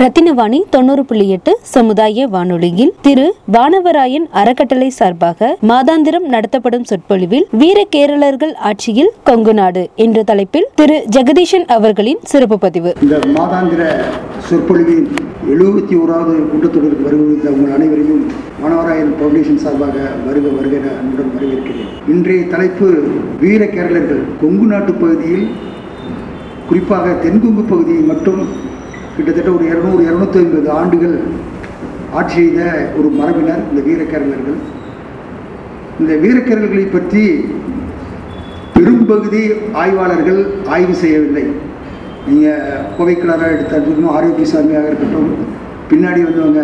ரத்தினவாணி தொண்ணூறு புள்ளி எட்டு சமுதாய வானொலியில் திரு. வானவராயன் அறக்கட்டளை சார்பாக மாதாந்திரம் நடத்தப்படும் சொற்பொழிவில் வீர கேரளர்கள் ஆட்சியில் கொங்கு நாடு என்ற தலைப்பில் திரு. ஜெகதீஷன் அவர்களின் சிறப்பு பதிவு. இந்த மாதாந்திர சொற்பொழிவின் எழுபத்தி ஓராவது கூட்டத்தொடருக்கு வருகிற உங்கள் அனைவரையும் வானவராயன் பவுண்டேஷன் சார்பாக வருக வருக அன்புடன் வரவேற்கிறேன். இன்றைய தலைப்பு வீர கேரளர்கள் கொங்கு நாட்டு பகுதியில் குறிப்பாக தென்கொங்கு பகுதியை மட்டும் கிட்டத்தட்ட ஒரு இரநூறு இரநூத்தி ஐம்பது ஆண்டுகள் ஆட்சி செய்த ஒரு மரபினர் இந்த வீரக்கேரளர்கள் இந்த வீரக்கேரளர்களை பற்றி பெரும்பகுதி ஆய்வாளர்கள் ஆய்வு செய்யவில்லை. நீங்கள் கோவைக்கலராக எடுத்தாலும் ஆரோக்கியசாமியாக இருக்கட்டும் பின்னாடி வந்தவங்க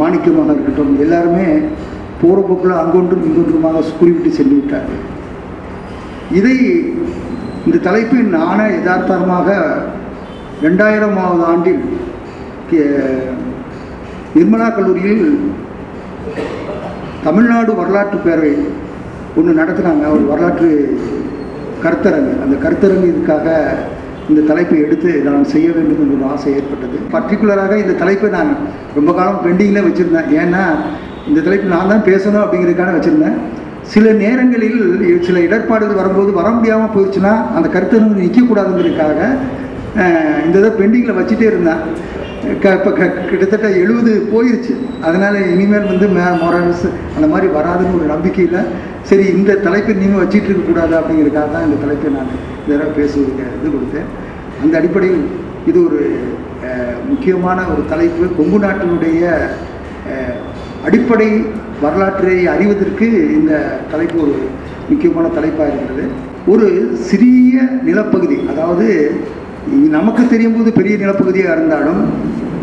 மாணிக்கமாக இருக்கட்டும் எல்லாருமே போகிற போக்கில் அங்கொன்றும் இங்கொன்றுமாக குறிப்பிட்டு சென்று விட்டார்கள். இதை இந்த தலைப்பை நானே யதார்த்தமாக ரெண்டாயிரமாவது ஆண்டில் கே- நிர்மலா கல்லூரியில் தமிழ்நாடு வரலாற்று பேரவை ஒன்று நடத்துனாங்க. ஒரு வரலாற்று கருத்தரங்கு. அந்த கருத்தரங்கு இதுக்காக இந்த தலைப்பை எடுத்து நான் செய்ய வேண்டும் என்ற ஒரு ஆசை ஏற்பட்டது. பர்டிகுலராக இந்த தலைப்பை நான் ரொம்ப காலம் பெண்டிங்கில் வச்சுருந்தேன். ஏன்னா இந்த தலைப்பு நான் தான் பேசணும் அப்படிங்கிறதுக்கான வச்சுருந்தேன். சில நேரங்களில் சில இடர்பாடுகள் வரும்போது வர முடியாமல் போயிடுச்சுன்னா அந்த கருத்தரங்கு நிற்கக்கூடாதுங்கிறதுக்காக இந்த இதை பெண்டிங்கில் வச்சுட்டே இருந்தேன் க இப்போ க கிட்டத்தட்ட எழுபது போயிருச்சு. அதனால் இனிமேல் வந்து மே மொரல்ஸ் அந்த மாதிரி வராதுன்னு ஒரு நம்பிக்கையில் சரி இந்த தலைப்பை நீங்கள் வச்சிட்டு இருக்கக்கூடாது அப்படிங்கிறதுக்காக தான் இந்த தலைப்பை நான் இந்த தடவை பேசுவதுக்கு இது கொடுத்தேன். அந்த அடிப்படையில் இது ஒரு முக்கியமான ஒரு தலைப்பு. கொங்கு நாட்டினுடைய அடிப்படை வரலாற்றை அறிவதற்கு இந்த தலைப்பு ஒரு முக்கியமான தலைப்பாக இருக்கிறது ஒரு சிறிய நிலப்பகுதி அதாவது நமக்கு தெரியும் போது பெரிய நிலப்பகுதியாக இருந்தாலும்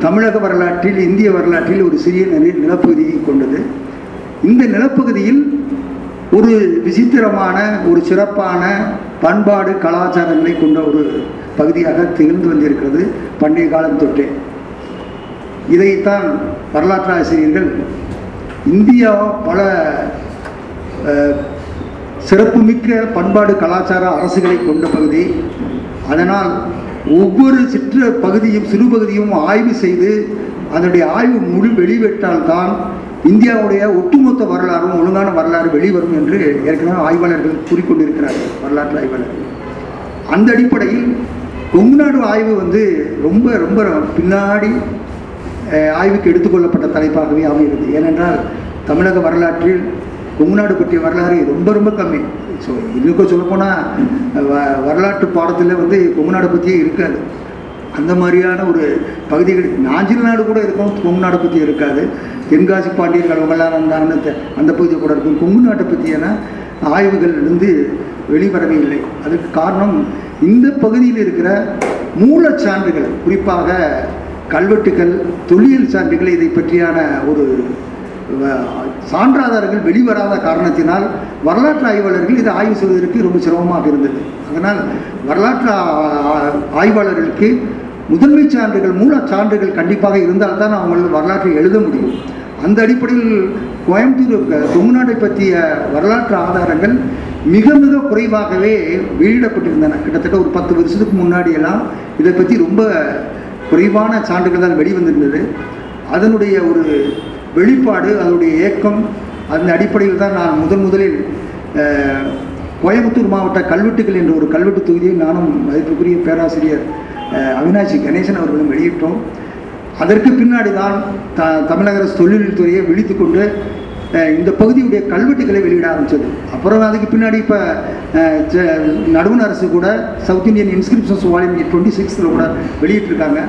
தமிழக வரலாற்றில் இந்திய வரலாற்றில் ஒரு சிறிய நிலப்பகுதியை கொண்டது. இந்த நிலப்பகுதியில் ஒரு விசித்திரமான ஒரு சிறப்பான பண்பாடு கலாச்சாரங்களை கொண்ட ஒரு பகுதியாக திகழ்ந்து வந்திருக்கிறது பண்டைய காலம் தொட்டே. இதைத்தான் வரலாற்று ஆசிரியர்கள் இந்தியா பல சிறப்புமிக்க பண்பாடு கலாச்சார அரசுகளை கொண்ட பகுதி. அதனால் ஒவ்வொரு சிற்ற பகுதியும் சிறு பகுதியும் ஆய்வு செய்து அதனுடைய ஆய்வு முழு வெளிவிட்டால்தான் இந்தியாவுடைய ஒட்டுமொத்த வரலாறும் ஒழுங்கான வரலாறு வெளிவரும் என்று ஏற்கனவே ஆய்வாளர்கள் கூறிக்கொண்டிருக்கிறார்கள் வரலாற்று ஆய்வாளர்கள். அந்த அடிப்படையில் கொங்கு நாடு ஆய்வு வந்து ரொம்ப ரொம்ப பின்னாடி ஆய்வுக்கு எடுத்துக்கொள்ளப்பட்ட தலைப்பாகவே அமைகிறது. ஏனென்றால் தமிழக வரலாற்றில் கொங்குநாடு பற்றிய வரலாறு ரொம்ப ரொம்ப கம்மி. ஸோ இன்னும் சொல்லப்போனால் வ வரலாற்று பாடத்தில் வந்து கொங்குநாடு பற்றியே இருக்காது. அந்த மாதிரியான ஒரு பகுதிகள் நாஞ்சில் நாடு கூட இருக்கும் கொங்கு நாடை பற்றி இருக்காது. தென்காசி பாண்டியர்கள் அவங்களாம் இருந்தாங்கன்னு அந்த பகுதி கூட இருக்கும். கொங்கு நாட்டை பற்றியான ஆய்வுகள் வந்து வெளிவரவே இல்லை. அதுக்கு காரணம் இந்த பகுதியில் இருக்கிற மூலச் சான்றுகள் குறிப்பாக கல்வெட்டுகள் தொழில் சான்றுகள் இதை பற்றியான ஒரு சான்றாதாரங்கள் வெளிவராத காரணத்தினால் வரலாற்று ஆய்வாளர்கள் இதை ஆய்வு செய்வதற்கு ரொம்ப சிரமமாக இருந்தது. அதனால் வரலாற்று ஆய்வாளர்களுக்கு முதன்மை சான்றுகள் மூல சான்றுகள் கண்டிப்பாக இருந்தால் தான் அவங்க வரலாற்றை எழுத முடியும். அந்த அடிப்படையில் கோயம்புத்தூர் தமிழ்நாட்டை பற்றிய வரலாற்று ஆதாரங்கள் மிக மிக குறைவாகவே வெளியிடப்பட்டிருந்தன. கிட்டத்தட்ட ஒரு பத்து வருஷத்துக்கு முன்னாடியெல்லாம் இதை பற்றி ரொம்ப குறைவான சான்றுகள் தான் வெளிவந்திருந்தது. அதனுடைய ஒரு வெளிப்பாடு அதனுடைய ஏக்கம் அந்த அடிப்படையில் தான் நான் முதன் முதலில் கோயம்புத்தூர் மாவட்ட கல்வெட்டுகள் என்ற ஒரு கல்வெட்டு தொகுதியை நானும் மதிப்புக்குரிய பேராசிரியர் அவினாஷி கணேசன் அவர்களும் வெளியிட்டோம். அதற்கு பின்னாடி தான் த தமிழக அரசு தொழில் துறையை விழித்து கொண்டு இந்த பகுதியுடைய கல்வெட்டுகளை வெளியிட ஆரம்பித்தது. அப்புறம் அதுக்கு பின்னாடி இப்போ நடுவண் அரசு கூட south Indian inscriptions volume twenty சிக்ஸில் கூட வெளியிட்டிருக்காங்க.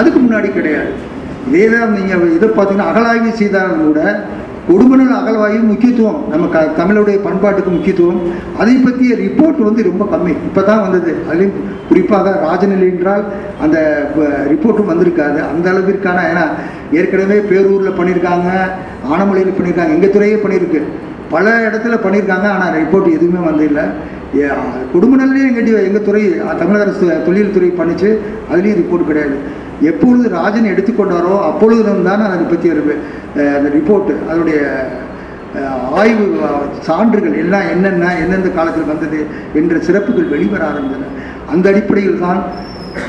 அதுக்கு முன்னாடி கிடையாது. இதே தான் நீங்கள் இதை பார்த்தீங்கன்னா அகலாய்வு செய்தாலும் கூட கொடுமணல் அகழ்வாயும் முக்கியத்துவம் நம்ம க தமிழுடைய பண்பாட்டுக்கு முக்கியத்துவம். அதை பற்றிய ரிப்போர்ட் வந்து ரொம்ப கம்மி. இப்போ தான் வந்தது. அதுலேயும் குறிப்பாக ராஜநிலை என்றால் அந்த ரிப்போர்ட்டும் வந்திருக்காது. அந்த அளவிற்கான ஏன்னா ஏற்கனவே பேரூரில் பண்ணியிருக்காங்க ஆனமலையில் பண்ணியிருக்காங்க எங்கள் துறையே பண்ணியிருக்கு. பல இடத்துல பண்ணியிருக்காங்க ஆனால் ரிப்போர்ட் எதுவுமே வந்தில்லை குடும்பநல்லே எங்கள் எங்கள் துறை தமிழக அரசு தொழில் துறை பண்ணிச்சு அதுலேயும் ரிப்போர்ட் கிடையாது. எப்பொழுது ராஜன் எடுத்துக்கொண்டாரோ அப்பொழுதும் தான் அதை பற்றி ஒரு, அந்த ரிப்போர்ட்டு அதனுடைய ஆய்வு சான்றுகள் எல்லாம் என்னென்ன எந்தெந்த காலத்தில் வந்தது என்ற சிறப்புகள் வெளிவர ஆரம்பித்தன. அந்த அடிப்படையில் தான்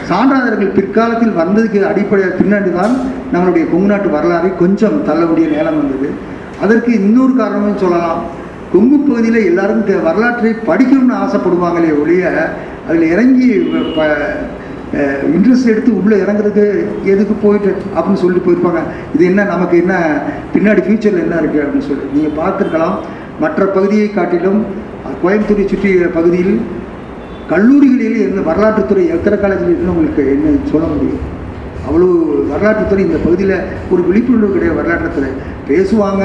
சான்றாளர்கள் பிற்காலத்தில் வந்ததுக்கு அடிப்படை பின்னாடி தான் நம்மளுடைய கொங்கு நாட்டு கொஞ்சம் தள்ளக்கூடிய நேரம் வந்தது. அதற்கு இன்னொரு காரணமும் சொல்லலாம். கொங்கு பகுதியில் எல்லாரும் இந்த வரலாற்றை படிக்கணும்னு ஆசைப்படுவாங்களே ஒழிய அதில் இறங்கி ப இன்ட்ரெஸ்ட் எடுத்து உள்ளே இறங்குறது எதுக்கு போயிட்டு அப்படின்னு சொல்லிட்டு போயிருப்பாங்க. இது என்ன நமக்கு என்ன பின்னாடி ஃப்யூச்சரில் என்ன இருக்குது அப்படின்னு சொல்லி. நீங்கள் பார்த்துருக்கலாம் மற்ற பகுதியை காட்டிலும் கோயம்புத்தூரை சுற்றிய பகுதியில் கல்லூரிகளில் என்ன வரலாற்றுத்துறை எத்தனை காலேஜில் உங்களுக்கு என்ன சொல்ல முடியும்? அவ்வளோ வரலாற்றுத்துறை இந்த பகுதியில் ஒரு விழிப்புணர்வு கிடையாது வரலாற்றுத்துறை பேசுவாங்க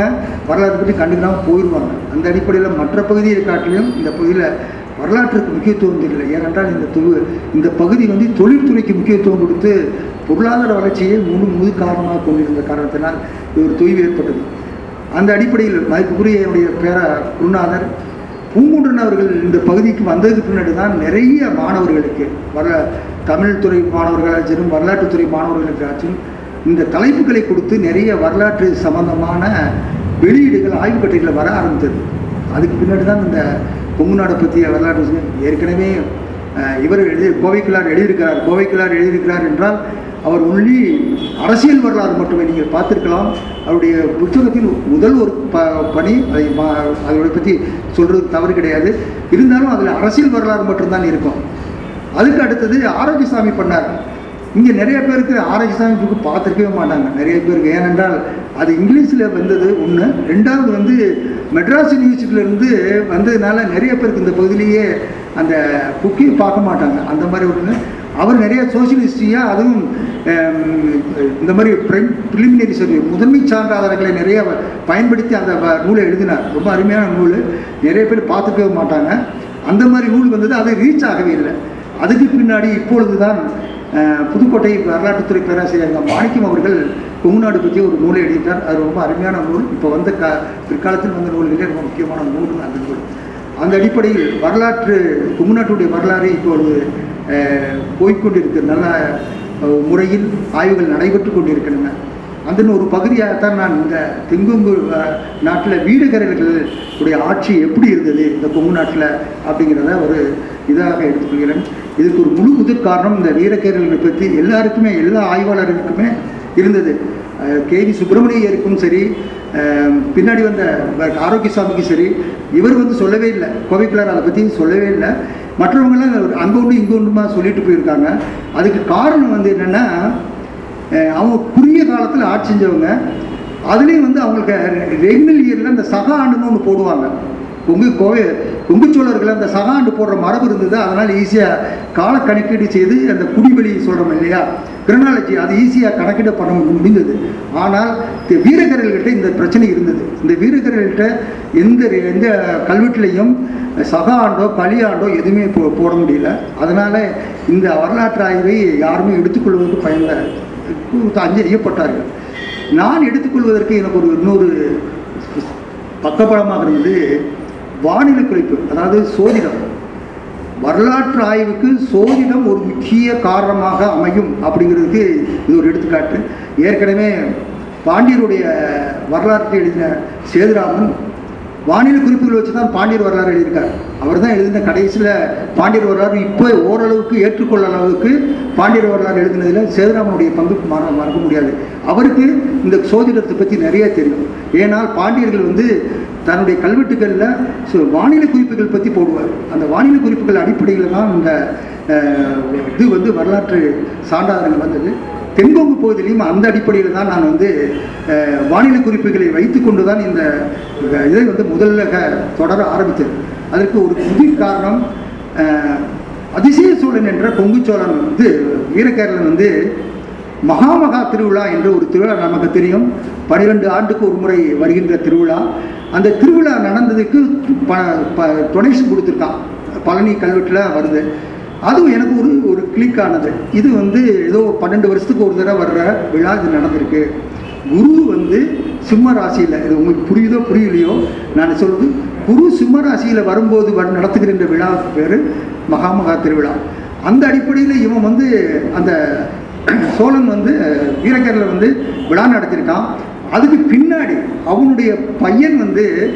வரலாற்றை பற்றி கண்டுக்காமல் போயிடுவாங்க அந்த அடிப்படையில் மற்ற பகுதியை காட்டிலும் இந்த பகுதியில் வரலாற்றுக்கு முக்கியத்துவம் தெரியல. ஏனென்றால் இந்த து இந்த பகுதி வந்து தொழில்துறைக்கு முக்கியத்துவம் கொடுத்து பொருளாதார வளர்ச்சியை முழு முழு காரணமாக கொண்டிருந்த காரணத்தினால் இது ஒரு தொய்வு ஏற்பட்டது. அந்த அடிப்படையில் மதிப்புக்குரிய என்னுடைய பேர குருநாதர் பூங்குன்றன் அவர்கள் இந்த பகுதிக்கு வந்ததுக்கு பின்னாடி தான் நிறைய மாணவர்களுக்கு வர தமிழ் துறை மாணவர்களாச்சும் வரலாற்றுத்துறை மாணவர்களுக்காச்சும் இந்த தலைப்புகளை கொடுத்து நிறைய வரலாற்று சம்பந்தமான வெளியீடுகள் ஆய்வு கட்டுரைகளை வர ஆரம்பித்தது. அதுக்கு பின்னாடி தான் இந்த கொங்கு நாடை பற்றிய வரலாற்று ஏற்கனவே இவர் எழுதி கோவைக்கிழார் எழுதியிருக்கிறார் கோவைக்கிழார் எழுதியிருக்கிறார் என்றால் அவர் ஒன்லி அரசியல் வரலாறு மட்டுமே நீங்கள் பார்த்துருக்கலாம். அவருடைய புத்தகத்தின் முதல் ஒரு ப பணி அதை மா அதை பற்றி சொல்கிறது தவறு கிடையாது. இருந்தாலும் அதில் அரசியல் வரலாறு மட்டும்தான் இருக்கும். அதுக்கு அடுத்தது ஆரோக்கியசாமி பண்ணார். இங்கே நிறைய பேருக்கு ஆரோக்கியசாமி புக்கு பார்த்துருக்கவே மாட்டாங்க. நிறைய பேருக்கு. ஏனென்றால் அது இங்கிலீஷில் வந்தது ஒன்று ரெண்டாவது வந்து மெட்ராஸ் யூனிவர்சிட்டியிலேருந்து வந்ததுனால நிறைய பேருக்கு இந்த பகுதியிலேயே அந்த புக்கையை பார்க்க மாட்டாங்க. அந்த மாதிரி ஒன்று அவர் நிறைய சோசியலிஸ்டியாக அதுவும் இந்த மாதிரி ப்ரிலிமினரி சர்வே முதன்மை சான்றாதாரங்களை நிறைய பயன்படுத்தி அந்த நூலை எழுதினார். ரொம்ப அருமையான நூல். நிறைய பேர் பார்த்துக்கவே மாட்டாங்க. அந்த மாதிரி நூல் வந்தது. அது ரீச் ஆகவே இல்லை. அதுக்கு பின்னாடி இப்பொழுது தான் புதுக்கோட்டை வரலாற்றுத்துறை பேராசிரியர் மாணிக்கம் அவர்கள் கொங்குநாடு பற்றி ஒரு நூலை எழுதிட்டார். அது ரொம்ப அருமையான நூல். இப்போ வந்த கா பிற்காலத்தில் வந்த நூல்களே ரொம்ப முக்கியமான நூல் அந்த நூல். அந்த அடிப்படையில் வரலாற்று கொங்குநாட்டுடைய வரலாறு இப்பொழுது அஹ், நல்ல முறையில் ஆய்வுகள் நடைபெற்று கொண்டிருக்கின்றன. அதன் ஒரு பகுதியாகத்தான் நான் இந்த தெங்குங்கு நாட்டில் வீடுகரர்களுடைய ஆட்சி எப்படி இருந்தது இந்த கொங்கு நாட்டில் அப்படிங்கிறத ஒரு இதாக எடுத்துக்கொள்கிறேன். இதுக்கு ஒரு முழு முதற் காரணம் இந்த வீரக்கேரல்களை பற்றி எல்லாருக்குமே எல்லா ஆய்வாளர்களுக்குமே இருந்தது. கேவி சுப்பிரமணியருக்கும் சரி பின்னாடி வந்த ஆரோக்கிய ஆரோக்கியசாமிக்கும் சரி இவர் வந்து சொல்லவே இல்லை. கோவைக்கிழார் அதை பற்றி சொல்லவே இல்லை. மற்றவங்களாம் அங்கே ஒன்று இங்கே ஒன்றுமா சொல்லிட்டு போயிருக்காங்க. அதுக்கு காரணம் வந்து என்னென்னா அவங்க குறுகிய காலத்தில் ஆட்சி செஞ்சவங்க. அதுலேயும் வந்து அவங்களுக்கு ரெகுலர் இயரில் அந்த சக ஆண்டுன்னு ஒன்று போடுவாங்க. உங்கள் கோவை கொங்கு அந்த சகாண்டு போடுற மரபு இருந்தது. அதனால் ஈஸியாக கால கணக்கீடு செய்து அந்த குடிவெளி சொல்கிறோம் இல்லையா? கிரனாலஜி அது ஈஸியாக கணக்கீடு பண்ண முடிந்தது ஆனால் வீரகர்கள்கிட்ட இந்த பிரச்சனை இருந்தது. இந்த வீரகர்கள்கிட்ட எந்த எந்த கல்வெட்டுலையும் சகாண்டோ பலியாண்டோ எதுவுமே போ போட முடியல. அதனால் இந்த வரலாற்று ஆய்வை யாருமே எடுத்துக்கொள்வதற்கு பயந்த அஞ்சு ஐயப்பட்டார்கள் நான் எடுத்துக்கொள்வதற்கு எனக்கு ஒரு இன்னொரு பக்கபலமாக இருந்தது வானிலை குறிப்பு அதாவது சோதிடம். வரலாற்று ஆய்வுக்கு சோதிடம் ஒரு முக்கிய காரணமாக அமையும் அப்படிங்கிறதுக்கு இது ஒரு எடுத்துக்காட்டு. ஏற்கனவே பாண்டியருடைய வரலாற்றை எழுதின சேதுராமன் வானிலை குறிப்புகள் வச்சு தான் பாண்டியர் வரலாறு எழுதியிருக்கார். அவர் தான் எழுதின கடைசியில் பாண்டியர் வரலாறு இப்போ ஓரளவுக்கு ஏற்றுக்கொள்ள அளவுக்கு பாண்டியர் வரலாறு எழுதினதில் சேதுராமனுடைய பங்கு மற மறக்க முடியாது. அவருக்கு இந்த சோதிடத்தை பற்றி நிறைய தெரியும். ஏனால் பாண்டியர்கள் வந்து தன்னுடைய கல்வெட்டுகளில் வானிலை குறிப்புகள் பற்றி போடுவார். அந்த வானிலை குறிப்புகள் அடிப்படையில் தான் இந்த இது வந்து வரலாற்று சான்றாதாரங்கள் வந்தது. தென்கொங்கு பகுதியிலையும் அந்த அடிப்படையில் தான் நான் வந்து வானிலை குறிப்புகளை வைத்துக்கொண்டு தான் இந்த இதை வந்து முதல்ல தொடர ஆரம்பித்தது. அதற்கு ஒரு புதிய காரணம் அதிசய சோழன் என்ற கொங்கு சோழன் வந்து வீரகேரளன் வந்து மகாமகா திருவிழா என்ற ஒரு திருவிழா நமக்கு தெரியும். பனிரெண்டு ஆண்டுக்கு ஒரு முறை வருகின்ற திருவிழா. அந்த திருவிழா நடந்ததுக்கு ப ப டொனேஷன் கொடுத்துருக்கான். பழனி கல்வெட்டில் வருது. அதுவும் எனக்கு ஒரு ஒரு கிளிக் ஆனது. இது வந்து ஏதோ பன்னெண்டு வருஷத்துக்கு ஒரு தடவை வர்ற விழா இது நடந்திருக்கு. குரு வந்து சிம்ம ராசியில் இது உங்களுக்கு புரியுதோ புரியலையோ நான் சொல்வது குரு சிம்ம ராசியில் வரும்போது வ- நடத்துகின்ற விழா பேர் மகாமகா திருவிழா. அந்த அடிப்படையில் இவன் வந்து அந்த சோழன் வந்து வீரக்கரில் வந்து விழா நடத்தியிருக்கான். அதுக்கு பின்னாடி அவனுடைய பையன் வந்து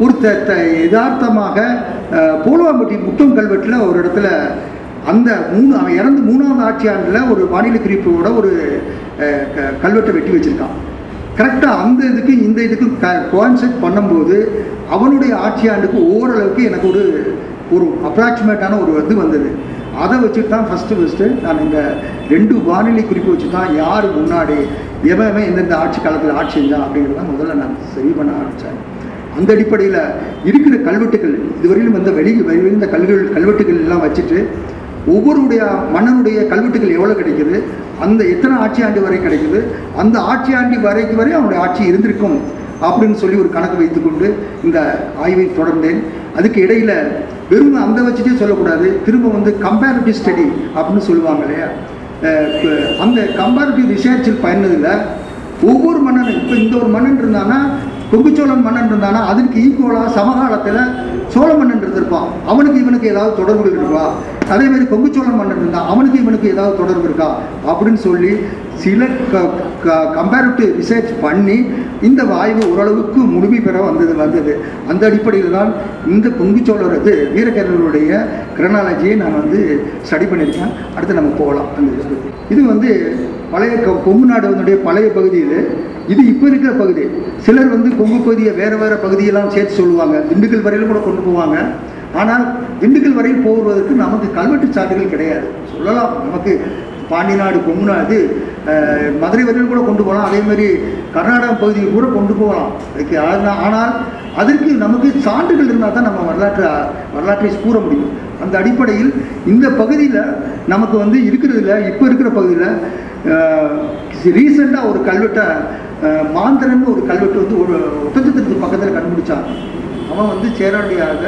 ஒருத்த த யதார்த்தமாக போலவாம்பட்டி முட்டம் கல்வெட்டில் ஒரு இடத்துல அந்த மூணு அவன் இறந்து மூணாவது ஆட்சி ஆண்டில் ஒரு வானிலை குறிப்போட ஒரு க- கல்வெட்டை வெட்டி வச்சுருக்கான். கரெக்டாக அந்த இதுக்கு இந்த இதுக்கு க கோன்செப்ட் பண்ணும்போது அவனுடைய ஆட்சி ஆண்டுக்கு ஓரளவுக்கு எனக்கு ஒரு ஒரு அப்ராக்சிமேட்டான ஒரு இது வந்தது. அதை வச்சுட்டு தான் ஃபஸ்ட்டு ஃபஸ்ட்டு நான் இந்த ரெண்டு வானிலை குறிப்பு வச்சு தான் யார் முன்னாடி எவன் எவன் எந்தெந்த ஆட்சி காலத்தில் ஆட்சி செஞ்சான் அப்படிங்கிறத முதல்ல நான் சரி பண்ண ஆரம்பித்தேன் அந்த அடிப்படையில் இருக்கிற கல்வெட்டுகள் இதுவரையிலும் வந்த வெளி வெளிந்த கல்கள் கல்வெட்டுகள் எல்லாம் வச்சுட்டு ஒவ்வொருடைய மன்னனுடைய கல்வெட்டுகள் எவ்வளோ கிடைக்குது அந்த எத்தனை ஆட்சி ஆண்டு வரை கிடைக்குது அந்த ஆட்சி ஆண்டு வரைக்கு வரை அவனுடைய ஆட்சி இருந்திருக்கும் அப்படின்னு சொல்லி ஒரு கணக்கு வைத்துக்கொண்டு இந்த ஆய்வை தொடர்ந்தேன். அதுக்கு இடையில் வெறும் அந்த வச்சுட்டே சொல்லக்கூடாது. திரும்ப வந்து கம்பேரிட்டிவ் ஸ்டடி அப்படின்னு சொல்லுவாங்க இல்லையா? அந்த கம்பேரிட்டிவ் ரிசர்ச்சில் பயனதில் ஒவ்வொரு மன்னனும் இப்போ இந்த ஒரு மன்னன் இருந்தானா கொங்குச்சோழன் மன்னன் இருந்தானா அதுக்கு ஈக்குவலாக சமகாலத்தில் சோழ மன்னன் இருந்திருப்பான். அவனுக்கு இவனுக்கு ஏதாவது தொடர்பு இருக்கா? அதே மாதிரி கொங்குச்சோழன் மன்னன் இருந்தால் அவனுக்கு இவனுக்கு ஏதாவது தொடர்பு இருக்கா? அப்படின்னு சொல்லி சில கம்பேரிட்டிவ் ரிசர்ச் பண்ணி இந்த வாய்வு ஓரளவுக்கு முழுமை பெற வந்தது வந்தது. அந்த அடிப்படையில் தான் இந்த கொங்குச்சோழர் இது வீரகேரளுடைய கிரனாலஜியை நான் வந்து ஸ்டடி பண்ணியிருக்கேன். அடுத்து நம்ம போகலாம். அந்த இது வந்து பழைய க கொங்கு நாடுனுடைய பழைய பகுதி இது இது இப்போ இருக்கிற பகுதி. சிலர் வந்து கொங்கு பகுதியை வேறு வேறு பகுதியெல்லாம் சேர்த்து சொல்லுவாங்க. திண்டுக்கல் வரையிலும் கூட கொண்டு போவாங்க. ஆனால் திண்டுக்கல் வரை போவதற்கு நமக்கு கல்வெட்டு சான்றுகள் கிடையாது. சொல்லலாம் நமக்கு பாண்டி நாடு கொங்கு மதுரை வரையில் கூட கொண்டு போகலாம். அதே மாதிரி கர்நாடகா பகுதியில் கூட கொண்டு போகலாம். அதுக்கு ஆனால் அதற்கு நமக்கு சான்றுகள் இருந்தால் தான் நம்ம வரலாற்று வரலாற்றை கூற முடியும். அந்த அடிப்படையில் இந்த பகுதியில் நமக்கு வந்து இருக்கிறதுல இப்போ இருக்கிற பகுதியில் ரீசெண்டாக ஒரு கல்வெட்டை அஹ், மாந்தரன் ஒரு கல்வெட்டு வந்து ஒரு ஒட்டச்சத்திரத்துக்கு பக்கத்தில் கண்டுபிடிச்சான் அவன் வந்து சேராடியாக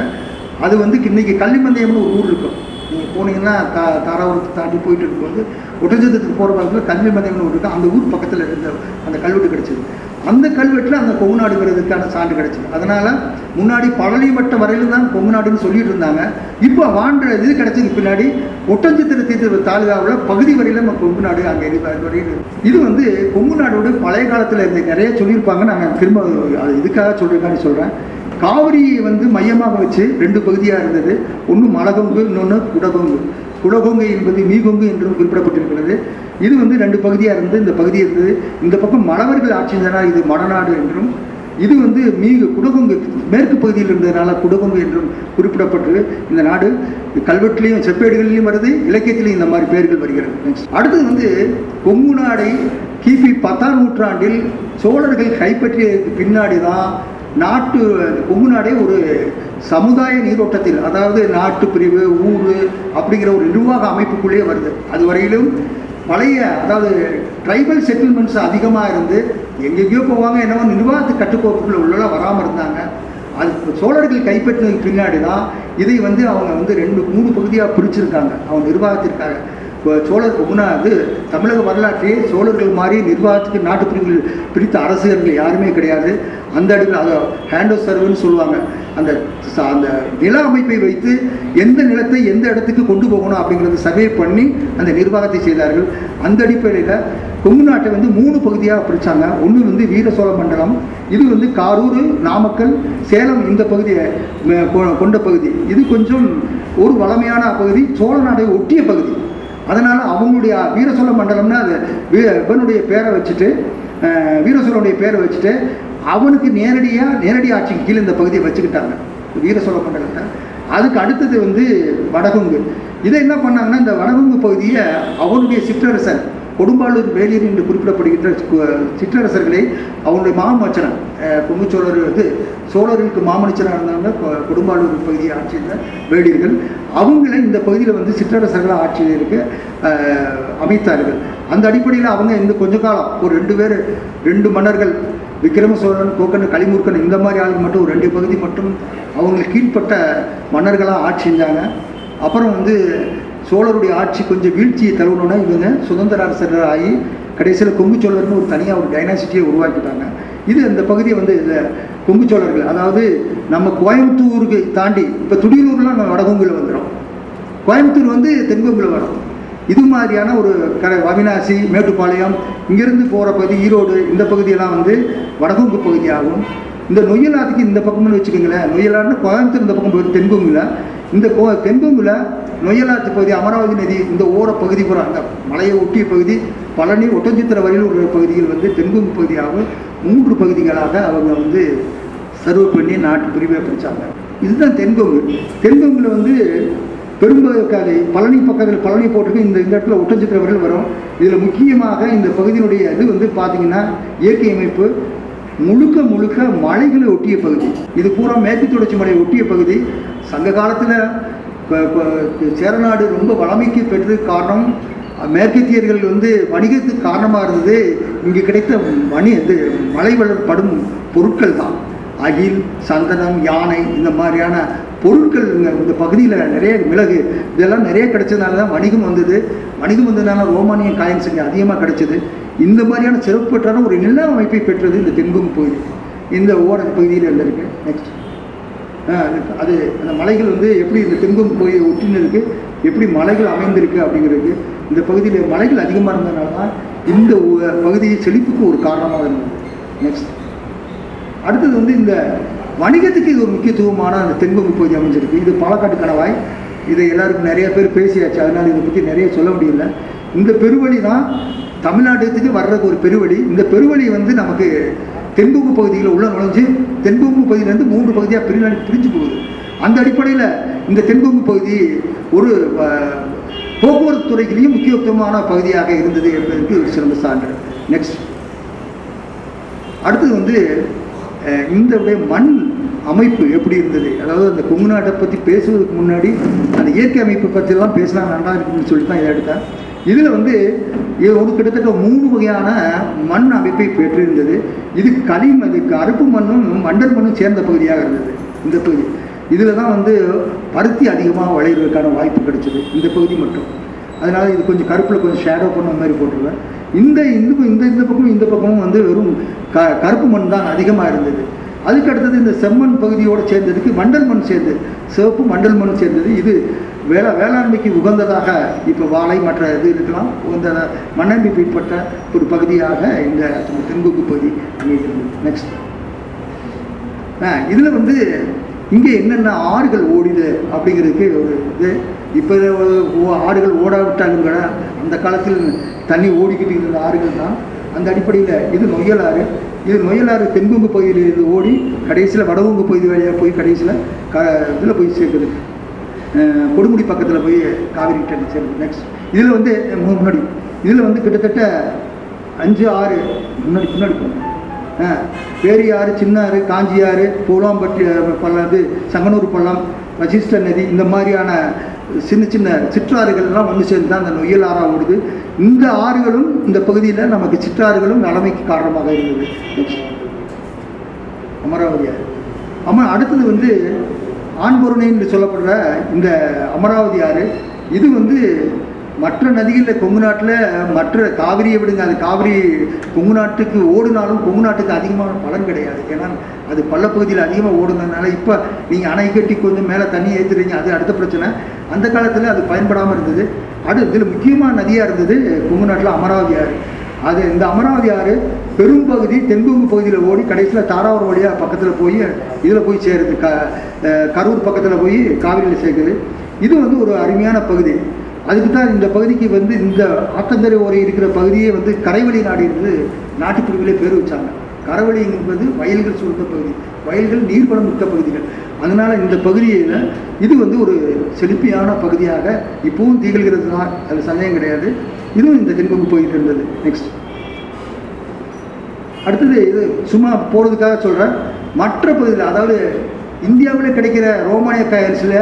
அது வந்து இன்னைக்கு கள்ளிப்பந்தயம்னு ஒரு ஊர் இருக்கும். நீங்கள் போனீங்கன்னா தா தாராபுரத்தை தாண்டி போயிட்டு இருக்கும்போது ஒட்டச்சத்திரத்துக்கு போகிற பக்கத்தில் கள்ளிமந்தயம்னு ஒரு இருக்கு அந்த ஊர் பக்கத்தில் இருந்த அந்த கல்வெட்டு கிடச்சிது. அந்த கல்வெட்டில் அந்த கொங்கு நாடுங்கிறதுக்கான சான்று கிடச்சிது. அதனால் முன்னாடி பழனி வரையிலும் தான் கொங்கு நாடுன்னு சொல்லிட்டு இருந்தாங்க. இப்போ வாண்ட இது கிடைச்சதுக்கு பின்னாடி ஒட்டஞ்சத்திர தீர்த்த தாலுகாவில் பகுதி வரையில் நம்ம கொங்கு நாடு அங்கே இருக்கு. வரையில் இது வந்து கொங்கு நாடோட பழைய காலத்தில் இருந்து நிறைய சொல்லியிருப்பாங்க. நாங்கள் திரும்ப அது இதுக்காக சொல்லியிருக்கான்னு சொல்கிறேன் காவிரியை வந்து மையமாக வச்சு ரெண்டு பகுதியாக இருந்தது. ஒன்று மலகொங்கு இன்னொன்று குடகொங்கு. குடகொங்கை என்பது மீகொங்கு என்றும் குறிப்பிடப்பட்டிருக்கிறது. இது வந்து ரெண்டு பகுதியாக இருந்து இந்த பகுதி இருந்தது. இந்த பக்கம் மலவர்கள் ஆட்சி இருந்தனால் இது மடநாடு என்றும் இது வந்து மீகு குடகொங்கு மேற்கு பகுதியில் இருந்ததுனால குடகொங்கு என்றும் குறிப்பிடப்பட்டு இந்த நாடு கல்வெட்டுலேயும் செப்பேடுகளிலும் வருது. இலக்கியத்திலையும் இந்த மாதிரி பெயர்கள் வருகிறது. அடுத்து அடுத்தது வந்து கொங்கு நாடை கிபி பத்தாம் நூற்றாண்டில் சோழர்கள் கைப்பற்றியதற்கு பின்னாடி தான் நாட்டு கொங்கு நாடே ஒரு சமுதாய நீரோட்டத்தில் அதாவது நாட்டு பிரிவு ஊர் அப்படிங்கிற ஒரு நிர்வாக அமைப்புக்குள்ளேயே வருது. அது வரையிலும் பழைய அதாவது ட்ரைபல் செட்டில்மெண்ட்ஸ் அதிகமாக இருந்து எங்கெங்கேயோ போவாங்க என்னவோ நிர்வாகத்து கட்டுக்கோப்புக்குள்ள உள்ள வராமல் இருந்தாங்க. அது சோழர்கள் கைப்பற்றினதுக்கு பின்னாடி தான் இதை வந்து அவங்க வந்து ரெண்டு மூணு பகுதியாக பிரிச்சிருக்காங்க அவங்க நிர்வாகத்திற்காக. இப்போ சோழர் கொங்குனா அது தமிழக வரலாற்றையே சோழர்கள் மாதிரி நிர்வாகத்துக்கு நாட்டு பிரிவுகள் பிரித்த அரசர்கள் யாருமே கிடையாது. அந்த அடிப்பில் அதை ஹேண்டோ சர்வ்னு சொல்லுவாங்க. அந்த அந்த நில அமைப்பை வைத்து எந்த நிலத்தை எந்த இடத்துக்கு கொண்டு போகணும் அப்படிங்கிறத சர்வே பண்ணி அந்த நிர்வாகத்தை செய்தார்கள். அந்த அடிப்படையில் கொங்கு நாட்டை வந்து மூணு பகுதியாக பிரித்தாங்க ஒன்று வந்து வீர சோழ மண்டலம் இது வந்து காரூர் நாமக்கல் சேலம் இந்த பகுதியை கொ- கொண்ட பகுதி. இது கொஞ்சம் ஒரு வளமையான பகுதி சோழ நாட்டை ஒட்டிய பகுதி. அதனால் அவங்களுடைய வீரசோழ மண்டலம்னா அது வீ- இவனுடைய பேரை வச்சுட்டு வீரசோழனுடைய பேரை வச்சுட்டு அவனுக்கு நேரடியாக நேரடி ஆட்சிக்கு கீழே இந்த பகுதியை வச்சுக்கிட்டாங்க வீரசோழ மண்டலத்தை. அதுக்கு அடுத்தது வந்து வடகுங்கு. இதை என்ன பண்ணாங்கன்னா இந்த வடகுங்கு பகுதியை அவனுடைய சிற்றரசன் கொடும்பாளூர் வேலியர் என்று குறிப்பிடப்படுகின்ற சிற்றரசர்களை அவங்களுடைய மாமச்சனம் கொங்கு சோழர் வந்து சோழர்களுக்கு மாமனிச்சனாக இருந்தாங்க கொடும்பாளூர் பகுதியை ஆட்சி செய்த வேலியர்கள். அவங்களை இந்த பகுதியில் வந்து சிற்றரசர்களாக ஆட்சி அமைத்தார்கள். அந்த அடிப்படையில் அவங்க இந்த கொஞ்ச காலம் ஒரு ரெண்டு பேர் ரெண்டு மன்னர்கள் விக்ரம சோழன் கோக்கன் களிமுருக்கன் இந்த மாதிரி ஆளுங்க மட்டும் ஒரு ரெண்டு பகுதி மட்டும் அவங்களுக்கு கீழ்ப்பட்ட மன்னர்களாக ஆட்சி செஞ்சாங்க. அப்புறம் வந்து சோழருடைய ஆட்சி கொஞ்சம் வீழ்ச்சியை தழுவணுன்னா இவங்க சுதந்திர அரசர் ஆகி கடைசியில் கொங்கு சோழர்னு ஒரு தனியாக ஒரு டைனாசிட்டியை உருவாக்கிட்டாங்க. இது இந்த பகுதியை வந்து இந்த கொங்கு சோழர்கள் அதாவது நம்ம கோயம்புத்தூருக்கு தாண்டி இப்போ துடியலூர்லாம் நம்ம வடகொங்கில் வந்துடும் கோயம்புத்தூர் வந்து தென்கொங்குல வரும். இது மாதிரியான ஒரு கரை அவினாசி மேட்டுப்பாளையம் இங்கேருந்து போகிற பகுதி ஈரோடு இந்த பகுதியெல்லாம் வந்து வடகொங்கு பகுதியாகும். இந்த நொய்யலாத்துக்கு இந்த பக்கம்னு வச்சுக்கோங்களேன். நொய்யலாட்னு கோயம்புத்தூர் இந்த பக்கம் போகுது தென்கொங்குல. இந்த கோ தென்கொங்குல நொய்யலாத்து பகுதி அமராவதி நதி இந்த ஓர பகுதி பூரா அந்த மலையை ஒட்டிய பகுதி பழனி ஒட்டஞ்சித்திர வரையில் உள்ள பகுதிகள் வந்து தென்கொங்கு பகுதியாகவும் மூன்று பகுதிகளாக அவங்க வந்து சர்வ் பண்ணி நாட்டு பிரிவை பிடிச்சாங்க. இதுதான் தென்கொங்கு. தென்கொங்கில் வந்து பெரும்பகுதி பழனி பக்கத்தில் பழனி போட்டுக்கு இந்த இந்த இடத்துல ஒட்டஞ்சித்திர வரையில் வரும். இதில் முக்கியமாக இந்த பகுதியினுடைய இது வந்து பார்த்திங்கன்னா இயற்கை அமைப்பு முழுக்க முழுக்க மலைகளை ஒட்டிய பகுதி. இது பூரா மேற்கு தொடர்ச்சி மலையை ஒட்டிய பகுதி. சங்க காலத்தில் சேரநாடு ரொம்ப வளமைக்கு பெற்றது காரணம். மேற்கத்தியர்கள் வந்து வணிகத்துக்கு காரணமாக இருந்தது. இங்கே கிடைத்த மணி இது மலை வளர்ப்படும் பொருட்கள் தான். அகில் சந்தனம் யானை இந்த மாதிரியான பொருட்கள் இந்த பகுதியில் நிறைய மிளகு இதெல்லாம் நிறைய கிடைச்சதுனால தான் வணிகம் வந்தது. வணிகம் வந்ததுனால ரோமானிய காயின்ஸ் இங்கே அதிகமாக கிடைச்சது. இந்த மாதிரியான சிறப்பு பெற்றான ஒரு நில அமைப்பை பெற்றது இந்த தென்பும் பகுதி இந்த ஓர பகுதியில் இருக்குது இருக்கு. நெக்ஸ்ட் அது- அது அந்த மலைகள் வந்து எப்படி இந்த தென்பும் பகுதியை ஒட்டின்னு இருக்கு எப்படி மலைகள் அமைந்திருக்கு அப்படிங்கிறது இந்த பகுதியில் மலைகள் அதிகமாக இருந்ததுனால தான் இந்த பகுதியை செழிப்புக்கு ஒரு காரணமாக இருந்தது. நெக்ஸ்ட் அடுத்தது வந்து இந்த வணிகத்துக்கு இது ஒரு முக்கியத்துவமான அந்த தென்கொங்கு பகுதி அமைஞ்சிருக்கு. இது பாலக்காட்டு கணவாய். இதை எல்லாருக்கும் நிறைய பேர் பேசியாச்சு. அதனால் இதை பற்றி நிறைய சொல்ல முடியல. இந்த பெருவழி தான் தமிழ்நாட்டுக்கு வர்றதுக்கு ஒரு பெருவழி. இந்த பெருவழி வந்து நமக்கு தென்கொங்கு பகுதியில் உள்ள நுழைஞ்சு தென்கொங்கு பகுதியிலேருந்து மூன்று பகுதியாக பிரிவு பிரிஞ்சு போகுது. அந்த அடிப்படையில் இந்த தென்கொங்கு பகுதி ஒரு போக்குவரத்து துறையிலையும் முக்கியத்துவமான பகுதியாக இருந்தது என்பதற்கு ஒரு சிறந்த சான்று. நெக்ஸ்ட் அடுத்தது வந்து இந்த உடைய மண் அமைப்பு எப்படி இருந்தது? அதாவது அந்த கொங்கு நாட்டை பற்றி பேசுவதற்கு முன்னாடி அந்த இயற்கை அமைப்பு பற்றிலாம் பேசலாம் நல்லா இருக்குன்னு சொல்லிட்டு தான் இதை எடுத்தேன். இதில் வந்து ஒரு கிட்டத்தட்ட மூணு வகையான மண் அமைப்பை பெற்றிருந்தது. இது களிமண் இது கருப்பு மண்ணும் மண்டல் மண்ணும் சேர்ந்த பகுதியாக இருந்தது. இந்த பகுதி. இதில் தான் வந்து பருத்தி அதிகமாக விளையிறதுக்கான வாய்ப்பு கிடைச்சிது. இந்த பகுதி மட்டும். அதனால் இது கொஞ்சம் கருப்பில் கொஞ்சம் ஷேடோ பண்ண மாதிரி போட்டுருவேன் இந்த இந்த இந்த இந்த பக்கமும் இந்த பக்கமும் வந்து வெறும் க கருப்பு மண் தான் அதிகமாக இருந்தது. அதுக்கு அடுத்தது இந்த செம்மண் பகுதியோடு சேர்ந்ததுக்கு மண்டல் மண் சேர்ந்தது. சிவப்பு மண்டல் மண் சேர்ந்தது. இது வேளா வேளாண்மைக்கு உகந்ததாக இப்போ வாழை மற்ற இது இருக்கலாம். உகந்த மண்ணமைப்பட்ட ஒரு பகுதியாக இந்த தென்கொங்கு பகுதி அமைகிறது. நெக்ஸ்ட் இதில் வந்து இங்கே என்னென்ன ஆறுகள் ஓடிது அப்படிங்கிறதுக்கு ஒரு இது. இப்போ ஆறுகள் ஓடாவிட்டாலும் கூட அந்த காலத்தில் தண்ணி ஓடிக்கிட்டு இருந்த ஆறுகள் தான். அந்த அடிப்படையில் இது நொய்யலாறு. இது நொயலாறு தென்கொங்கு பகுதியில் இருந்து ஓடி கடைசியில் வடகொங்கு பகுதி வழியாக போய் கடைசியில் க இதில் போய் சேர்க்குது. கொடுமுடி பக்கத்தில் போய் காவிரி கிட்ட சேர்ந்து நெக்ஸ்ட் இதில் வந்து முன்னாடி. இதில் வந்து கிட்டத்தட்ட அஞ்சு ஆறு முன்னாடி முன்னாடி போங்க ஆறு பேரியாறு சின்னாறு காஞ்சியாறு பூலாம்பட்டி பள்ளம் இது சங்கனூர் பள்ளம் வசிஷ்ட நதி இந்த மாதிரியான சின்ன சின்ன சிற்றாறுகள்லாம் ஒன்று சேர்ந்து தான் அந்த நொய்யல் ஆறாக ஓடுது. இந்த ஆறுகளும் இந்த பகுதியில் நமக்கு சிற்றாறுகளும் நிலைமைக்கு காரணமாக இருந்தது. அமராவதி ஆறு. அம்மா அடுத்தது வந்து ஆண்பொருணை என்று சொல்லப்படுற இந்த அமராவதி ஆறு இது வந்து மற்ற நதிகளில் கொங்கு நாட்டில் மற்ற காவிரியை விடுங்க அது காவிரி கொங்கு நாட்டுக்கு ஓடுனாலும் கொங்கு நாட்டுக்கு அதிகமான பலன் கிடையாது. ஏன்னா அது பள்ளப்பகுதியில் அதிகமாக ஓடுனதுனால இப்போ நீங்கள் அணை கட்டி கொஞ்சம் மேலே தண்ணி ஏற்றுறீங்க அது அடுத்த பிரச்சனை. அந்த காலத்தில் அது பயன்படாமல் இருந்தது. அடுத்து இதில் முக்கியமான நதியாக இருந்தது கொங்கு நாட்டில் அமராவதி ஆறு. அது இந்த அமராவதி ஆறு பெரும்பகுதி தென்கொங்கு பகுதியில் ஓடி கடைசியில் தாராவரம் வழியாக பக்கத்தில் போய் இதில் போய் சேருது. க கரூர் பக்கத்தில் போய் காவிரியில் சேர்க்குது. இது வந்து ஒரு அருமையான பகுதி. அதுக்கு தான் இந்த பகுதிக்கு வந்து இந்த ஆத்தங்கரை ஓரை இருக்கிற பகுதியே வந்து கரைவழி நாடு என்று நாட்டுப்பிரிவிலே பேர் வச்சாங்க. கரவழி என்பது வயல்கள் சூழ்ந்த பகுதி. வயல்கள் நீர்வளம் மிக்க பகுதிகள். அதனால் இந்த பகுதியில் இது வந்து ஒரு செழிப்பியான பகுதியாக இப்பவும் திகழ்கிறது தான். அது சந்தேகம் கிடையாது. இதுவும் இந்த தென்பங்கு போயிட்டு இருந்தது. நெக்ஸ்ட் அடுத்தது இது சும்மா போகிறதுக்காக சொல்கிறேன் மற்ற பகுதியில் அதாவது இந்தியாவில் கிடைக்கிற ரோமானிய காயின்ஸில்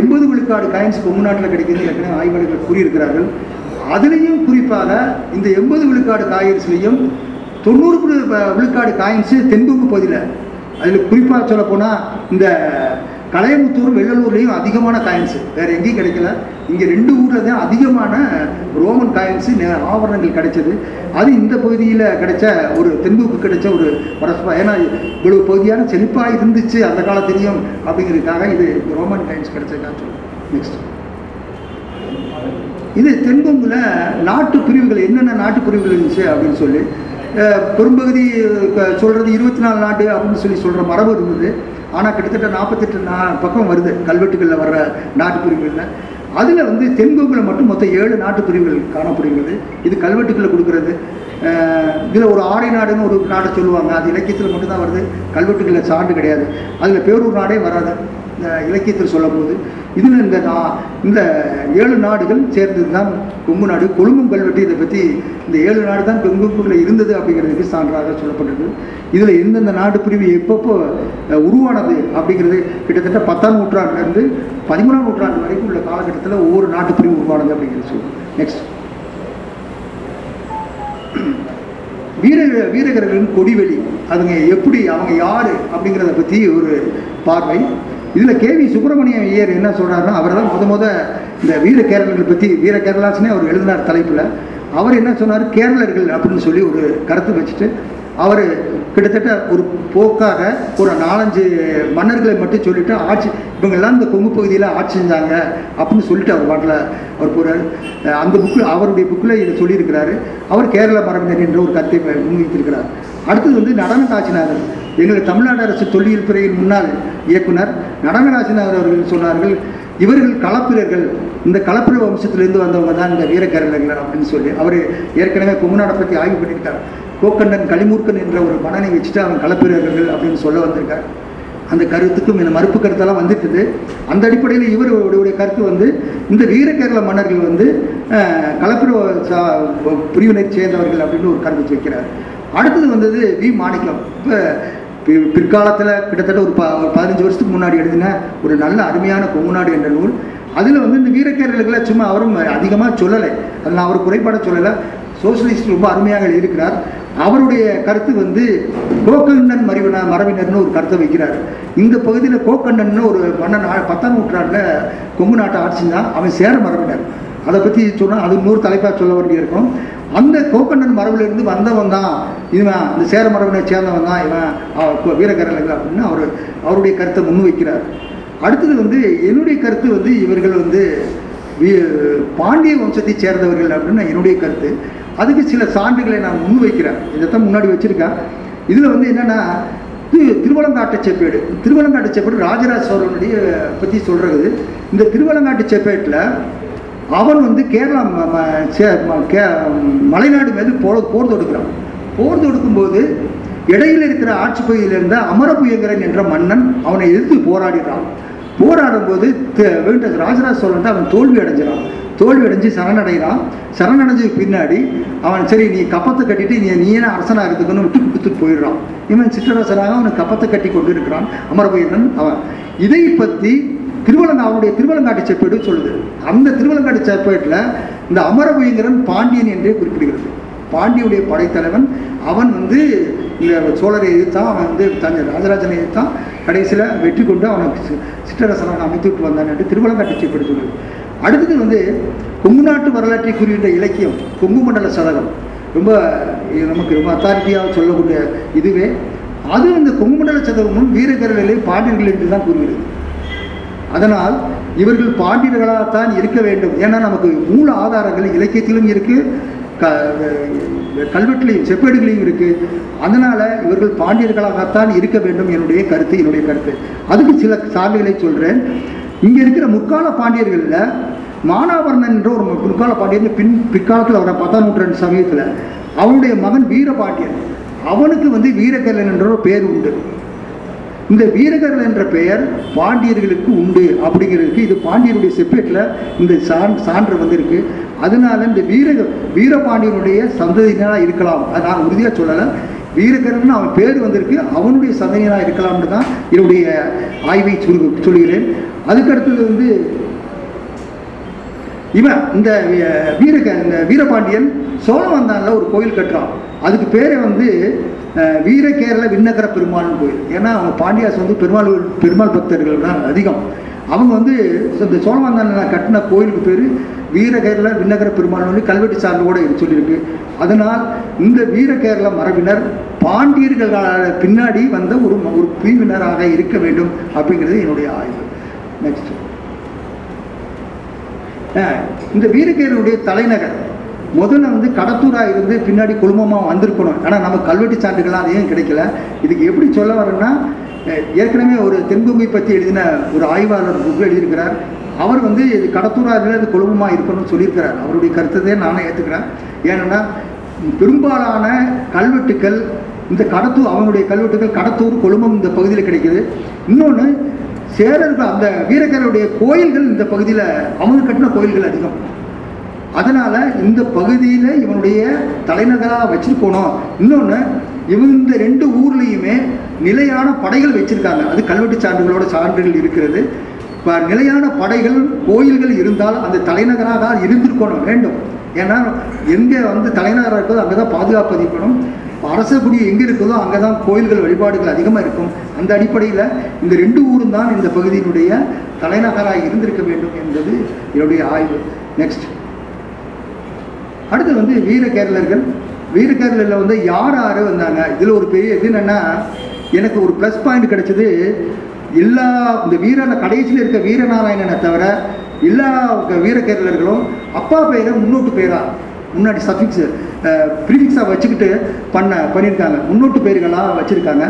எண்பது விழுக்காடு காயின்ஸ் கொங்கு நாட்டில் கிடைக்கிறது ஏற்கனவே ஆய்வாளர்கள் கூறியிருக்கிறார்கள். அதுலேயும் குறிப்பாக இந்த எண்பது விழுக்காடு காயின்ஸ்லேயும் தொண்ணூறு விழுக்காடு காயின்ஸு தென்கொங்கு பகுதியில் அதில் குறிப்பாக சொல்லப்போனால் இந்த கலையமுத்தூர் வெள்ளலூர்லேயும் அதிகமான காயின்ஸு வேறு எங்கேயும் கிடைக்கல. இங்கே ரெண்டு ஊரில் தான் அதிகமான ரோமன் காயின்ஸு நெ- ஆபரணங்கள் கிடைச்சது. அது இந்த பகுதியில் கிடைச்ச ஒரு தென்புக்கு கிடைச்ச ஒரு பரஸ்பரம் ஏன்னா இவ்வளவு பகுதியான செழிப்பாக இருந்துச்சு அந்த காலத்திலையும் அப்படிங்கிறதுக்காக இது ரோமன் காயின்ஸ் கிடைச்சதுக்காக சொல்லுவோம் நெக்ஸ்ட் இது தென்பொங்கில் நாட்டு பிரிவுகள் என்னென்ன நாட்டு பிரிவுகள் இருந்துச்சு அப்படின்னு சொல்லி பெரும்பகுதி சொல்கிறது இருபத்தி நாலு நாடு அப்படின்னு சொல்லி சொல்கிற மரபு இருந்தது. ஆனால் கிட்டத்தட்ட நாற்பத்தெட்டு நா பக்கம் வருது. கல்வெட்டுகளில் வர்ற நாட்டு பிரிவுகளில். அதில் வந்து தென்பொங்குல மட்டும் மொத்தம் ஏழு நாட்டு பிரிவுகள் காணப்படுகிறது. இது கல்வெட்டுகளில் கொடுக்கறது. இதில் ஒரு ஆடை நாடுன்னு ஒரு நாடை சொல்லுவாங்க. அது இலக்கியத்தில் மட்டும்தான் வருது. கல்வெட்டுகளில் சான்று கிடையாது. அதில் பேரூர் நாடே வராது. இந்த இலக்கியத்தில் சொல்லும்போது இதில் இந்த நான் இந்த ஏழு நாடுகள் சேர்ந்தது தான் கொங்கு நாடு. கொழும்பும் கல்வெட்டு இதை பற்றி இந்த ஏழு நாடு தான் கொங்குக்குள்ளே இருந்தது அப்படிங்கிறதுக்கு சான்றாக சொல்லப்பட்டது இதில் எந்தெந்த நாடு பிரிவு எப்பப்போ உருவானது அப்படிங்கிறது கிட்டத்தட்ட பத்தாம் நூற்றாண்டுலேருந்து பதிமூணாம் நூற்றாண்டு வரைக்கும் உள்ள காலகட்டத்தில் ஒவ்வொரு நாட்டு பிரிவு உருவானது அப்படிங்கிறது சொல்லுவோம் நெக்ஸ்ட் வீர வீரகர்களின் கொடிவெளி. அதுங்க எப்படி அவங்க யார் அப்படிங்கிறத பற்றி ஒரு பார்வை. இதில் கேவி சுப்பிரமணியம் ஐயர் என்ன சொல்கிறாருன்னா அவர் தான் முத முத இந்த வீர கேரளர்கள் பற்றி வீர கேரளாஸ்னே அவர் எழுதினார் தலைப்பில். அவர் என்ன சொன்னார்? கேரளர்கள் அப்படின்னு சொல்லி ஒரு கருத்து வச்சுட்டு அவர் கிட்டத்தட்ட ஒரு போக்காக ஒரு நாலஞ்சு மன்னர்களை மட்டும் சொல்லிட்டு ஆட்சி இவங்கெல்லாம் இந்த கொங்கு பகுதியில் ஆட்சி செஞ்சாங்க அப்படின்னு சொல்லிட்டு அவர் பாட்டில் அவர் போகிறார் அந்த புக்கில் அவருடைய புக்கில் இதை சொல்லியிருக்கிறாரு. அவர் கேரள மரபினர் என்ற ஒரு கருத்தை முன்வைத்திருக்கிறார். அடுத்தது வந்து நடன காட்சிநாதர் எங்கள் தமிழ்நாடு அரசு தொல்லியல் துறையின் முன்னாள் இயக்குனர் நடனராஜினார் அவர்கள் சொன்னார்கள் இவர்கள் களப்பிரர்கள். இந்த களப்பிர வம்சத்திலிருந்து வந்தவங்க தான் இந்த வீரக்கரலர்கள் அப்படின்னு சொல்லி. அவர் ஏற்கனவே கொங்குநாடை பற்றி ஆய்வு பண்ணியிருக்கார். கோக்கண்டன் களிமூர்க்கன் என்ற ஒரு மனனை வச்சுட்டு அவன் களப்பிரர்கள் அப்படின்னு சொல்ல வந்திருக்கார். அந்த கருத்துக்கும் இந்த மறுப்பு கருத்தெல்லாம் வந்துட்டுது. அந்த அடிப்படையில் இவருடைய கருத்து வந்து இந்த வீரகேரள மன்னர்கள் வந்து அஹ், கலப்பிர சா- பிரிவினை சேர்ந்தவர்கள் அப்படின்னு ஒரு கருத்து வைக்கிறார். அடுத்தது வந்தது வி. மாணிக்கம். இப்போ பிற்காலத்தில் கிட்டத்தட்ட ஒரு ப ஒரு பதினஞ்சு வருஷத்துக்கு முன்னாடி எழுதின ஒரு நல்ல அருமையான கொங்குநாடு என்ற நூல். அதில் வந்து இந்த வீரக்கேரர்களை சும்மா அவரும் அதிகமாக சொல்லலை. அதில் நான் அவர் குறைபாட சொல்லலை. சோசியலிஸ்ட் ரொம்ப அருமையாக இருக்கிறார் அவருடைய கருத்து வந்து கோக்கண்ணன் மறைவின மரபினர்னு ஒரு கருத்தை வைக்கிறார். இந்த பகுதியில் கோக்கண்ணன் ஒரு மன்னன் பத்தாம் நூற்றாண்டில் கொங்கு நாட்டை ஆட்சி தான் அவன் சேர மரபினர். அதை பற்றி சொன்னால் அது நூறு தலைப்பாக சொல்ல வேண்டியிருக்கும் அந்த கோக்கண்ணன் மரபிலிருந்து வந்தவன் தான் இவன் இந்த சேர மரபினை சேர்ந்தவன் தான் இவன் அவ- அப்படின்னு அவர் அவருடைய கருத்தை முன்வைக்கிறார் அடுத்தது வந்து என்னுடைய கருத்து வந்து இவர்கள் வந்து பாண்டிய வம்சத்தை சேர்ந்தவர்கள் அப்படின்னு என்னுடைய கருத்து. அதுக்கு சில சான்றுகளை நான் முன்வைக்கிறேன் இதைத்தான் முன்னாடி வச்சுருக்கேன். இதில் வந்து என்னென்னா இது திருவலங்காட்டு செப்பேடு. திருவலங்காட்டு செப்பேடு ராஜராஜ சோழனுடைய பற்றி சொல்கிறது இந்த திருவலங்காட்டு செப்பேட்டில் அவன் வந்து கேரளா ம- ம- சே- கே- மலைநாடு மீது போர் போர் தொடுக்கிறான். போர் தொடுக்கும்போது இடையில் இருக்கிற ஆட்சி பகுதியில் இருந்த அமரபுயங்கரன் என்ற மன்னன் அவனை எதிர்த்து போராடிடுறான். போராடும்போது போது வேண்ட ராஜராஜ சோழன் அவன் தோல்வி அடைஞ்சிடான் தோல்வி அடைஞ்சு சரணடைகிறான். சரணடைஞ்சதுக்கு பின்னாடி அவன் சரி நீ கப்பத்தை கட்டிட்டு நீ நீயே அரசனாக இருக்குதுன்னு விட்டு கொடுத்துட்டு போயிடுறான். இவன் சிற்றரசனாக அவனுக்கு கப்பத்தை கட்டி கொண்டு இருக்கிறான் அமரபுயங்கரன் அவன். இதை பற்றி திருவலங்கா அவனுடைய திருவலங்காட்டு செப்பேடு சொல்லுது. அந்த திருவலங்காட்டு செப்பேட்டில் இந்த அமரபுயங்கரன் பாண்டியன் என்றே குறிப்பிடுகிறது. பாண்டியுடைய படைத்தலைவன் அவன் வந்து இந்த சோழரை எதிர்த்தான் அவன் வந்து தஞ்சை ராஜராஜனை எதிர்த்தான் கடைசியில் வெற்றி கொண்டு அவனை சிற்றரசனாக அமைத்து விட்டு வந்தான் என்று திருவலங்காட்டு செப்பேடு சொல்லுது. அடுத்தது வந்து கொங்கு நாட்டு வரலாற்றை குறிப்பிட்ட இலக்கியம் கொங்கு மண்டல சதகம். ரொம்ப நமக்கு ரொம்ப அத்தாரிட்டியாக சொல்லக்கூடிய இதுவே. அது இந்த கொங்கு மண்டல சதகமும் வீரகரலிலே பாண்டியர்கள் என்று தான் கூறுகிறது. அதனால் இவர்கள் பாண்டியர்களாகத்தான் இருக்க வேண்டும். ஏன்னா நமக்கு மூல ஆதாரங்கள் இலக்கியத்திலும் இருக்குது க கல்வெட்டுலையும் செப்பேடுகளையும் இருக்குது அதனால் இவர்கள் பாண்டியர்களாகத்தான் இருக்க வேண்டும் என்னுடைய கருத்து என்னுடைய கருத்து. அதுக்கு சில சாலைகளை சொல்கிறேன் இங்கே இருக்கிற முற்கால பாண்டியர்களில் மானாவரணன் என்ற ஒரு முற்கால பாண்டியன் பின் பிற்காலத்தில் வர பத்தாம் நூற்றாண்டு சமயத்தில் அவனுடைய மகன் வீரபாண்டியன். அவனுக்கு வந்து வீரகல்லன் என்ற ஒரு பேர் உண்டு. இந்த வீரகர்கள் என்ற பெயர் பாண்டியர்களுக்கு உண்டு அப்படிங்கிறதுக்கு இது பாண்டியருடைய செப்பேட்டில் இந்த சான் சான்று வந்திருக்கு. அதனால இந்த வீர வீரபாண்டியனுடைய சந்ததியினராக இருக்கலாம். அது நான் உறுதியாக சொல்லலை. வீரகரன் அவன் பேர் வந்திருக்கு. அவனுடைய சந்ததியினராக இருக்கலாம்னு தான் என்னுடைய ஆய்வை சொல்லு சொல்கிறேன் அதுக்கடுத்தது வந்து இவன் இந்த வீரக இந்த வீரபாண்டியன் சோழவந்தானில் ஒரு கோயில் கட்டுறான். அதுக்கு பேரே வந்து வீரகேரள விண்ணகர பெருமாள்னு கோயில். ஏன்னா அவங்க பாண்டியாஸ் வந்து பெருமாள் பெருமாள் பக்தர்கள் தான் அதிகம். அவங்க வந்து இந்த சோழவந்தானில் கட்டின கோயிலுக்கு பேர் வீரகேரள விண்ணகர பெருமாள் வந்து கல்வெட்டு சார்ந்தோடு சொல்லியிருக்கு. அதனால் இந்த வீரகேரள மரபினர் பாண்டியர்களால் பின்னாடி வந்த ஒரு ஒரு பிரிவினராக இருக்க வேண்டும் அப்படிங்கிறது என்னுடைய ஆய்வு. நெக்ஸ்ட் இந்த வீரகேரனுடைய தலைநகர். முதல்ல வந்து கடத்தூராக இருந்து பின்னாடி குழுமமாக வந்திருக்கணும். ஆனால் நம்ம கல்வெட்டு சான்றுகள்லாம் ஏன் கிடைக்கல. இதுக்கு எப்படி சொல்ல வரேன்னா ஏற்கனவே ஒரு தென்பூமி பற்றி எழுதின ஒரு ஆய்வாளர் புக் எழுதியிருக்கிறார். அவர் வந்து இது கடத்தூராக இல்லை இது குழுமமாக இருக்கணும்னு சொல்லியிருக்கிறார். அவருடைய கருத்தத்தை நானே ஏற்றுக்கிறேன் ஏன்னா பெரும்பாலான கல்வெட்டுக்கள் இந்த கடத்தூர் அவனுடைய கல்வெட்டுக்கள் கடத்தூர் கொழும்பம் இந்த பகுதியில் கிடைக்கிது. இன்னொன்று சேரர்கள் அந்த வீரகருடைய கோயில்கள் இந்த பகுதியில் அவங்க கட்டின கோயில்கள் அதிகம். அதனால் இந்த பகுதியில் இவனுடைய தலைநகராக வச்சிருக்கணும். இன்னொன்று இவங்க இந்த ரெண்டு ஊர்லேயுமே நிலையான படைகள் வச்சிருக்காங்க. அது கல்வெட்டு சான்றுகளோட சான்றுகள் இருக்கிறது. இப்போ நிலையான படைகள் கோயில்கள் இருந்தால் அந்த தலைநகராக இருந்திருக்கணும் வேண்டும். ஏன்னா எங்கே வந்து தலைநகராக இருக்கோ அங்கே தான் பாதுகாப்பு அரசகுடி அரச குடி எங்கே இருக்குதோ அங்கே தான் கோயில்கள் வழிபாடுகள் அதிகமாக இருக்கும். அந்த அடிப்படையில் இந்த ரெண்டு ஊரும் தான் இந்த பகுதியினுடைய தலைநகராக இருந்திருக்க வேண்டும் என்பது என்னுடைய ஆய்வு. நெக்ஸ்ட் அடுத்து வந்து வீர கேரளர்கள். வீர கேரளில் வந்து யார் யார் வந்தாங்க? இதில் ஒரு பெரிய இது என்னென்னா எனக்கு ஒரு ப்ளஸ் பாயிண்ட் கிடைச்சது எல்லா இந்த வீரன கடைசியில் இருக்க வீரநாராயணனை தவிர எல்லா வீர கேரளர்களும் அப்பா பெயரை முன்னோட்டு பெயரா முன்னாடி சஃபிக்ஸு. ப்ரீஃபிக்ஸாக வச்சுக்கிட்டு பண்ண பண்ணியிருக்காங்க. முன்னோட்டு பெயர்களாக வச்சுருக்காங்க.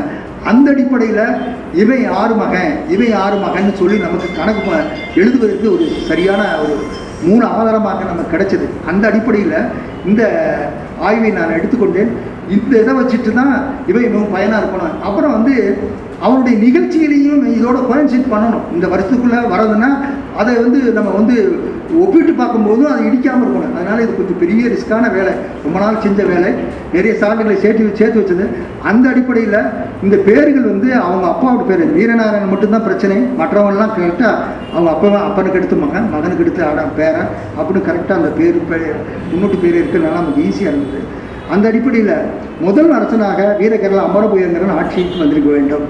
அந்த அடிப்படையில் இவை ஆறு மகன் இவை ஆறு மகன்னு சொல்லி நமக்கு கணக்கு எழுதுவதற்கு ஒரு சரியான ஒரு மூணு ஆதாரமாக நமக்கு கிடைச்சது. அந்த அடிப்படையில் இந்த ஆய்வை நான் எடுத்துக்கொண்டேன். இந்த இதை வச்சுட்டு தான் இவை மிகவும் பயனாக இருக்கணும் அப்புறம் வந்து அவருடைய நிகழ்ச்சிகளையும் இதோட கோயின்சைட் பண்ணணும். இந்த வருஷத்துக்குள்ளே வர்றதுன்னா அதை வந்து நம்ம வந்து ஒப்பிட்டு பார்க்கும்போதும் அதை இடிக்காமல் இருக்கணும். அதனால் இது கொஞ்சம் பெரிய ரிஸ்க்கான வேலை. ரொம்ப நாள் செஞ்ச வேலை. நிறைய சான்றுகளை சேர்த்து சேர்த்து வச்சது. அந்த அடிப்படையில் இந்த பேர்கள் வந்து அவங்க அப்பாவோட பேர் வீரநாராயணன் மட்டும்தான் பிரச்சனை. மற்றவங்கெல்லாம் கரெக்டாக அவங்க அப்பா அப்பனுக்கு எடுத்து மகன் மகனுக்கு எடுத்து ஆடா பேரன் அப்படின்னு கரெக்டாக அந்த பேர் பேர் முன்னோட்டு பேர் இருக்கிறதுனால நமக்கு ஈஸியாக இருந்தது. அந்த அடிப்படையில் முதல் அரசனாக வீரகரில் அமரபுயங்கரன் ஆட்சிக்கு வந்திருக்க வேண்டும்.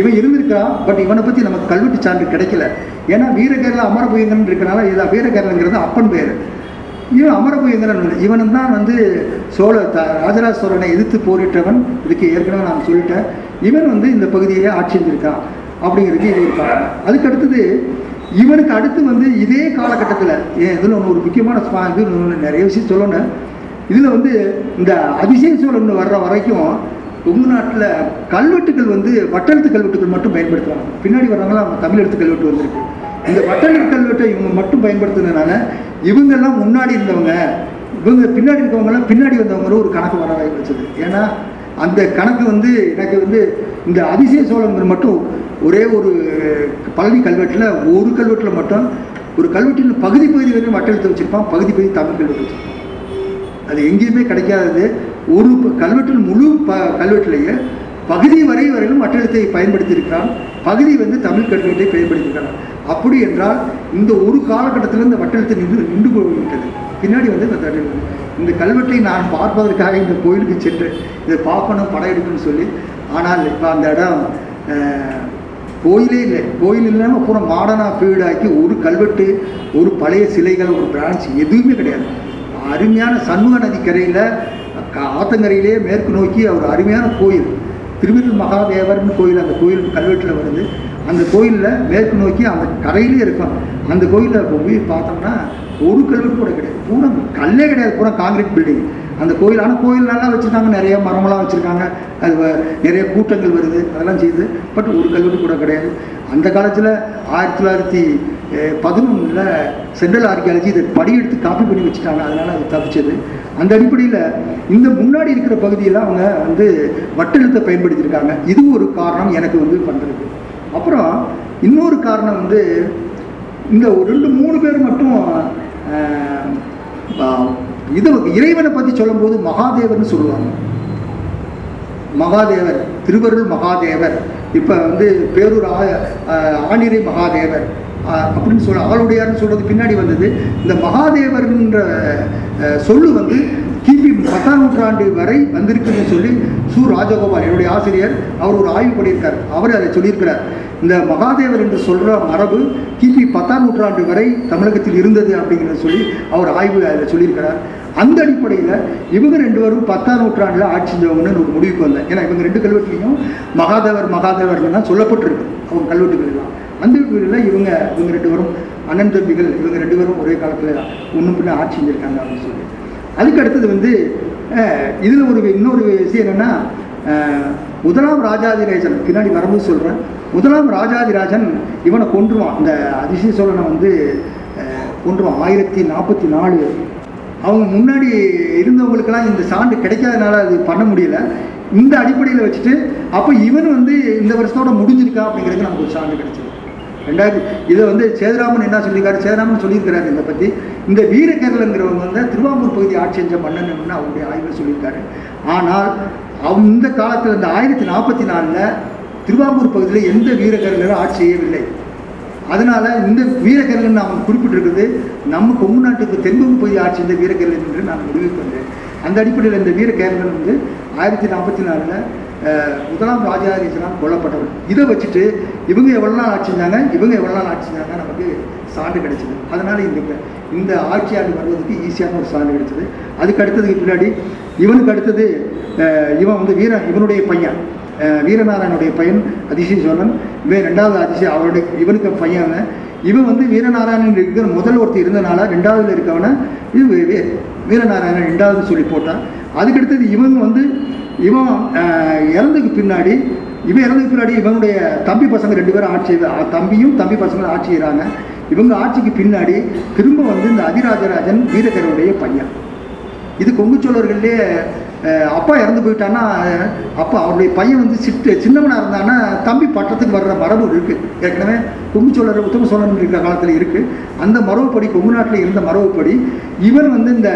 இவன் இருந்திருக்கான் பட் இவனை பற்றி நமக்கு கல்வெட்டு சான்று கிடைக்கல. ஏன்னா வீரகேரள அமரபுயங்கரன் இருக்கனால இதில் வீரகேரளங்கிறது அப்பன் பேர். இவன் அமரபுயங்கரன் இவனும் தான் வந்து சோழ த ராஜராஜ சோழனை எதிர்த்து போரிட்டவன். இதுக்கு ஏற்கனவே நான் சொல்லிட்டேன். இவன் வந்து இந்த பகுதியை ஆட்சி செஞ்சிருக்கான் அப்படிங்கிறது இது ஒரு காரணம் இவனுக்கு அடுத்து வந்து இதே காலகட்டத்தில் ஏன் இதில் ஒன்று ஒரு முக்கியமான ஸ்பா இது நிறைய விஷயம் சொல்லணும். இதில் வந்து இந்த அதிசய சோழன் வர்ற வரைக்கும் உங்கள் நாட்டில் கல்வெட்டுகள் வந்து வட்டெழுத்து கல்வெட்டுகள் மட்டும் பயன்படுத்துவாங்க பின்னாடி வர்றவங்களாம் அவங்க தமிழ் எழுத்து கல்வெட்டு வந்திருக்கு. இந்த வட்டெழுத்து கல்வெட்டை இவங்க மட்டும் பயன்படுத்துனதுனால இவங்கெல்லாம் முன்னாடி இருந்தவங்க இவங்க பின்னாடி இருக்கவங்கெல்லாம் பின்னாடி வந்தவங்களும் ஒரு கணக்கு வர வச்சது. ஏன்னா அந்த கணக்கு வந்து எனக்கு வந்து இந்த அதிசய சோழங்கள் மட்டும் ஒரே ஒரு பழனி கல்வெட்டில் ஒரு கல்வெட்டில் மட்டும் ஒரு கல்வெட்டில் பகுதி பகுதி வரையும் வட்டெழுத்து வச்சுருப்பான் பகுதி பகுதி தமிழ் கல்வெட்டு வச்சுருப்பான். அது எங்கேயுமே கிடைக்காதது. ஒரு கல்வெட்டில் முழு ப கல்வெட்டிலேயே பகுதி வரை வரையிலும் மற்றெழுத்தை பயன்படுத்தியிருக்கிறான். பகுதி வந்து தமிழ் கல்வெட்டை பயன்படுத்தியிருக்கிறான். அப்படி என்றால் இந்த ஒரு காலகட்டத்தில் இந்த வட்டெழுத்து நின்று நின்று போய்விட்டது. பின்னாடி வந்து இந்த தடை இந்த கல்வெட்டை நான் பார்ப்பதற்காக இந்த கோயிலுக்கு சென்று இதை பார்க்கணும் படம் எடுக்கணும்னு சொல்லி. ஆனால் இப்போ அந்த இடம் கோயிலே இல்லை. கோயில் இல்லாமல் பூரா மாடர்னாக ஃபீல்டாக்கி ஒரு கல்வெட்டு ஒரு பழைய சிலைகள் ஒரு பிரான்ச் எதுவுமே கிடையாது. அருமையான சண்முக நதிக்கரையில் ஆத்தங்கரையிலே மேற்கு நோக்கி ஒரு அருமையான கோயில். திருவிருள் மகாதேவர்னு கோயில் அந்த கோயில் கல்வெட்டில் வருது. அந்த கோயிலில் மேற்கு நோக்கி அந்த கரையிலே இருக்கும். அந்த கோயிலில் போய் பார்த்தோம்னா ஒரு கல்வெட்டு கூட கிடையாது. பூரா கல்லே கிடையாது. பூரா காங்கிரீட் பில்டிங் அந்த கோயில் ஆனால் கோயில் நல்லா வச்சுருக்காங்க. நிறைய மரமெல்லாம் வச்சுருக்காங்க. அது நிறைய கூட்டங்கள் வருது. அதெல்லாம் செய்யுது பட் ஒரு கல்வெட்டு கூட கிடையாது. அந்த காலத்தில் ஆயிரத்தி தொள்ளாயிரத்தி பதினொன்றில் சென்ட்ரல் ஆர்கியாலஜி இதை படியெடுத்து காப்பி பண்ணி வச்சுட்டாங்க. அதனால் அது தப்பிச்சது. அந்த அடிப்படையில் இந்த முன்னாடி இருக்கிற பகுதியில் அவங்க வந்து வட்டெழுத்தை பயன்படுத்தியிருக்காங்க. இதுவும் ஒரு காரணம் எனக்கு வந்து பண்ணுறது அப்புறம் இன்னொரு காரணம் வந்து இந்த ஒரு ரெண்டு மூணு பேர் மட்டும் இது இறைவனை பற்றி சொல்லும்போது மகாதேவர்னு சொல்லுவாங்க. மகாதேவர் திருவருள் மகாதேவர். இப்போ வந்து பேரூர் ஆ ஆணிரை மகாதேவர். அப்படின்னு சொல்ல ஆளுடையார்னு சொல்கிறது பின்னாடி வந்தது. இந்த மகாதேவர்ன்ற சொல்லு வந்து கிபி பத்தாம் நூற்றாண்டு வரை வந்திருக்குன்னு சொல்லி சு. ராஜகோபால் என்னுடைய ஆசிரியர் அவர் ஒரு ஆய்வு பண்ணியிருக்கார். அவர் அதை சொல்லியிருக்கிறார். இந்த மகாதேவர் என்று சொல்கிற மரபு கிபி பத்தாம் நூற்றாண்டு வரை தமிழகத்தில் இருந்தது அப்படிங்கிறத சொல்லி அவர் ஆய்வு அதில் சொல்லியிருக்கிறார். அந்த அடிப்படையில் இவங்க ரெண்டு பேரும் பத்தாம் நூற்றாண்டில் ஆட்சி செஞ்சவங்கன்னு ஒரு முடிவுக்கு வந்தேன் ஏன்னா இவங்க ரெண்டு கல்வெட்டுலையும் மகாதேவர் மகாதேவர்கள் தான் சொல்லப்பட்டிருக்கு. அவங்க கல்வெட்டுகள் எல்லாம் அந்த வீடில் இவங்க இவங்க ரெண்டு பேரும் அண்ணன் தம்பிகள் இவங்க ரெண்டு பேரும் ஒரே காலத்தில் ஒன்றும் பின்ன ஆட்சி செஞ்சுருக்காங்க அப்படின்னு சொல்லி அதுக்கு அடுத்தது வந்து இதில் ஒரு இன்னொரு விஷயம் என்னென்னா முதலாம் ராஜாதிராஜன் பின்னாடி வரும்போது சொல்கிறேன் முதலாம் ராஜாதிராஜன் இவனை கொன்றுவான். அந்த அதிசய சோழனை வந்து கொன்றுவான். ஆயிரத்தி நாற்பத்தி நாலு. அவங்க முன்னாடி இருந்தவங்களுக்கெல்லாம் இந்த சான்று கிடைக்காதனால அது பண்ண முடியல. இந்த அடிப்படையில் வச்சுட்டு அப்போ இவன் வந்து இந்த வருஷத்தோட முடிஞ்சிருக்கா அப்படிங்கிறது நமக்கு ஒரு சான்று கிடைச்சது. ரெண்டாவது இதை வந்து சேதுராமன் என்ன சொல்லியிருக்காரு? சேதுராமன் சொல்லியிருக்கிறாரு இதை பற்றி இந்த வீரகேரளங்கிறவங்க வந்து திருவாமூர் பகுதி ஆட்சி செஞ்ச மன்னன் அவருடைய ஆய்வில் சொல்லியிருக்காரு. ஆனால் அவ் இந்த காலத்தில் இந்த ஆயிரத்தி நாற்பத்தி நாலில் திருவாங்கூர் பகுதியில் எந்த வீரகேரளரும் ஆட்சி செய்யவில்லை. அதனால் இந்த வீரகேரளன் அவன் குறிப்பிட்டிருக்கிறது நம்ம கொங்கு நாட்டுக்கு தென்கொங்கு பகுதி ஆட்சி இந்த வீரகேரளன் என்று நான் முடிவு வந்தேன் அந்த அடிப்படையில் இந்த வீரகேரளன் வந்து ஆயிரத்தி நாற்பத்தி நாலில் முதலாம் ராஜாதீசனால் கொல்லப்பட்டவர் இதை வச்சுட்டு இவங்க எவ்வளோ நாள் ஆட்சி செஞ்சாங்க இவங்க எவ்வளோ நாள் ஆட்சி செஞ்சாங்க நமக்கு சான்று கிடைச்சிது. அதனால் இந்த இந்த ஆட்சியாண்டு வருவதற்கு ஈஸியான ஒரு சான்று கிடைச்சிது. அதுக்கு அடுத்ததுக்கு பின்னாடி இவனுக்கு அடுத்தது இவன் வந்து வீர இவனுடைய பையன். வீரநாராயணனுடைய பையன் அதிசய சோழன். இவன் ரெண்டாவது அதிசய அவருடைய இவனுக்கு பையன் இவன் வந்து வீரநாராயணன் இருக்கிற முதல் ஒருத்தர் இருந்தனால ரெண்டாவதுல இருக்கவனை இது வீரநாராயணன் ரெண்டாவது சொல்லி போட்டான். அதுக்கடுத்தது இவங்க வந்து இவன் இறந்ததுக்கு பின்னாடி இவன் இறந்ததுக்கு பின்னாடி இவனுடைய தம்பி பசங்க ரெண்டு பேரும் ஆட்சி தம்பியும் தம்பி பசங்களும் ஆட்சி செய்கிறாங்க இவங்க ஆட்சிக்கு பின்னாடி திரும்ப வந்து இந்த அதிராஜராஜன் வீரகருடைய பையன். இது கொங்கு சோழர்கள்லேயே அப்பா இறந்து போயிட்டான்னா அப்பா அவருடைய பையன் வந்து சிட்டு சின்னவனாக இருந்தான்னா தம்பி பட்டத்துக்கு வர்ற மரபு இருக்குது ஏற்கனவே கொங்கு சோழர் உத்தம சோழன் இருக்கிற காலத்தில் இருக்குது அந்த மரபுப்படி கொங்கு நாட்டில் இருந்த மரபுப்படி இவன் வந்து இந்த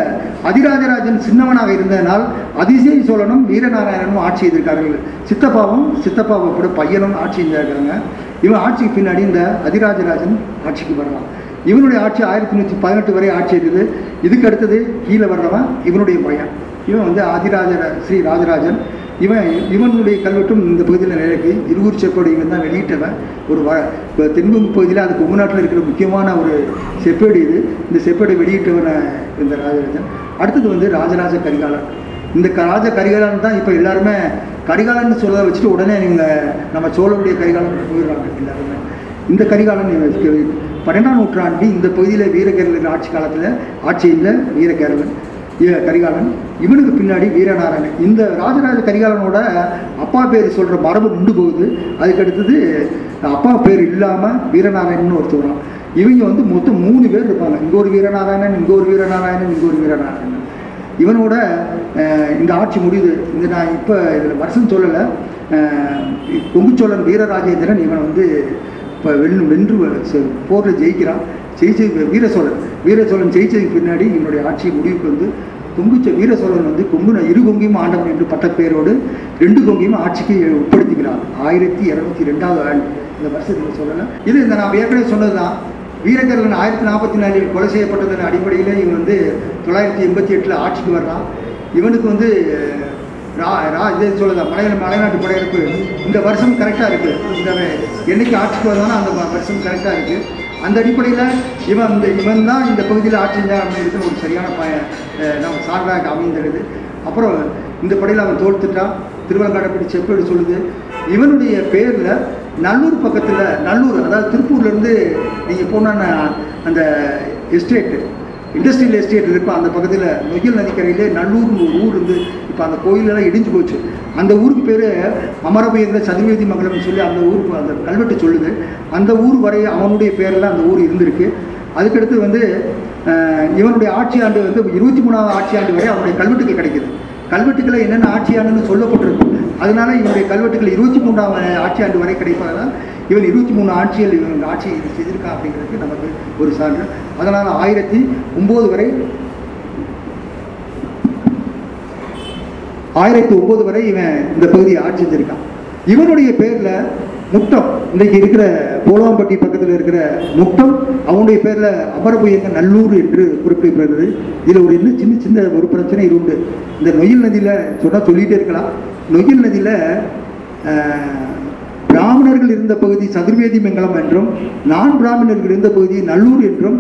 அதிராஜராஜன் சின்னவனாக இருந்ததனால் அதிசய சோழனும் வீரநாராயணனும் ஆட்சி செய்திருக்கார்கள். சித்தப்பாவும் சித்தப்பாவை கூட பையனும் ஆட்சி செஞ்சிருக்காங்க இவன் ஆட்சிக்கு பின்னாடி இந்த அதிராஜராஜன் ஆட்சிக்கு வரலாம் இவனுடைய ஆட்சி ஆயிரத்தி நூற்றி பதினெட்டு வரை ஆட்சி இருக்குது. இதுக்கு அடுத்தது கீழே வர்றவன் இவனுடைய பையன். இவன் வந்து ஆதிராஜ ஸ்ரீ ராஜராஜன். இவன் இவனுடைய கல்வெட்டும் இந்த பகுதியில் நிலைக்கு இருவூர் செப்பேடு இவன் தான் வெளியிட்டவன். ஒரு வ இப்போ தென்கொங்கு பகுதியில் அது கொங்கு நாட்டில் இருக்கிற முக்கியமான ஒரு செப்பேடு இது. இந்த செப்பேடை வெளியிட்டவன இந்த ராஜராஜன். அடுத்தது வந்து ராஜராஜ கரிகாலன். இந்த க- ராஜ கரிகாலன் தான் இப்போ எல்லாருமே கரிகாலன் சொல்ல வச்சுட்டு உடனே நீங்கள் நம்ம சோழனுடைய கரிகாலன் போயிடுறாங்க எல்லாருமே. இந்த கரிகாலன் பன்னெண்டாம் நூற்றாண்டு இந்த பகுதியில் வீரகேரளன் ஆட்சி காலத்தில் ஆட்சி வீரகேரளன் கரிகாலன். இவனுக்கு பின்னாடி வீரநாராயணன். இந்த ராஜராஜ கரிகாலனோட அப்பா பேர் சொல்கிற மரபு நின்று போகுது. அதுக்கடுத்தது அப்பா பேர் இல்லாமல் வீரநாராயணன் ஒருத்தர் இவங்க வந்து மொத்தம் மூணு பேர் இருப்பாங்க. இங்கே ஒரு வீரநாராயணன் இங்கே ஒரு வீரநாராயணன் இங்கே ஒரு வீரநாராயணன். இவனோட இந்த ஆட்சி முடியுது. இந்த நான் இப்போ இதில் வருஷம் சொல்லலை. கொங்குச்சோழன் வீரராஜேந்திரன் இவன் வந்து இப்போ வென்று வென்று போரில் ஜெயிக்கிறான். ஜெயிச்சு வீரசோழன் வீரசோழன் ஜெயிச்சதுக்கு பின்னாடி இவனுடைய ஆட்சி முடிவுக்கு வந்து கொங்குச்ச வீர சோழன் வந்து கொங்குன இரு கொங்கையும் ஆண்டவன் என்று பட்டப்பேரோடு ரெண்டு கொங்கையும் ஆட்சிக்கு உட்படுத்துகிறார் ஆயிரத்தி இரநூத்தி ரெண்டாவது ஆண்டு. இந்த வருஷத்தில் சொல்லலாம் இது இந்த நான் ஏற்கனவே சொன்னது தான் வீரகரலன் ஆயிரத்தி நாற்பத்தி நாலில் கொலை செய்யப்பட்டதன் அடிப்படையில் இவன் வந்து தொள்ளாயிரத்தி எண்பத்தி எட்டில் ஆட்சிக்கு வர்றான். இவனுக்கு வந்து ரா ரா இதே சொல்லுதான் மலை மலைநாட்டு படையெடுப்பு. இந்த வருஷம் கரெக்டாக இருக்குது இந்த என்னைக்கு ஆட்சிக்கு வந்தாலும் அந்த வருஷம் கரெக்டாக இருக்குது அந்த அடிப்படையில் இவன் இந்த இவன் தான் இந்த பகுதியில் ஆட்சி அப்படின்றது அப்படிங்கிறது ஒரு சரியான ப நம்ம சான்றாக அமைந்திருது அப்புறம் இந்த படையில் அவன் தோல்த்துட்டான் திருவள்ளங்காடப்படி செப்பேடு சொல்லுது. இவனுடைய பேரில் நல்லூர் பக்கத்தில் நல்லூர் அதாவது திருப்பூர்லேருந்து நீங்கள் போன அந்த எஸ்டேட்டு இண்டஸ்ட்ரியல் எஸ்டேட் இருக்கும் அந்த பக்கத்தில் நொய்யல் நதிக்கரையிலே நல்லூர்னு ஒரு ஊர் இருந்து இப்போ அந்த கோயிலெல்லாம் இடிஞ்சு போச்சு. அந்த ஊருக்கு பேர் அமரபயந்த சதுர்வேதி மங்கலம்னு சொல்லி அந்த ஊருக்கு அந்த கல்வெட்டு சொல்லுது. அந்த ஊர் வரை அவனுடைய பேரில் அந்த ஊர் இருந்திருக்கு. அதுக்கடுத்து வந்து இவனுடைய ஆட்சி ஆண்டு வந்து இருபத்தி மூணாவது ஆட்சி ஆண்டு வரை அவனுடைய கல்வெட்டுகள் கிடைக்கிது. கல்வெட்டுக்களை என்னென்ன ஆட்சி ஆண்டுன்னு சொல்லப்பட்டிருக்கும். அதனால இவனுடைய கல்வெட்டுகள் இருபத்தி மூணாம் ஆட்சி ஆண்டு வரை கிடைப்பதால் இவன் இருபத்தி மூணு ஆட்சியில் இவன் ஆட்சி செய்திருக்கான் அப்படிங்கிறது நமக்கு ஒரு சான்று. அதனால் ஆயிரத்தி ஒம்பது வரை ஆயிரத்தி ஒம்பது வரை இவன் இந்த பகுதியை ஆட்சி செஞ்சிருக்கான். இவனுடைய பேரில் முட்டம் இன்றைக்கு இருக்கிற போலவாம்பட்டி பக்கத்தில் இருக்கிற முட்டம் அவனுடைய பேரில் அமரபுயங்க நல்லூர் என்று குறிப்பிடப்படுகிறது. இதில் ஒரு இன்னும் சின்ன சின்ன ஒரு பிரச்சனை இது உண்டு. இந்த நொயில் நதியில் சொன்னால் சொல்லிகிட்டே இருக்கலாம். நொயில் நதியில் பிராமணர்கள் இருந்த பகுதி சதுர்வேதி மங்கலம் என்றும் நான் பிராமணர்கள் இருந்த பகுதி நல்லூர் என்றும்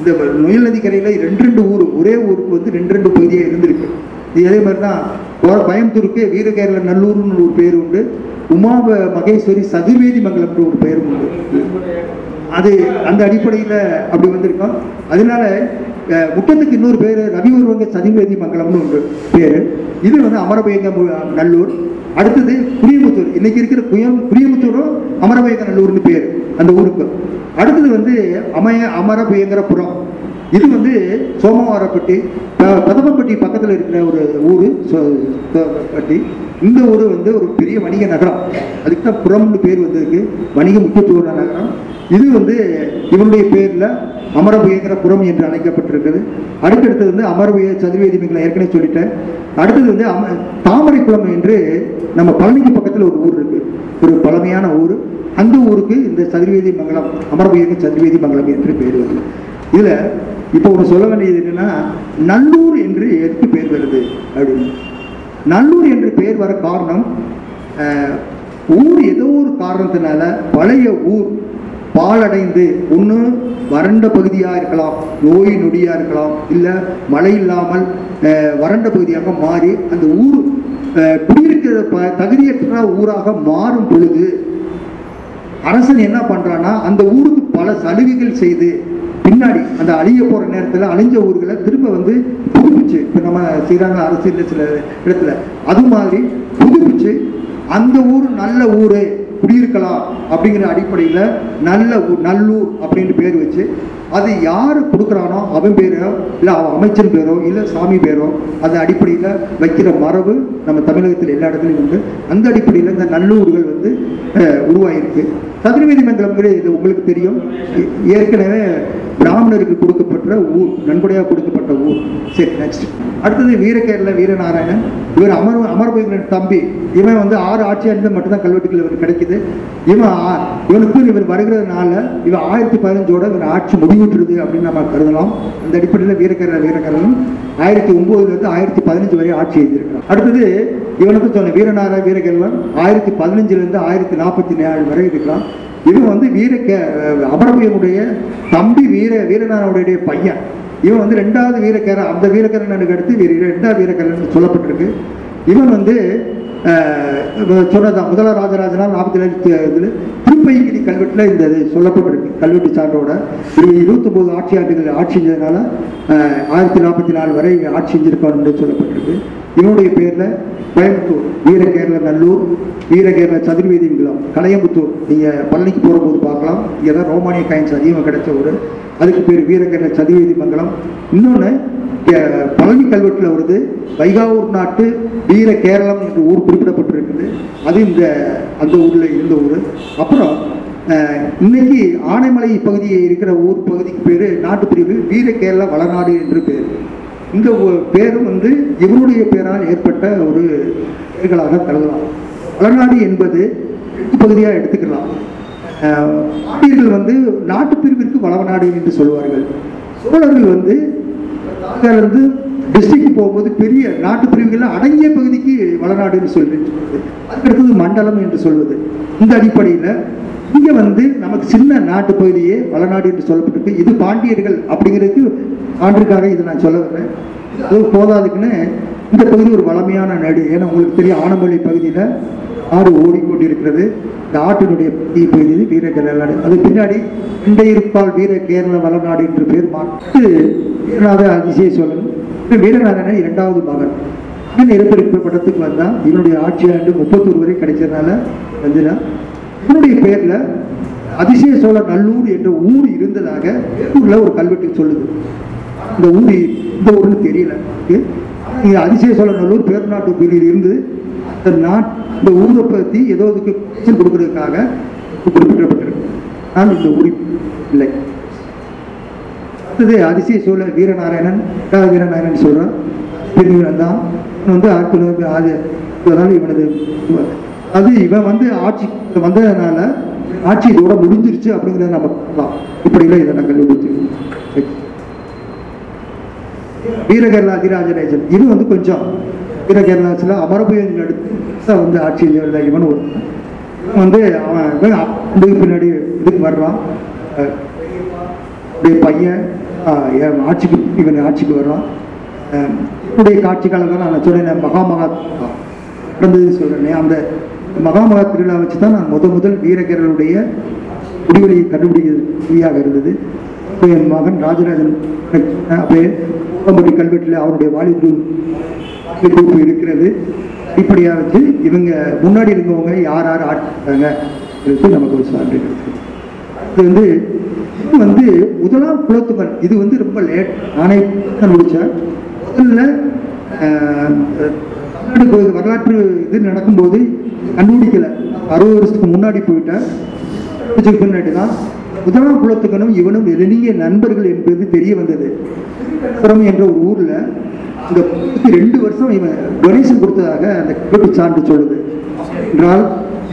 இந்த நொயல் நதிக்கரையில் ரெண்டு ரெண்டு ஊர் ஒரே ஊருக்கு வந்து ரெண்டு ரெண்டு பகுதியாக இருந்திருக்கு. இது அதே மாதிரி தான் கோயம்புத்தூருக்கு வீரகேரள நல்லூர்னு ஒரு பேர் உண்டு உமா மகேஸ்வரி சதுர்வேதி மங்கலம்ன்ற ஒரு பெயரும் உண்டு. அது அந்த அடிப்படையில் அப்படி வந்திருக்கோம். அதனால அஹ், முட்டத்துக்கு இன்னொரு பேர் ரவிவர்வங்க சதுர்வேதி மங்கலம்னு ஒன்று பேர். இது வந்து அமரபயங்க நல்லூர். அடுத்தது புளியமுத்தூர் இன்னைக்கு இருக்கிற குயம் புளியமுத்தூரும் அமரபயங்க நல்லூர்னு பேர். அந்த ஊருக்கு. அடுத்தது வந்து அமய அமரபயங்கரபுரம். இது வந்து சோமவாரப்பட்டி ப- பதமப்பட்டி பக்கத்தில் இருக்கிற ஒரு ஊர் பட்டி இந்த ஊர் வந்து ஒரு பெரிய வணிக நகரம். அதுக்கு தான் புறம்னு பேர் வந்திருக்கு. வணிக முக்கியத்துவ நகரம். இது வந்து இவருடைய பேரில் அமரபுயங்கிற புறம் என்று அழைக்கப்பட்டிருக்குது அடுத்தடுத்தது வந்து அமரபுய சதுர்வேதி ஏற்கனவே சொல்லிட்டேன். அடுத்தது வந்து அம தாமரைக்குளம் என்று நம்ம பழனிக்கு பக்கத்தில் ஒரு ஊர் இருக்குது ஒரு பழமையான ஊர். அந்த ஊருக்கு இந்த சதுர்வேதி மங்கலம் அமரபுயங்க சதுர்வேதி மங்கலம் என்று பேர் வருது இதில் இப்போ ஒரு சொல்ல வேண்டியது என்னன்னா நல்லூர் என்று எதுக்கு பேர் வருது அப்படின்னு. நல்லூர் என்று பேர் வர காரணம் ஊர் ஏதோ ஒரு காரணத்தினால பழைய ஊர் பாலடைந்து ஒன்று வறண்ட பகுதியாக இருக்கலாம் நோய் நொடியாக இருக்கலாம் இல்லை மழை இல்லாமல் வறண்ட பகுதியாக மாறி அந்த ஊர் குடியிருக்கிற ப தகுதியற்ற ஊராக மாறும் பொழுது அரசன் என்ன பண்ணுறான்னா அந்த ஊருக்கு பல சலுகைகள் செய்து பின்னாடி அந்த அழிய போகிற நேரத்தில் அழிஞ்ச ஊர்களை திரும்ப வந்து புதுப்பிச்சு இப்போ நம்ம செய்கிறாங்க அரசியல் சில இடத்துல. அது மாதிரி புதுப்பிச்சு அந்த ஊர் நல்ல ஊர். குடியிருக்கலாம் அப்படிங்கிற அடிப்படையில் நல்ல ஊர் நல்லூர் அப்படின்ட்டு பேர் வச்சு அது யார் கொடுக்குறானோ அவன் பேரோ இல்லை அவன் அமைச்சர் பேரோ இல்லை சாமி பேரோ அந்த அடிப்படையில் வைக்கிற மரபு நம்ம தமிழகத்தில் எல்லா இடத்துலையும் உண்டு. அந்த அடிப்படையில் இந்த நல்லூர்கள் வந்து உருவாயிருக்கு. சதுர்வீதி மங்கலம்ங்கிறது இது உங்களுக்கு தெரியும். ஏற்கனவே பிராமணருக்கு கொடுக்கப்பட்ட ஊர் நன்கொடையாக கொடுக்கப்பட்ட ஊர். சரி நெக்ஸ்ட் அடுத்தது வீரகேரள வீரநாராயணன். இவர் அமர் அமர்பயங்கரன் தம்பி. இவன் வந்து ஆறு ஆட்சியாளர்கள் மட்டும்தான் கல்வெட்டுகள் இவருக்கு கிடைக்குது. இவன் இவனுக்கு இவர் வருகிறதுனால இவன் ஆயிரத்தி பதினஞ்சோட இவர் ஆட்சி முடிவுற்றுது அப்படின்னு நம்ம கருதலாம். அந்த அடிப்படையில் வீரகேரள வீரகேரளன் ஆயிரத்தி ஒன்பதுலேருந்து ஆயிரத்தி பதினஞ்சு வரை ஆட்சி எழுதியிருக்கிறான். அடுத்தது இவனுக்கு சொன்ன வீரநாராயண வீரகேரளன் ஆயிரத்தி பதினஞ்சுலேருந்து ஆயிரத்தி நாற்பத்தி ஏழு வரை இருக்கிறான். இவன் வந்து வீர அமரவியனுடைய தம்பி வீர வீரநாராயணுடைய பையன். இவன் வந்து ரெண்டாவது வீரக்கேர அந்த வீரக்கரனுக்கு அடுத்து வீர ரெண்டாவது வீரக்கரன் சொல்லப்பட்டிருக்கு. இவன் வந்து சொன்னதான் முதல ராஜராஜனால் நாற்பத்தி ஏழு இதில் திருப்பைங்கிரி கல்வெட்டில் இந்த இது சொல்லப்பட்டிருக்கு. கல்வெட்டு சான்றோட இருபத்தொம்போது ஆட்சி ஆண்டுகள் ஆட்சி செஞ்சதுனால ஆயிரத்தி நாற்பத்தி நாலு வரை ஆட்சி செஞ்சிருக்கான்னு சொல்லப்பட்டிருக்கு. இவனுடைய பேரில் கோயம்புத்தூர் வீரகேரள நல்லூர் வீரகேரள சதுர்வேதி விழாம் கலையம்புத்தூர் நீங்கள் பழனிக்கு போகும்போது பார்க்கலாம். இங்கே தான் ரோமானிய காயின்ஸ் அதிகமாக கிடைச்ச ஒரு அதுக்கு பேர் வீரகேரள சதுர்வேதி மங்கலம். இன்னொன்று பழனி கல்வெட்டில் வருது. வைகாவூர் நாட்டு வீர கேரளம் என்ற ஊர் குறிப்பிடப்பட்டிருக்குது. அது இந்த அந்த ஊரில் இருந்த ஊர். அப்புறம் இன்னைக்கு ஆனைமலை பகுதியில் இருக்கிற ஊர் பகுதிக்கு பேர் நாட்டுப்பிரிவு வீர கேரள வளநாடு என்று பேர். இந்த பேரும் வந்து இவருடைய பேரால் ஏற்பட்ட ஒரு பெயர்களாக கருதலாம். வளநாடு என்பது பகுதியாக எடுத்துக்கலாம். அஹ், வந்து வந்து நாட்டுப்பிரிவிற்கு வளவநாடு என்று சொல்வார்கள் சோழர்கள் வந்து இருந்து டிஸ்ட்ரிக்ட் போகும்போது பெரிய நாட்டு பிரிவுகளில் அடங்கிய பகுதிக்கு வளநாடுன்னு சொல்றேன் அதுக்கடுத்தது மண்டலம் என்று சொல்வது. இந்த அடிப்படையில் இங்கே வந்து நமக்கு சின்ன நாட்டு பகுதியே வளநாடு என்று சொல்லப்பட்டிருக்கு. இது பாண்டியர்கள் அப்படிங்கிறதுக்கு ஆண்டிற்காக இதை நான் சொல்ல வர்றேன். அது போதாதுக்குன்னு இந்த பகுதி ஒரு வளமையான நாடு. ஏன்னா உங்களுக்கு தெரியும் ஆனமலை பகுதியில் ஆடு ஓடிக்கொண்டிருக்கிறது. இந்த ஆட்டினுடைய தீ பெய்தது வீர கேரளாடு அது பின்னாடி இண்டையிருப்பால் வீர கேரள வளநாடு என்று பேர் மாற்று வீரநாத அதிசய சோழன். இது வீரநாதன இரண்டாவது மகன். இவன் இருப்பிருப்பு படத்துக்கு வந்தால் இவனுடைய ஆட்சி ஆண்டு முப்பத்தொரு வரை கிடைச்சதுனால வந்துனா இவனுடைய பேரில் அதிசய சோழ நல்லூர் என்ற ஊர் இருந்ததாக ஊரில் ஒரு கல்வெட்டு சொல்லுது. இந்த ஊர் இந்த ஊர்னு தெரியல. அதிசய சோழ நல்லூர் பேர்நாட்டு பகுதியில் இருந்து நான் நாட் இந்த ஊரை பற்றி ஏதோ இதுக்கு கொடுக்கறதுக்காக குறிப்பிடப்பட்டிருக்கு. ஆனால் இந்த ஊர் இல்லை. அடுத்தது அதிசய சூழல் வீரநாராயணன் கா வீரநாராயணன் சொல்கிறான் பெரியவன் தான் வந்து ஆட்கள் ஆதி ஆறு அதனால இவனது அது இவன் வந்து ஆட்சி வந்ததுனால ஆட்சி இதோட முடிஞ்சிருச்சு அப்படிங்கிறத நம்ம பார்க்கலாம். இப்படிலாம் இதை நான் கண்டுபிடிச்சு வீரகேரளா அதிராஜராஜன் இது வந்து கொஞ்சம் வீரகேரளாச்சில் அமரபுயன் அடுத்து வந்து ஆட்சியில் செய்த இவன் ஒரு வந்து அவன் இதுக்கு பின்னாடி இதுக்கு வர்றான். பையன் ஆட்சிக்கு இவன் ஆட்சிக்கு வர்றான். அஹ், காட்சி காலங்கள் நான் சொன்னேன் மகாமகா நடந்தது சொல்றேனே அந்த மகாமகா திருவிழா வச்சு தான் நான் முத முதல் வீரகர்களுடைய குடிவெளியை கண்டுபிடிக்கிறதாக இருந்தது. என் மகன் ராஜராஜன் அப்படியே கல்வெட்டில் அவருடைய வாலிபு குரூப் இருக்கிறது. இப்படியா வச்சு இவங்க முன்னாடி இருந்தவங்க யார் யார் ஆட்சிட்டாங்க நமக்கு ஒரு சான்று இது வந்து இது வந்து முதலாம் குலத்துமன் இது வந்து ரொம்ப லேட். நானே முடித்தேன். முதல்ல வரலாற்று இது நடக்கும்போது கண்டுபிடிக்கல. அறுபது வருஷத்துக்கு முன்னாடி போயிட்டேன். பின்னாடி தான். முதலாம் குலத்துக்கனும் இவனும் நெருங்கிய நண்பர்கள் என்பது தெரிய வந்தது. என்ற ஒரு ஊரில் இந்த ரெண்டு வருஷம் இவன் டொனேஷன் கொடுத்ததாக அந்த கல்வெட்டு சான்று சொல்லுது. என்றால்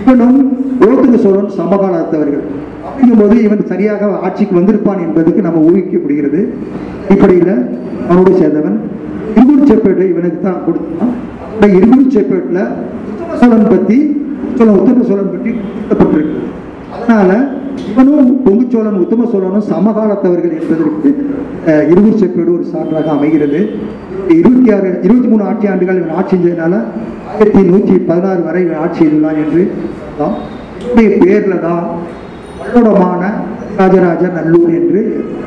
இவனும் குலோத்துங்க சோழன் சமகாலத்தவர்கள். அப்படிங்கும்போது இவன் சரியாக ஆட்சிக்கு வந்திருப்பான் என்பதுக்கு நம்ம ஊகிக்கப்படுகிறது. இப்படியில் அவனோடு சேர்ந்தவன் இருகூர் சேப்பேட்டை இவனுக்கு தான் கொடுத்தான். அந்த இருகூர் சேப்பேட்டில் சோழன் பற்றி சோழன் உத்தம சோழன் பற்றி கொடுக்கப்பட்டிருக்கு அதனால இவனும் பொங்கு சோழன் உத்தம சோழனும் சமகாலத்தவர்கள் என்பதற்கு அஹ், செப்பேடு ஒரு சான்றாக அமைகிறது. இருபத்தி ஆறு இருபத்தி மூணு ஆட்சி ஆண்டுகள் இவன் ஆட்சி செய்தனால ஆயிரத்தி நூற்றி பதினாறு வரை இவன் ஆட்சி செய்துள்ளான் என்று தான் பேரில் தான் வல்லோடமான ராஜராஜ நல்லூர் என்று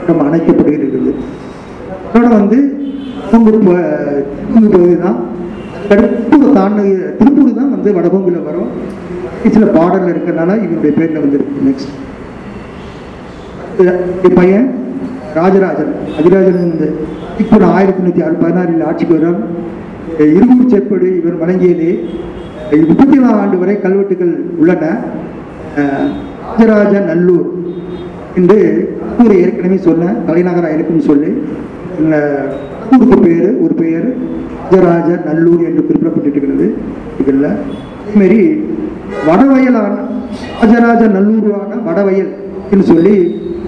நம்ம அழைக்கப்படுகிறது அதோட வந்து திருப்பூர் பகுதி தான். திருப்பூர் தாண்டு திருப்பூர் தான் வந்து வடபொங்கில் வரும். சில பாடல் இருக்கிறதுனால இவனுடைய பேரில் வந்துருக்கு. நெக்ஸ்ட் என் பையன் ராஜராஜன் அதிராஜன் வந்து இப்போ ஆயிரத்தி தொண்ணூற்றி ஆறு பதினாறில் ஆட்சிக்கு வரும் இருகூர் செப்பேடு இவர் வழங்கியது. முப்பத்தி நாலு ஆண்டு வரை கல்வெட்டுகள் உள்ளன. ராஜராஜ நல்லூர் என்று ஊரை ஏற்கனவே சொன்னேன் தலைநகராக இருக்குன்னு சொல்லி இந்த ஊருக்கு பேர் ஒரு பெயர் ராஜராஜ நல்லூர் என்று குறிப்பிடப்பட்டிருக்கிறது. இதில் அதேமாரி வடவயலான ராஜராஜ நல்லூரான வடவயல் என்று சொல்லி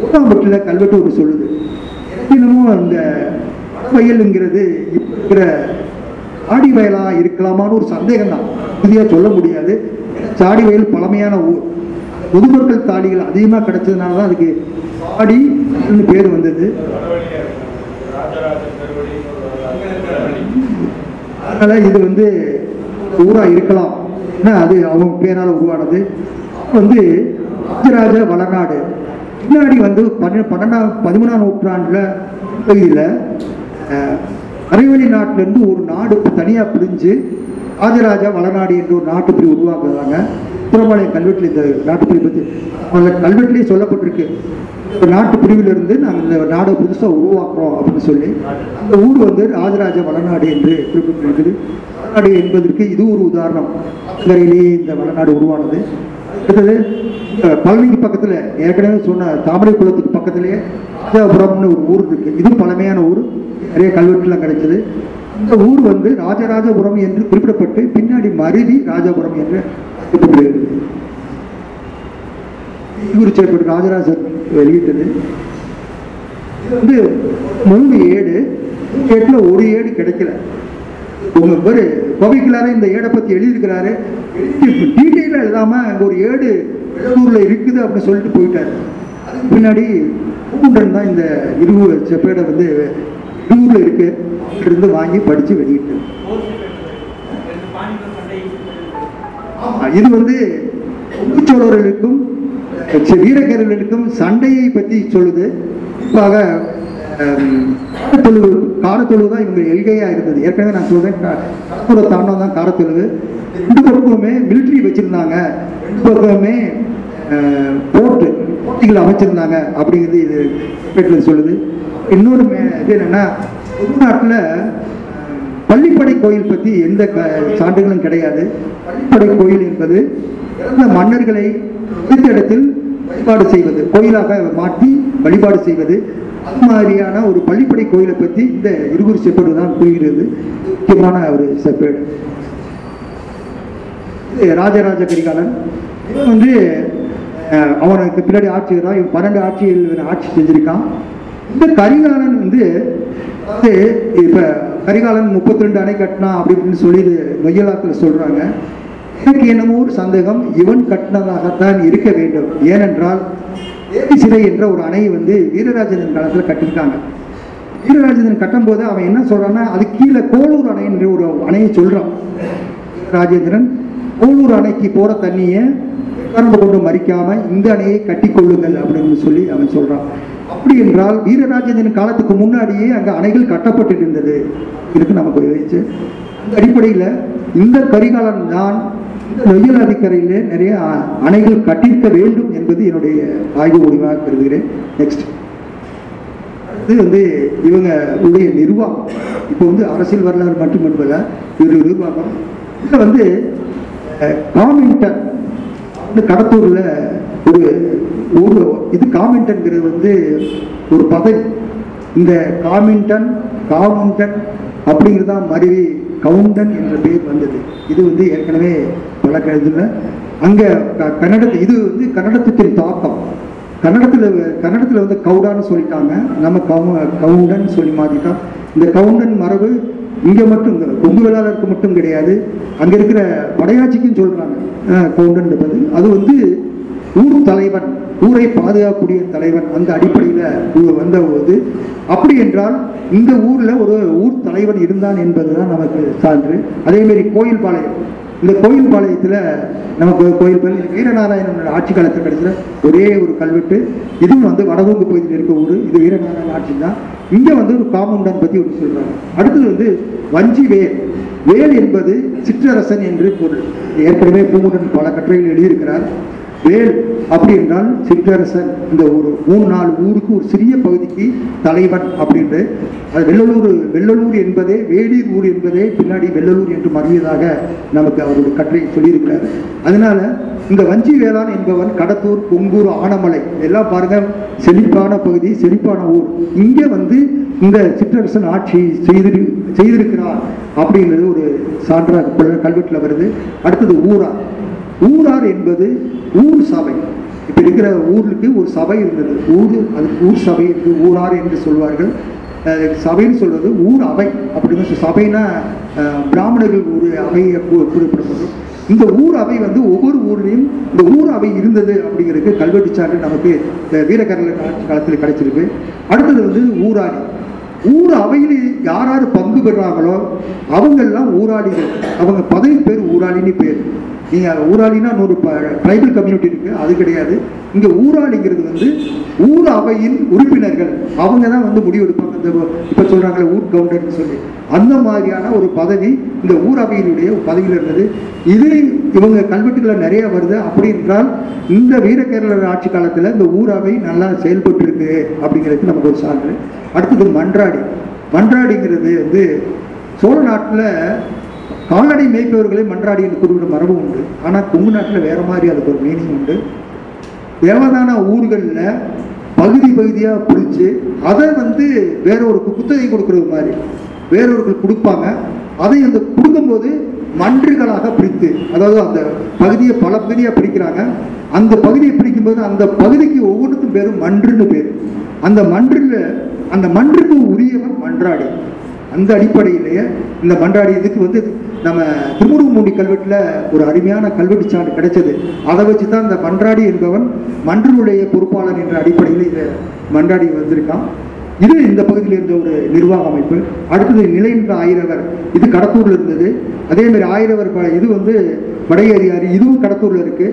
மூணாம்பட்டில் கல்வெட்டு ஒரு சொல்லுது. இன்னமும் அந்த வயலுங்கிறது இருக்கிற ஆடி வயலா இருக்கலாமான்னு ஒரு சந்தேகம் தான் உறுதியாக சொல்ல முடியாது. சாடி வயல் பழமையான ஊர். முதுமக்கள் தாடிகள் அதிகமாக கிடைச்சதுனால தான் அதுக்கு சாடின்னு பேர் வந்தது. அதனால் இது வந்து ஊராக இருக்கலாம். ஏன்னா அது அவங்க பேரால் உருவானது. வந்து ராஜராஜ வளநாடு. பின்னாடி வந்து பன்னெண்டாம் பதிமூணாம் நூற்றாண்டில் பகுதியில் அரைவழி நாட்டிலேருந்து ஒரு நாடு தனியாக பிரிஞ்சு ராஜராஜா வளநாடு என்று ஒரு நாட்டு உருவாக்குறாங்க. திருமலைய கல்வெட்டில் இந்த நாட்டு பற்றி அந்த கல்வெட்டிலே சொல்லப்பட்டிருக்கு. நாட்டு பிரிவிலிருந்து நாங்கள் இந்த நாடை புதுசாக உருவாக்குறோம் அப்படின்னு சொல்லி அந்த ஊர் வந்து ராஜராஜ வளநாடு என்று குறிப்பிட்டிருக்குது. வளநாடு என்பதற்கு இது ஒரு உதாரணம். கரையிலேயே இந்த வளநாடு உருவானது. அடுத்தது பழனிக்கு பக்கத்தில் ஏற்கனவே சொன்ன தாமரை குளத்துக்கு பக்கத்திலேயே ராஜாபுரம்னு ஒரு ஊர் இருக்கு. இது பழமையான ஊர். நிறைய கல்வெட்டுலாம் கிடைச்சது. இந்த ஊர் வந்து ராஜராஜபுரம் என்று குறிப்பிடப்பட்டு பின்னாடி மருவி ராஜபுரம் என்று குறிப்பிடப்படுகிறது ஊர் செயற்பட்டு ராஜராஜர் வெளியிட்டது. இது வந்து மூணு ஏடு. மூணு ஏட்டில் ஒரு ஏடு கிடைக்கல. உங்க ஒரு கோவைக்குள்ளார இந்த ஏடை பத்தி எழுதியிருக்கிறாரு. டீட்டெயிலாக எழுதாம அங்க ஒரு ஏடு வெள்ளூர்ல இருக்குது அப்படின்னு சொல்லிட்டு போயிட்டாரு. அதுக்கு பின்னாடி பூகுண்டன் தான் இந்த இருவு செப்பேடை வந்து டூர்ல இருக்கு. இருந்து வாங்கி படிச்சு வெளியிட்டு. இது வந்து சோழர்களுக்கும் வீரகர்களுக்கும் சண்டையை பற்றி சொல்லுது. குறிப்பாக காரத்தொழுவு காரத்தொழுவு தான் இவங்க எல்கையாக இருந்தது. ஏற்கனவே நான் சொல்கிறேன் கடற்புற தாண்டம் தான் காரத்தொழுவு ரெண்டு பக்கமே மிலிட்ரி வச்சுருந்தாங்க. ரெண்டு பக்கமே போர்ட்டு போட்டிகள் அமைச்சிருந்தாங்க அப்படிங்கிறது இது பேட்டில் சொல்லுது. இன்னொரு இது என்னன்னா தமிழ்நாட்டில் பள்ளிப்படை கோயில் பற்றி எந்த க- சான்றுகளும் கிடையாது. பள்ளிப்படை கோயில் என்பது இறந்த மன்னர்களை இடத்தில் வழிபாடு செய்வது கோயிலாக மாற்றி வழிபாடு செய்வது. அது மாதிரியான ஒரு பள்ளிப்படை கோயிலை பற்றி இந்த இருகுரு செப்பேடு தான் கூறுகிறது முக்கியமான ஒரு செப்பேடு இது ராஜராஜ கரிகாலன். இவன் வந்து அவனுக்கு பின்னாடி ஆட்சி தான் இவன் பன்னெண்டு ஆட்சியில் ஆட்சி செஞ்சிருக்கான். இந்த கரிகாலன் வந்து அதாவது இப்ப கரிகாலன் முப்பத்தி ரெண்டு அணை கட்டினா அப்படி இப்படின்னு சொல்லி இது நொய்யலாத்தில் சொல்றாங்க. எனக்கு என்னமோ ஒரு சந்தேகம். இவன் கட்டினதாகத்தான் இருக்க வேண்டும். ஏனென்றால் தேவி சிலை என்ற ஒரு அணையை வந்து வீரராஜேந்திரன் காலத்தில் கட்டியிருக்காங்க. வீரராஜேந்திரன் கட்டும்போது அவன் என்ன சொல்றான்னா அது கீழே கோளூர் அணை என்ற ஒரு அணையை சொல்றான். ராஜேந்திரன் கோளூர் அணைக்கு போற தண்ணியை கரண்டு கொண்டு மறிக்காம இந்த அணையை கட்டி கொள்ளுங்கள் அப்படின்னு சொல்லி அவன் சொல்றான். அப்படி என்றால் வீரராஜேந்திரன் காலத்துக்கு முன்னாடியே அங்கே அணைகள் கட்டப்பட்டு இருந்தது இதுக்கு நமக்கு அந்த அடிப்படையில் இந்த கரிகாலன் தான் நொய்யல் நதிக்கரையிலே நிறைய அணைகள் கட்டியிருக்க வேண்டும் என்பது என்னுடைய ஆய்வு முடிவாக கருதுகிறேன் நெக்ஸ்ட் இது வந்து இவங்க உடைய நிர்வாகம். இப்போ வந்து அரசியல் வரலாறு மட்டும் என்பதா? இவருடைய நிர்வாகம். இதில் வந்து அஹ், காமின்டன் கடத்தூரில் ஒரு ஒரு இது காமின்டன்கிறது வந்து ஒரு பதவி. இந்த காமின்டன் காமுண்டன் அப்படிங்கிறது தான் மருவி கவுண்டன் என்ற பெயர் வந்தது. இது வந்து ஏற்கனவே பல கழுதுல அங்கே கன்னடத்து இது வந்து கன்னடத்தின் தாக்கம். கன்னடத்தில் கன்னடத்தில் வந்து கவுடான்னு சொல்லிட்டாங்க. நம்ம கவு கவுண்டன் சொல்லி மாற்றிட்டோம் இந்த கவுண்டன் மரபு இங்கே மட்டும் கொங்கு வேளாளருக்கு மட்டும் கிடையாது. அங்கே இருக்கிற படையாட்சிக்கும் சொல்கிறாங்க கவுண்டன் அது வந்து ஊர் தலைவன். ஊரை பாதுகாக்கக்கூடிய தலைவன் அந்த அடிப்படையில் வந்த போது அப்படி என்றால் இந்த ஊரில் ஒரு ஊர் தலைவன் இருந்தான் என்பதுதான் நமக்கு சான்று. அதேமாரி கோயில் பாளையம் இந்த கோயில் பாளையத்தில் நமக்கு கோயில் பாளையம் வீரநாராயணன் ஆட்சி காலத்தில் கிடைக்கிற ஒரே ஒரு கல்வெட்டு. இதுவும் வந்து வடதூங்கு பகுதியில் இருக்க ஊர். இது வீரநாராயண ஆட்சி தான் இங்கே வந்து ஒரு காமவுண்டன் பற்றி ஒன்று சொல்கிறாங்க அடுத்தது வந்து வஞ்சி வேல். வேல் என்பது சிற்றரசன் என்று பொருள். ஏற்கனவே பூங்குடன் பல கட்டுரைகள் எழுதியிருக்கிறார். வேல் அப்படி என்றால் சிற்றரசன் இந்த ஒரு மூணு நாலு ஊருக்கு ஒரு சிறிய பகுதிக்கு தலைவன் அப்படின்று அது வெள்ளலூர் வெள்ளலூர் என்பதே வேடீர் ஊர் என்பதே பின்னாடி வெள்ளலூர் என்று மறியதாக நமக்கு அவருடைய கட்டளை சொல்லியிருக்கிறார். அதனால இந்த வஞ்சி வேளாண் என்பவன் கடத்தூர் கொங்கூர் ஆனமலை எல்லாம் பாருங்க செழிப்பான பகுதி செழிப்பான ஊர். இங்கே வந்து இந்த சிற்றரசன் ஆட்சி செய்திரு செய்திருக்கிறான் அப்படிங்கிறது ஒரு சான்றாக கல்வெட்டில் வருது. அடுத்தது ஊரா. ஊரார் என்பது ஊர் சபை. இப்போ இருக்கிற ஊருக்கு ஒரு சபை இருந்தது. ஊர் அது ஊர் சபை என்று ஊரார் என்று சொல்வார்கள். சபைன்னு சொல்வது ஊர் அவை அப்படின்னு சபைனா பிராமணர்கள் ஒரு அவையை கு- இந்த ஊர் அவை வந்து ஒவ்வொரு ஊர்லேயும் இந்த ஊர் அவை இருந்தது அப்படிங்கிறதுக்கு கல்வெட்டு சான்று நமக்கு இந்த வீரகரல காலத்தில் கிடைச்சிருக்கு. அடுத்தது வந்து ஊராடி. ஊர் அவையில் யார் யார் பங்கு பெறாங்களோ அவங்கெல்லாம் ஊராளிகள் அவங்க பதவி பேர் ஊராளின்னு பேர். நீங்கள் ஊராளினா நூறு ட்ரைபல் கம்யூனிட்டி இருக்குது அது கிடையாது. இங்கே ஊராளிங்கிறது வந்து ஊர் அவையின் உறுப்பினர்கள். அவங்க தான் வந்து முடிவெடுப்பாங்க. இந்த இப்போ சொல்கிறாங்களே ஊர் கவுண்டர்னு சொல்லி. அந்த மாதிரியான ஒரு பதவி இந்த ஊர் அவையினுடைய பதவியில் இருந்தது. இது இவங்க கல்வெட்டுகளை நிறைய வருது. அப்படி என்றால் இந்த வீரகேரளர் ஆட்சி காலத்தில் இந்த ஊர் அவை நல்லா செயல்பட்டு இருக்கு அப்படிங்கிறதுக்கு நமக்கு ஒரு சான்று. அடுத்தது மன்றாடி. மன்றாடிங்கிறது வந்து சோழ நாட்டில் கால்நடை மேய்ப்பவர்களை மன்றாடி என்று கூறிவிடும் மரபு உண்டு. ஆனால் கொங்கு நாட்டில் வேற மாதிரி அதுக்கு ஒரு மீனிங் உண்டு. தேவதான ஊர்களில் பகுதி பகுதியாக பிடிச்சி அதை வந்து வேறொருக்கு குத்தகை கொடுக்கறது மாதிரி வேறொருக்கு கொடுப்பாங்க. அதை அந்த கொடுக்கும்போது மன்றுகளாக பிரித்து அதாவது அந்த பகுதியை பல பகுதியாக பிரிக்கிறாங்க அந்த பகுதியை பிரிக்கும்போது அந்த பகுதிக்கு ஒவ்வொன்றுக்கும் பேரும் மன்றுன்னு பேர். அந்த மன்றில் அந்த மன்றுக்கு உரியவன் மன்றாடி. அந்த அடிப்படையிலேயே இந்த மன்றாடி இதுக்கு வந்து நம்ம திருமுருகமூண்டி கல்வெட்டில் ஒரு அருமையான கல்வெட்டு சான்று கிடைச்சது. அதை வச்சு தான் இந்த மன்றாடி என்பவன் மன்றனுடைய பொறுப்பாளர் என்ற அடிப்படையில் இதை மன்றாடி வந்திருக்கான். இது இந்த பகுதியில் இருந்த ஒரு நிர்வாக அமைப்பு. அடுத்தது நிலை என்ற ஆயிரவர். இது கடத்தூரில் இருந்தது. அதே மாதிரி ஆயிரவர் இது வந்து வடை அதிகாரி. இதுவும் கடத்தூரில் இருக்கு.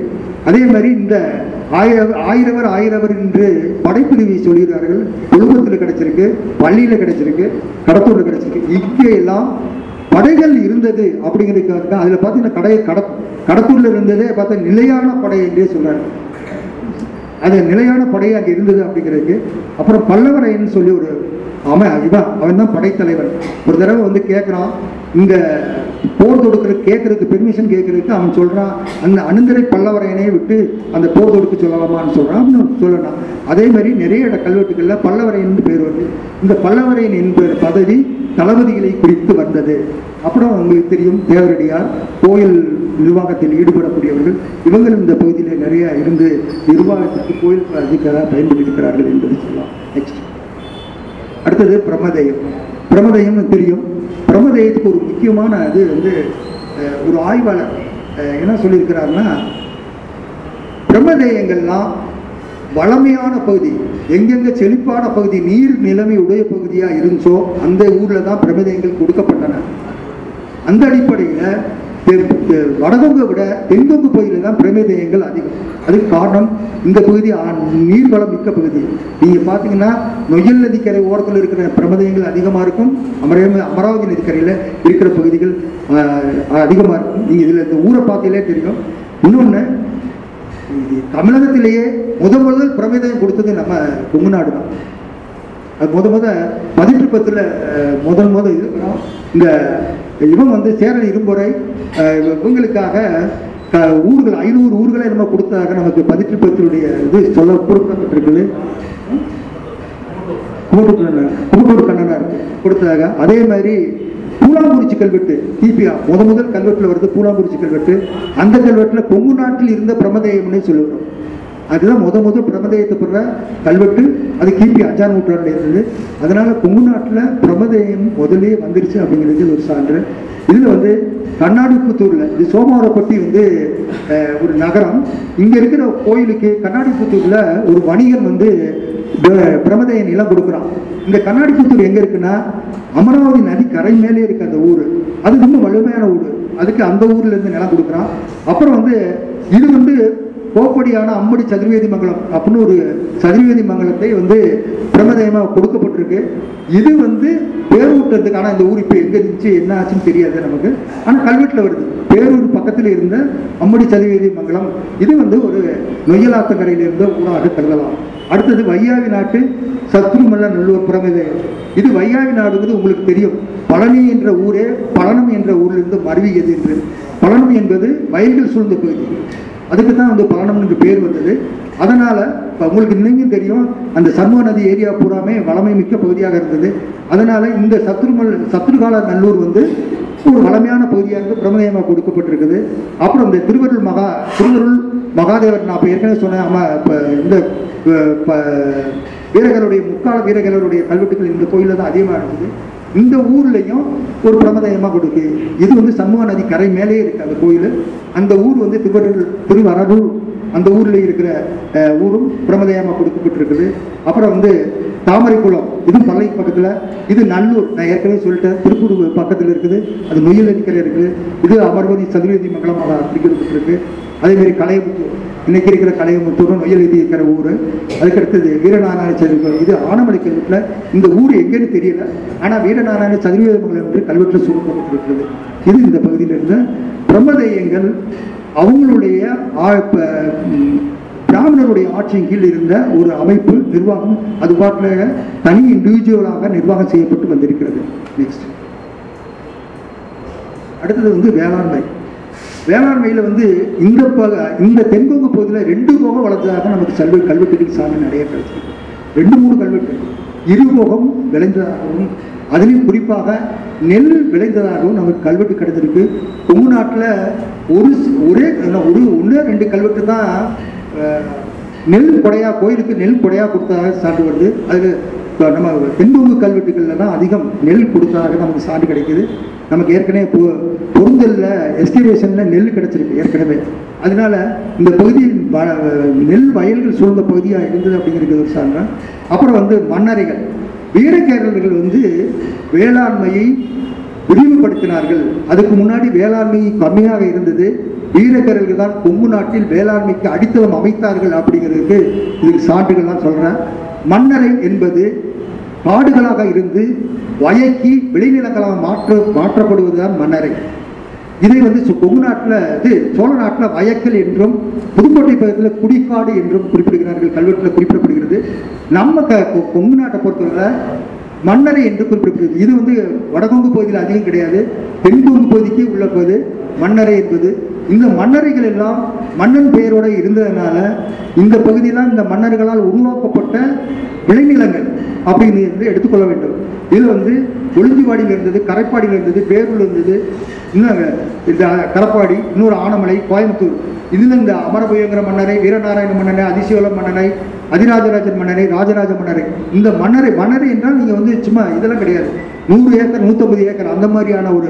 அதே மாதிரி இந்த ஆயிரவர் ஆயிரவர் ஆயிரவர் என்று படைப்பிரிவை சொல்கிறார்கள் ஒழுக்கத்தில் கிடைச்சிருக்கு பள்ளியில் கிடைச்சிருக்கு கடத்தூரில் கிடைச்சிருக்கு. இங்கே எல்லாம் படைகள் இருந்தது அப்படிங்கிறதுக்காக தான் அதில் பார்த்தீங்கன்னா கடை கட கடத்தூரில் இருந்ததே பார்த்தா நிலையான படை என்றே சொல்றாங்க. அது நிலையான படை அங்கே இருந்தது அப்படிங்கிறதுக்கு அப்புறம் பல்லவரையன்னு சொல்லி ஒரு அவன் இவன் அவன் தான் படைத்தலைவன். ஒரு தடவை வந்து கேட்குறான் இந்த போர் தொடுக்கிற கேட்கறதுக்கு பெர்மிஷன் கேட்கறதுக்கு அவன் சொல்றான் அந்த அனுந்தரை பல்லவரையனை விட்டு அந்த போர் தொடுக்க சொல்லலாமான்னு சொல்றான். அப்படின்னு சொல்லலாம் அதே மாதிரி நிறைய இட கல்வெட்டுகளில் பல்லவரையன் பேர் வருது. இந்த பல்லவரையன் என்பது பதவி தளபதிகளை குறித்து வந்தது. அப்புறம் உங்களுக்கு தெரியும் தேவரடியார் கோயில் நிர்வாகத்தில் ஈடுபடக்கூடியவர்கள் இவங்களும் இந்த பகுதியில் நிறைய இருந்து நிர்வாகத்திற்கு கோயில் அதிகாராக பயன்படுத்தியிருக்கிறார்கள் என்பதை சொல்லலாம். நெக்ஸ்ட் அடுத்தது பிரம்மதேயம் பிரமதயம்னு தெரியும். பிரமதயத்துக்கு ஒரு முக்கியமான இது வந்து ஒரு ஆய்வாளர் என்ன சொல்லியிருக்கிறாருன்னா பிரம்மதேயங்கள்லாம் வளமையான பகுதி எங்கெங்க செழிப்பான பகுதி நீர் நிலைமை உடைய பகுதியாக இருந்துச்சோ அந்த ஊரில் தான் பிரமதேயங்கள் கொடுக்கப்பட்டன. அந்த அடிப்படையில் வடகொங்கை விட தென்கொங்கு பகுதியில் தான் பிரமேதயங்கள் அதிகம். அதுக்கு காரணம் இந்த பகுதி ஆ- நீர்வளம் மிக்க பகுதி. நீங்கள் பார்த்தீங்கன்னா நொய்யல் நதிக்கரை ஓரத்தில் இருக்கிற பிரமதயங்கள் அதிகமாக இருக்கும். அமரே அமராவதி நதிக்கரையில் இருக்கிற பகுதிகள் அதிகமாக இருக்கும். நீங்கள் இதில் இந்த ஊரை பார்த்தாலே தெரியும். இன்னொன்று தமிழகத்திலேயே முதல் முதல் பிரமேதயம் கொடுத்தது நம்ம கொங்கு நாடு தான் முத முத மதிப்பு பத்தில் முதல் முத இது. இந்த இவன் வந்து சேரன் இரும்புரை இவங்களுக்காக ஊர்கள் ஐநூறு ஊர்களை நம்ம கொடுத்ததாக நமக்கு பதிற்று பத்தினுடைய இது சொல்ல குறிப்பிடப்பட்டிருக்குது கூட்டூர் கூட்டூர் கண்ணனா கொடுத்ததாக. அதே மாதிரி பூலாங்குறிச்சி கல்வெட்டு கிபியா முத முதல் கல்வெட்டில் வருது பூலாங்குறிச்சி கல்வெட்டு. அந்த கல்வெட்டில் கொங்கு நாட்டில் இருந்த பிரமதேயம்னே சொல்லுகிறோம் அதுதான் முத முத பிரமதேயத்தை பெற கல்வெட்டு. அது கிபி அஞ்சாம் நூற்றாண்டு இருந்தது. அதனால கொங்கு நாட்டில் பிரமதேயம் முதலே வந்துருச்சு அப்படிங்கிறது ஒரு சான்று. இதில் வந்து கண்ணாடிப்புத்தூரில் இது சோமவாரப்பட்டி வந்து ஒரு நகரம். இங்கே இருக்கிற கோயிலுக்கு கண்ணாடிப்புத்தூரில் ஒரு வணிகன் வந்து பிரமதய நிலம் கொடுக்குறான். இந்த கண்ணாடிப்புத்தூர் எங்கே இருக்குன்னா அமராவதி நதி கரை மேலே இருக்கு அந்த ஊர். அது ரொம்ப வலிமையான ஊர். அதுக்கு அந்த ஊர்லேருந்து நிலம் கொடுக்குறான். அப்புறம் வந்து இது வந்து கோப்படியான அம்படி சதுர்வேதி மங்கலம் அப்படின்னு ஒரு சதுர்வேதி மங்கலத்தை வந்து பிரமதயமாக கொடுக்கப்பட்டிருக்கு. இது வந்து பேரூட்டத்துக்கு ஆனால் இந்த ஊர் இப்போ எங்கே இருந்துச்சு என்ன ஆச்சுன்னு தெரியாது நமக்கு. ஆனால் கல்வெட்டில் வருது. பேரூர் பக்கத்தில் இருந்த அம்படி சதுர்வேதி மங்கலம். இது வந்து ஒரு நொய்யலாத்தங்கரையில் இருந்த ஊராக கருதலாம். அடுத்தது வையாவி நாட்டு சத்ருமல்ல நல்லூர் பிரமதயம். இது வையாவி நாடுங்கிறது உங்களுக்கு தெரியும். பழனி என்ற ஊரே பழனம் என்ற ஊரிலிருந்து மருவியது என்று பழனம் என்பது வயல்கள் சூழ்ந்த பகுதி. அதுக்கு தான் வந்து பழனம் என்று பேர் வந்தது. அதனால் இப்போ உங்களுக்கு இன்னும் தெரியும் அந்த சண்முக நதி ஏரியா பூராமே வளமை மிக்க பகுதியாக இருந்தது. அதனால் இந்த சத்ருமல் சத்ருகால நல்லூர் வந்து ஒரு வளமையான பகுதியாக இருந்து பிரமதயமாக கொடுக்கப்பட்டிருக்குது. அப்புறம் இந்த திருவருள் மகா திருவருள் மகாதேவர் நான் இப்போ ஏற்கனவே சொன்னேன் ஆமாம் இப்போ இந்த ப- வீரர்களுடைய முக்கால வீரர்களுடைய கல்வெட்டுகள் இந்த கோயிலில் தான் அதிகமாக இருக்குது. இந்த ஊர்லேயும் ஒரு பிரமதாயமாக கொடுக்கு. இது வந்து சமூக நதி கரை மேலே இருக்கு அந்த கோயில். அந்த ஊர் வந்து திருவருள் திருவரூர் அந்த ஊர்ல இருக்கிற ஊரும் பிரமதயமாக கொடுக்கப்பட்டிருக்குது. அப்புறம் வந்து தாமரைக்குளம் இது பல்லை பக்கத்துல இது நல்லூர். நான் ஏற்கனவே சொல்லிட்டேன் திருப்பூர் பக்கத்துல இருக்குது அது நொய்யல் இருக்குது. இது அமர்வதி சதுர்வேதி மங்கலமாக பிடிக்கப்பட்டிருக்கு அதே மாதிரி கலையமுத்தூர் இன்னைக்கு இருக்கிற கலையமுத்தூரும் நொய்யல் நதி இருக்கிற ஊர் அதுக்கடுத்தது வீரநாராயண சதுர்வேதி இது ஆனமலை கல்வெட்டில் இந்த ஊர் எங்கேன்னு தெரியல. ஆனால் வீரநாராயண சதுர்வேதி என்று கல்வெட்டில் சூழப்பட்டிருக்கிறது இது இந்த பகுதியில் இருந்த பிரம்மதெய்யங்கள் அவங்களுடைய பிராமணருடைய ஆட்சியின் கீழ் இருந்த ஒரு அமைப்பு நிர்வாகம் அது பாட்டில் தனி இண்டிவிஜுவலாக நிர்வாகம் செய்யப்பட்டு வந்திருக்கிறது. நெக்ஸ்ட் அடுத்தது வந்து வேளாண்மை. வேளாண்மையில் வந்து இந்த பக இந்த தென்கொங்கு பகுதியில் ரெண்டு போகம் வளர்ந்ததாக நமக்கு கல்வி கல்வெட்டுகள் சாமி நிறைய கிடைச்சிருக்கு ரெண்டு மூணு கல்வெட்டு இரு போகம் விளைந்ததாகவும் அதுலேயும் குறிப்பாக நெல் விளைந்ததாகவும் நமக்கு கல்வெட்டு கிடைச்சிருக்கு கொங்கு நாட்டில் ஒரு ஒரே ஒரு ஒன்று ரெண்டு கல்வெட்டு தான் நெல் கொடையா கோயிலுக்கு நெல் கொடையா கொடுத்ததாக சான்று வருது. அது இப்போ நம்ம தென்பொங்கு கல்வெட்டுகள்லாம் அதிகம் நெல் கொடுத்ததாக நமக்கு சான்று கிடைக்கிது. நமக்கு ஏற்கனவே பொ பொருந்தலில் எஸ்டிவேஷனில் நெல் கிடச்சிருக்கு ஏற்கனவே. அதனால இந்த பகுதி வ- நெல் வயல்கள் சூழ்ந்த பகுதியாக இருந்தது அப்படிங்கிறது ஒரு சான்று அப்புறம் வந்து மண்ணறைகள். வீரகேரளர்கள் வந்து வேளாண்மையை விரிவுபடுத்தினார்கள். அதுக்கு முன்னாடி வேளாண்மை கம்மியாக இருந்தது. வீரக்கரல்கள் தான் கொங்கு நாட்டில் வேளாண்மைக்கு அடித்தளம் அமைத்தார்கள் அப்படிங்கிறதுக்கு இதுக்கு சான்றுகள்லாம் சொல்கிறேன் மன்னரை என்பது காடுகளாக இருந்து வயக்கி வெளிநிலங்களாக மாற்ற மாற்றப்படுவதுதான் மன்னரை. இதை வந்து சு- கொங்கு நாட்டில் இது சோழ நாட்டில் வயக்கல் என்றும் புதுக்கோட்டை பகுதியில் குடிக்காடு என்றும் குறிப்பிடுகிறார்கள் கல்வெட்டில் குறிப்பிடப்படுகிறது. நம்ம க கொங்கு நாட்டை பொறுத்தவரை மன்னரை என்று குறிப்பிடப்படுகிறது. இது வந்து வடகொங்கு பகுதியில் அதிகம் கிடையாது. தென்கொங்கு பகுதிக்கு உள்ள பகுதி. மன்னரை என்பது. இந்த மன்னரைகள் எல்லாம் மன்னன் பெயரோடு இருந்ததுனால இந்த பகுதியெல்லாம் இந்த மன்னர்களால் உருவாக்கப்பட்ட விளைநிலங்கள் அப்படின்னு வந்து எடுத்துக்கொள்ள வேண்டும். இதில் வந்து ஒளிஞ்சிவாடியில் இருந்தது கரைப்பாடியில் இருந்தது பேரூர் இருந்தது இன்னும் இந்த கரப்பாடி இன்னொரு ஆனமலை கோயம்புத்தூர். இதில் இந்த அமரபுயங்கிற மன்னரை வீரநாராயண மன்னனை அதிசயோல மன்னரை அதிராஜராஜன் மன்னரை ராஜராஜ மன்னரை. இந்த மன்னரை மன்னரை என்றால் நீங்கள் வந்து சும்மா இதெல்லாம் கிடையாது. நூறு ஏக்கர் நூற்றம்பது ஏக்கர் அந்த மாதிரியான ஒரு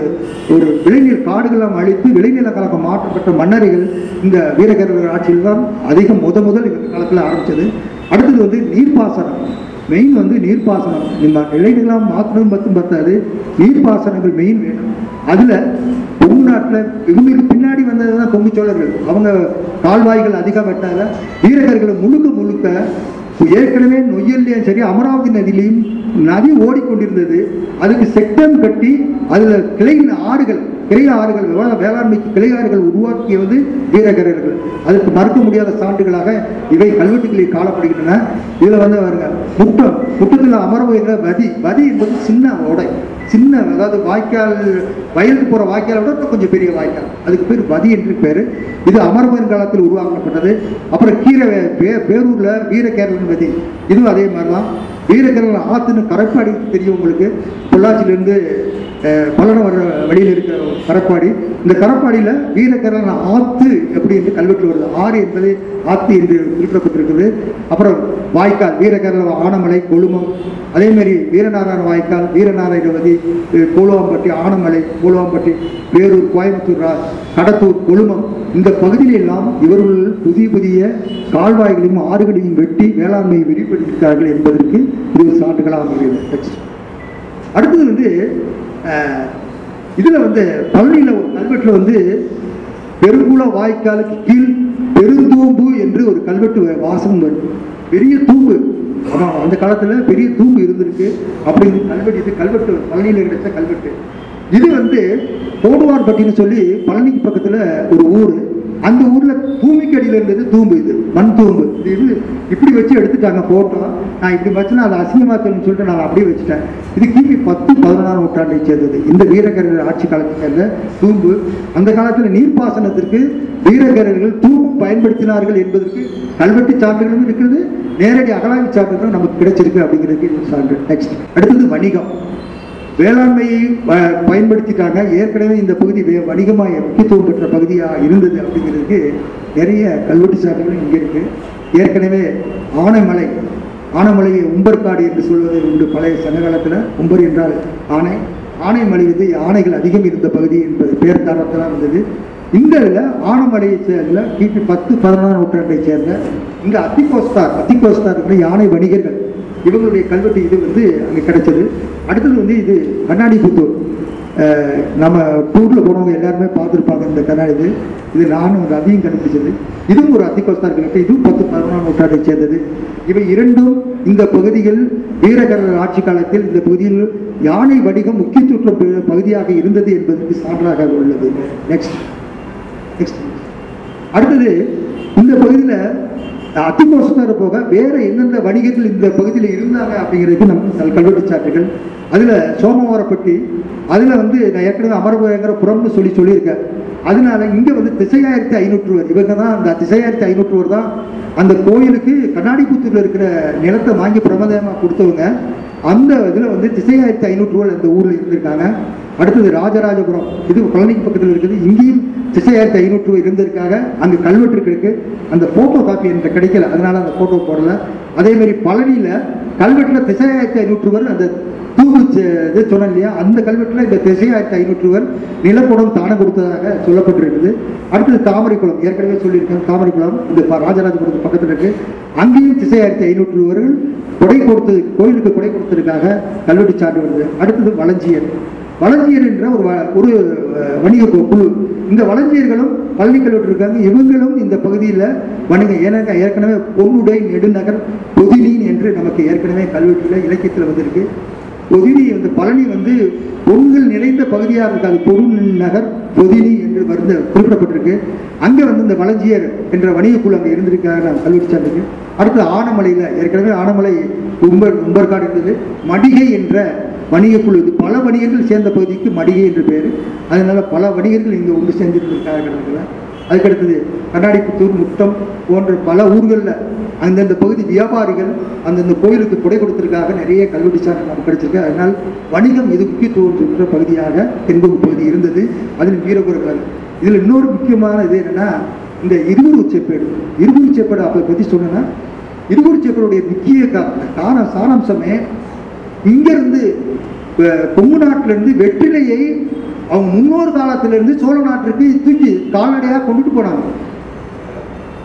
ஒரு விளைநில காடுகளெல்லாம் அழித்து விளைநிலங்களாக மாற்றப்பட்ட மன்னரைகள் இந்த வீரகேரளர் ஆட்சியில் தான் அதிகம் முத முதல் இந்த காலத்தில் ஆரம்பித்தது அடுத்தது வந்து நீர்ப்பாசனம். மெயின் வந்து நீர்ப்பாசனம். இந்த இலைநிலம் மாற்றணும் பத்தும் பத்தாது. நீர்ப்பாசனங்கள் மெயின் வேணும். அதில் கொங்கு நாட்டில் இவங்களுக்கு பின்னாடி வந்தது தான் கொங்கு சோழர்கள். அவங்க கால்வாய்கள் அதிகம் வெட்டாத வீரகர்கள் முழுக்க முழுக்க ஏற்கனவே நொய்யல்லையும் சரி அமராவதி நதியிலையும் நதி ஓடிக்கொண்டிருந்தது. அதுக்கு செக்டம் கட்டி அதில் கிளை ஆறுகள் கிளை ஆறுகள் வே- வேளாண்மைக்கு கிளை ஆறுகள் உருவாக்கியது வீரகரர்கள். அதற்கு மறுக்க முடியாத சான்றுகளாக இவை கல்வெட்டுகளில் காணப்படுகின்றன. இதில் வந்து பாருங்க முட்டம் முட்டத்தில் அமரவுகிற வதி. வதி என்பது சின்ன ஓடை. சின்ன அதாவது வாய்க்கால் வயலுக்கு போகிற வாய்க்காலை விட கொஞ்சம் பெரிய வாய்க்கால். அதுக்கு பேர் வதி என்று பேர். இது அமரவன் காலத்தில் உருவாக்கப்பட்டது. அப்புறம் கீரை பே- பேரூர்ல வீரகேரளன் வதி. இதுவும் அதே மாதிரி தான் வீரகேரளன் ஆற்றுன்னு கரைப்பாடி தெரியும் உங்களுக்கு. பொள்ளாச்சியிலேருந்து பல்லடம் வர வழியில் இருக்கிற கரப்பாடி. இந்த கரப்பாடியில் வீரகேரளன் ஆத்து எப்படி என்று கல்வெட்டில் வருது? ஆறு என்பது ஆத்து என்று குறிப்பிடப்பட்டிருக்குது. அப்புறம் வாய்க்கால் வீரகரன் ஆனமலை கொழுமம். அதேமாரி வீரநாராயண வாய்க்கால் வீரநாராயணவதி கோலுவாம்பட்டி ஆனமலை கோலுவாம்பட்டி வேலூர் கோயம்புத்தூர் கடத்தூர் கொழுமம். இந்த பகுதியிலெல்லாம் இவர்கள் புதிய புதிய கால்வாய்களையும் ஆறுகளையும் வெட்டி வேளாண்மையை விரிவுபடுத்தியிருக்கிறார்கள் என்பதற்கு இது சான்றுகளாக அமைகிறது. அடுத்தது வந்து இதில் வந்து பழனியில் ஒரு கல்வெட்டில் வந்து பெருங்குள வாய்க்காலுக்கு கீழ் பெருந்தூம்பு என்று ஒரு கல்வெட்டு வ- வாசகம் பெரிய தூம்பு. ஆமாம் அந்த காலத்தில் பெரிய தூம்பு இருந்திருக்கு. அப்படின்னு கல்வெட்டு இது கல்வெட்டு பழனியில் கிடைச்ச கல்வெட்டு. இது வந்து போடுவார்பட்டின்னு சொல்லி பழனிக்கு பக்கத்தில் ஒரு ஊர். அந்த ஊர்ல பூமிக்கு அடியில இருந்தது தூம்பு இது மண் தூம்பு. இது இது இப்படி வச்சு எடுத்துட்டாங்க போட்டோ நான் இப்படி வச்சுனா அது அசிங்கமாக்கணும்னு சொல்லிட்டு நான் அப்படியே வச்சுட்டேன். இது கிபி பத்து பதினாறு நூற்றாண்டை சேர்ந்தது. இந்த வீரகரர்கள் ஆட்சி காலத்தை சேர்ந்த தூம்பு. அந்த காலத்துல நீர்ப்பாசனத்திற்கு வீரகரர்கள் தூம்பு பயன்படுத்தினார்கள் என்பதற்கு கல்வெட்டு சான்றுகளும் இருக்கிறது. நேரடி அகலாய்வு சான்றுகளும் நமக்கு கிடைச்சிருக்கு அப்படிங்கிறதுக்கு சான்று. நெக்ஸ்ட் அடுத்தது வணிகம். வேளாண்மையை ப- பயன்படுத்திட்டாங்க ஏற்கனவே இந்த பகுதி வே- வணிகமாக முக்கியத்துவம் பெற்ற பகுதியாக இருந்தது அப்படிங்கிறதுக்கு நிறைய கல்வெட்டு சான்றுகள் இங்கே இருக்கு. ஏற்கனவே ஆனைமலை ஆனைமலையை உம்பர்காடு என்று சொல்வது உண்டு பழைய சங்ககாலத்தில் உம்பர் என்றால் ஆனை. ஆனைமலை வந்து யானைகள் அதிகம் இருந்த பகுதி என்பது பேர் காரணத்தில் இருந்தது. இந்த இதில் ஆனமலையை சேர்ந்த கிபி பத்து பதினாறு நூற்றாண்டை சேர்ந்த இந்த அத்திகோஸ்தார் அத்திகோஸ்தார் இருக்கிற யானை வணிகர்கள் இவங்களுடைய கல்வெட்டு இது வந்து அங்கே கிடைச்சது. அடுத்தது வந்து இது கண்ணாடி புத்தூர் நம்ம டூரில் போனவங்க எல்லாருமே பார்த்துருப்பாங்க இந்த கண்ணாடி இது. இது நானும் ஒரு அதையும் கண்டுபிடிச்சது. இதுவும் ஒரு அத்திகோஸ்தார் கல்வெட்டு இதுவும் பத்து பதினொன்றாம் நூற்றாண்டை சேர்ந்தது. இவை இரண்டும் இந்த பகுதிகள் வீரகரர் ஆட்சி காலத்தில் இந்த பகுதியில் யானை வணிகம் முக்கிய சுற்று பகுதியாக இருந்தது என்பதற்கு சான்றாக உள்ளது. நெக்ஸ்ட் நெக்ஸ்ட் அடுத்தது இந்த பகுதியில் அத்திகோசத்தார் போக வேற எந்தெந்த வணிகர்கள் இந்த பகுதியில் இருந்தாங்க அப்படிங்கிறது நமக்கு சில கல்வெட்டுச்சாட்டுகள் அதில் சோமவாரப்பட்டி அதில் வந்து நான் ஏற்கனவே அமரபுரங்கிற புறம்னு சொல்லி சொல்லியிருக்கேன். அதனால இங்கே வந்து திசையாயிரத்தி ஐநூற்றுவர் இவங்க தான் அந்த திசையாயிரத்தி ஐநூற்றுவர் தான் அந்த கோயிலுக்கு கண்ணாடிபுத்தூரில் இருக்கிற நிலத்தை வாங்கி பிரமதமாக கொடுத்தவங்க. அந்த இதில் வந்து திசையாயிரத்தி ஐநூற்றுவர் அந்த ஊரில் இருந்திருக்காங்க. அடுத்தது ராஜராஜபுரம் இது பழனிக்கு பக்கத்தில் இருக்குது. இங்கேயும் திசையாயிரத்தி ஐநூற்று ரூபாய் இருந்ததுக்காக அங்கே கல்வெட்டு இருக்கு. அந்த ஃபோட்டோ காப்பி என்கிட்ட கிடைக்கல. அதனால் அந்த ஃபோட்டோ போடல. அதேமாரி பழனியில் கல்வெட்டில் திசையாயிரத்தி ஐநூற்றுவர் ரூபாய் அந்த தூவு இது சொன்னேன் இல்லையா? அந்த கல்வெட்டில் இந்த திசையாயிரத்தி ஐநூற்று ரூபாய் நிலப்படம் தானம் கொடுத்ததாக சொல்லப்பட்டிருக்குது. அடுத்தது தாமரைக்குளம் ஏற்கனவே சொல்லியிருக்கேன் தாமரைக்குளம் இந்த ராஜராஜபுரத்து பக்கத்தில் இருக்குது அங்கேயும் திசையாயிரத்தி ஐநூற்று ரூபாய்கள் கொடை கொடுத்து கோயிலுக்கு கொடை கொடுத்ததுக்காக கல்வெட்டு சான்று வருது. அடுத்தது வளஞ்சியர் வளஞ்சியர் என்ற ஒரு வ- ஒரு வணிக குழு. இந்த வளஞ்சியர்களும் பள்ளி கல்வெட்டு இருக்காங்க இவங்களும் இந்த பகுதியில் வணிகம் ஏன்னாக்கா ஏற்கனவே பொன்னுடை நெடுநகர் பொதிலின் என்று நமக்கு ஏற்கனவே கல்வெட்டில் இலக்கியத்தில் வந்திருக்கு. பொதினி வந்து பழனி வந்து பொருள்கள் நிறைந்த பகுதியாக இருக்காது பொருள் நகர் பொதினி என்று மருந்த குறிப்பிடப்பட்டிருக்கு. அங்கே வந்து இந்த வளஞ்சியர் என்ற வணிகக்குழு அங்கே இருந்திருக்காங்க நான் கல்வெட்டு சார்ந்திருக்கு அடுத்து ஆனமலையில் ஏற்கனவே ஆனமலை உம்பர் உம்பர்காடு இருந்தது. மடிகை என்ற வணிகக்குழு இது. பல வணிகர்கள் சேர்ந்த பகுதிக்கு மடிகை என்று பேர். அதனால் பல வணிகர்கள் இங்கே ஒன்று சேர்ந்திருந்திருக்கார்கள். அதுக்கடுத்தது கண்ணாடிப்புத்தூர் முட்டம் போன்ற பல ஊர்களில் அந்தந்த பகுதி வியாபாரிகள் அந்தந்த கோயிலுக்கு கொடை கொடுத்ததுக்காக நிறைய கல்வெட்டு சான்று நமக்கு கிடைச்சிருக்கு. அதனால் வணிகம் இது முக்கியத்துவம் சொல்கிற பகுதியாக தென்பகு பகுதி இருந்தது. அதில் வீரபுரங்கள் இதில் இன்னொரு முக்கியமான இது என்னென்னா இந்த இருகுரு செப்பேடு. இருகுரு செப்பேடு அப்போ பற்றி சொன்னேன்னா இருகுரு செப்பேடுடைய முக்கிய கா- காரணம் சாராம்சமே இங்கேருந்து கொங்கு நாட்டிலிருந்து வெற்றிலையை அவங்க முன்னோர் காலத்திலிருந்து சோழ நாட்டிற்கு தூக்கி கால்நடையாக கொண்டுட்டு போனாங்க.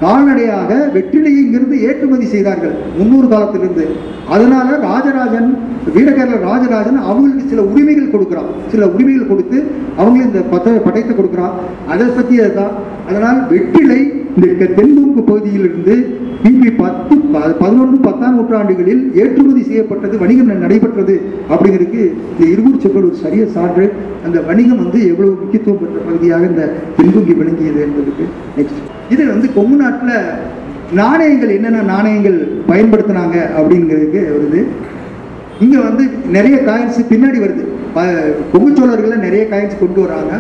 கால்நடையாக வெற்றிலையை இங்கிருந்து ஏற்றுமதி செய்தார்கள் முன்னூறு காலத்திலிருந்து. அதனால ராஜராஜன் வீரகேரள ராஜராஜன் அவங்களுக்கு சில உரிமைகள் கொடுக்குறான். சில உரிமைகள் கொடுத்து அவங்களும் இந்த பத்த படைத்து கொடுக்குறான். அதை பற்றி அதுதான் அதனால் வெற்றிலை இந்த க- பகுதியிலிருந்து கிபி பத்து ப- பதினொன்று பத்தாம் நூற்றாண்டுகளில் ஏற்றுமதி செய்யப்பட்டது வணிகம் நடைபெற்றது அப்படிங்கிறதுக்கு இந்த இருகூர் சொற்கள் ஒரு சரிய சான்று அந்த வணிகம் வந்து எவ்வளவு முக்கியத்துவம் பெற்ற பகுதியாக இந்த தென்கொங்கி விளங்கியது என்பதுக்கு நெக்ஸ்ட் இது வந்து கொங்கு நாட்டில் நாணயங்கள் என்னென்ன நாணயங்கள் பயன்படுத்தினாங்க அப்படிங்கிறதுக்கு வருது. இங்கே வந்து நிறைய காயின்ஸ் பின்னாடி வருது. ப- கொங்கு நிறைய காயின்ஸ் கொண்டு வராங்க.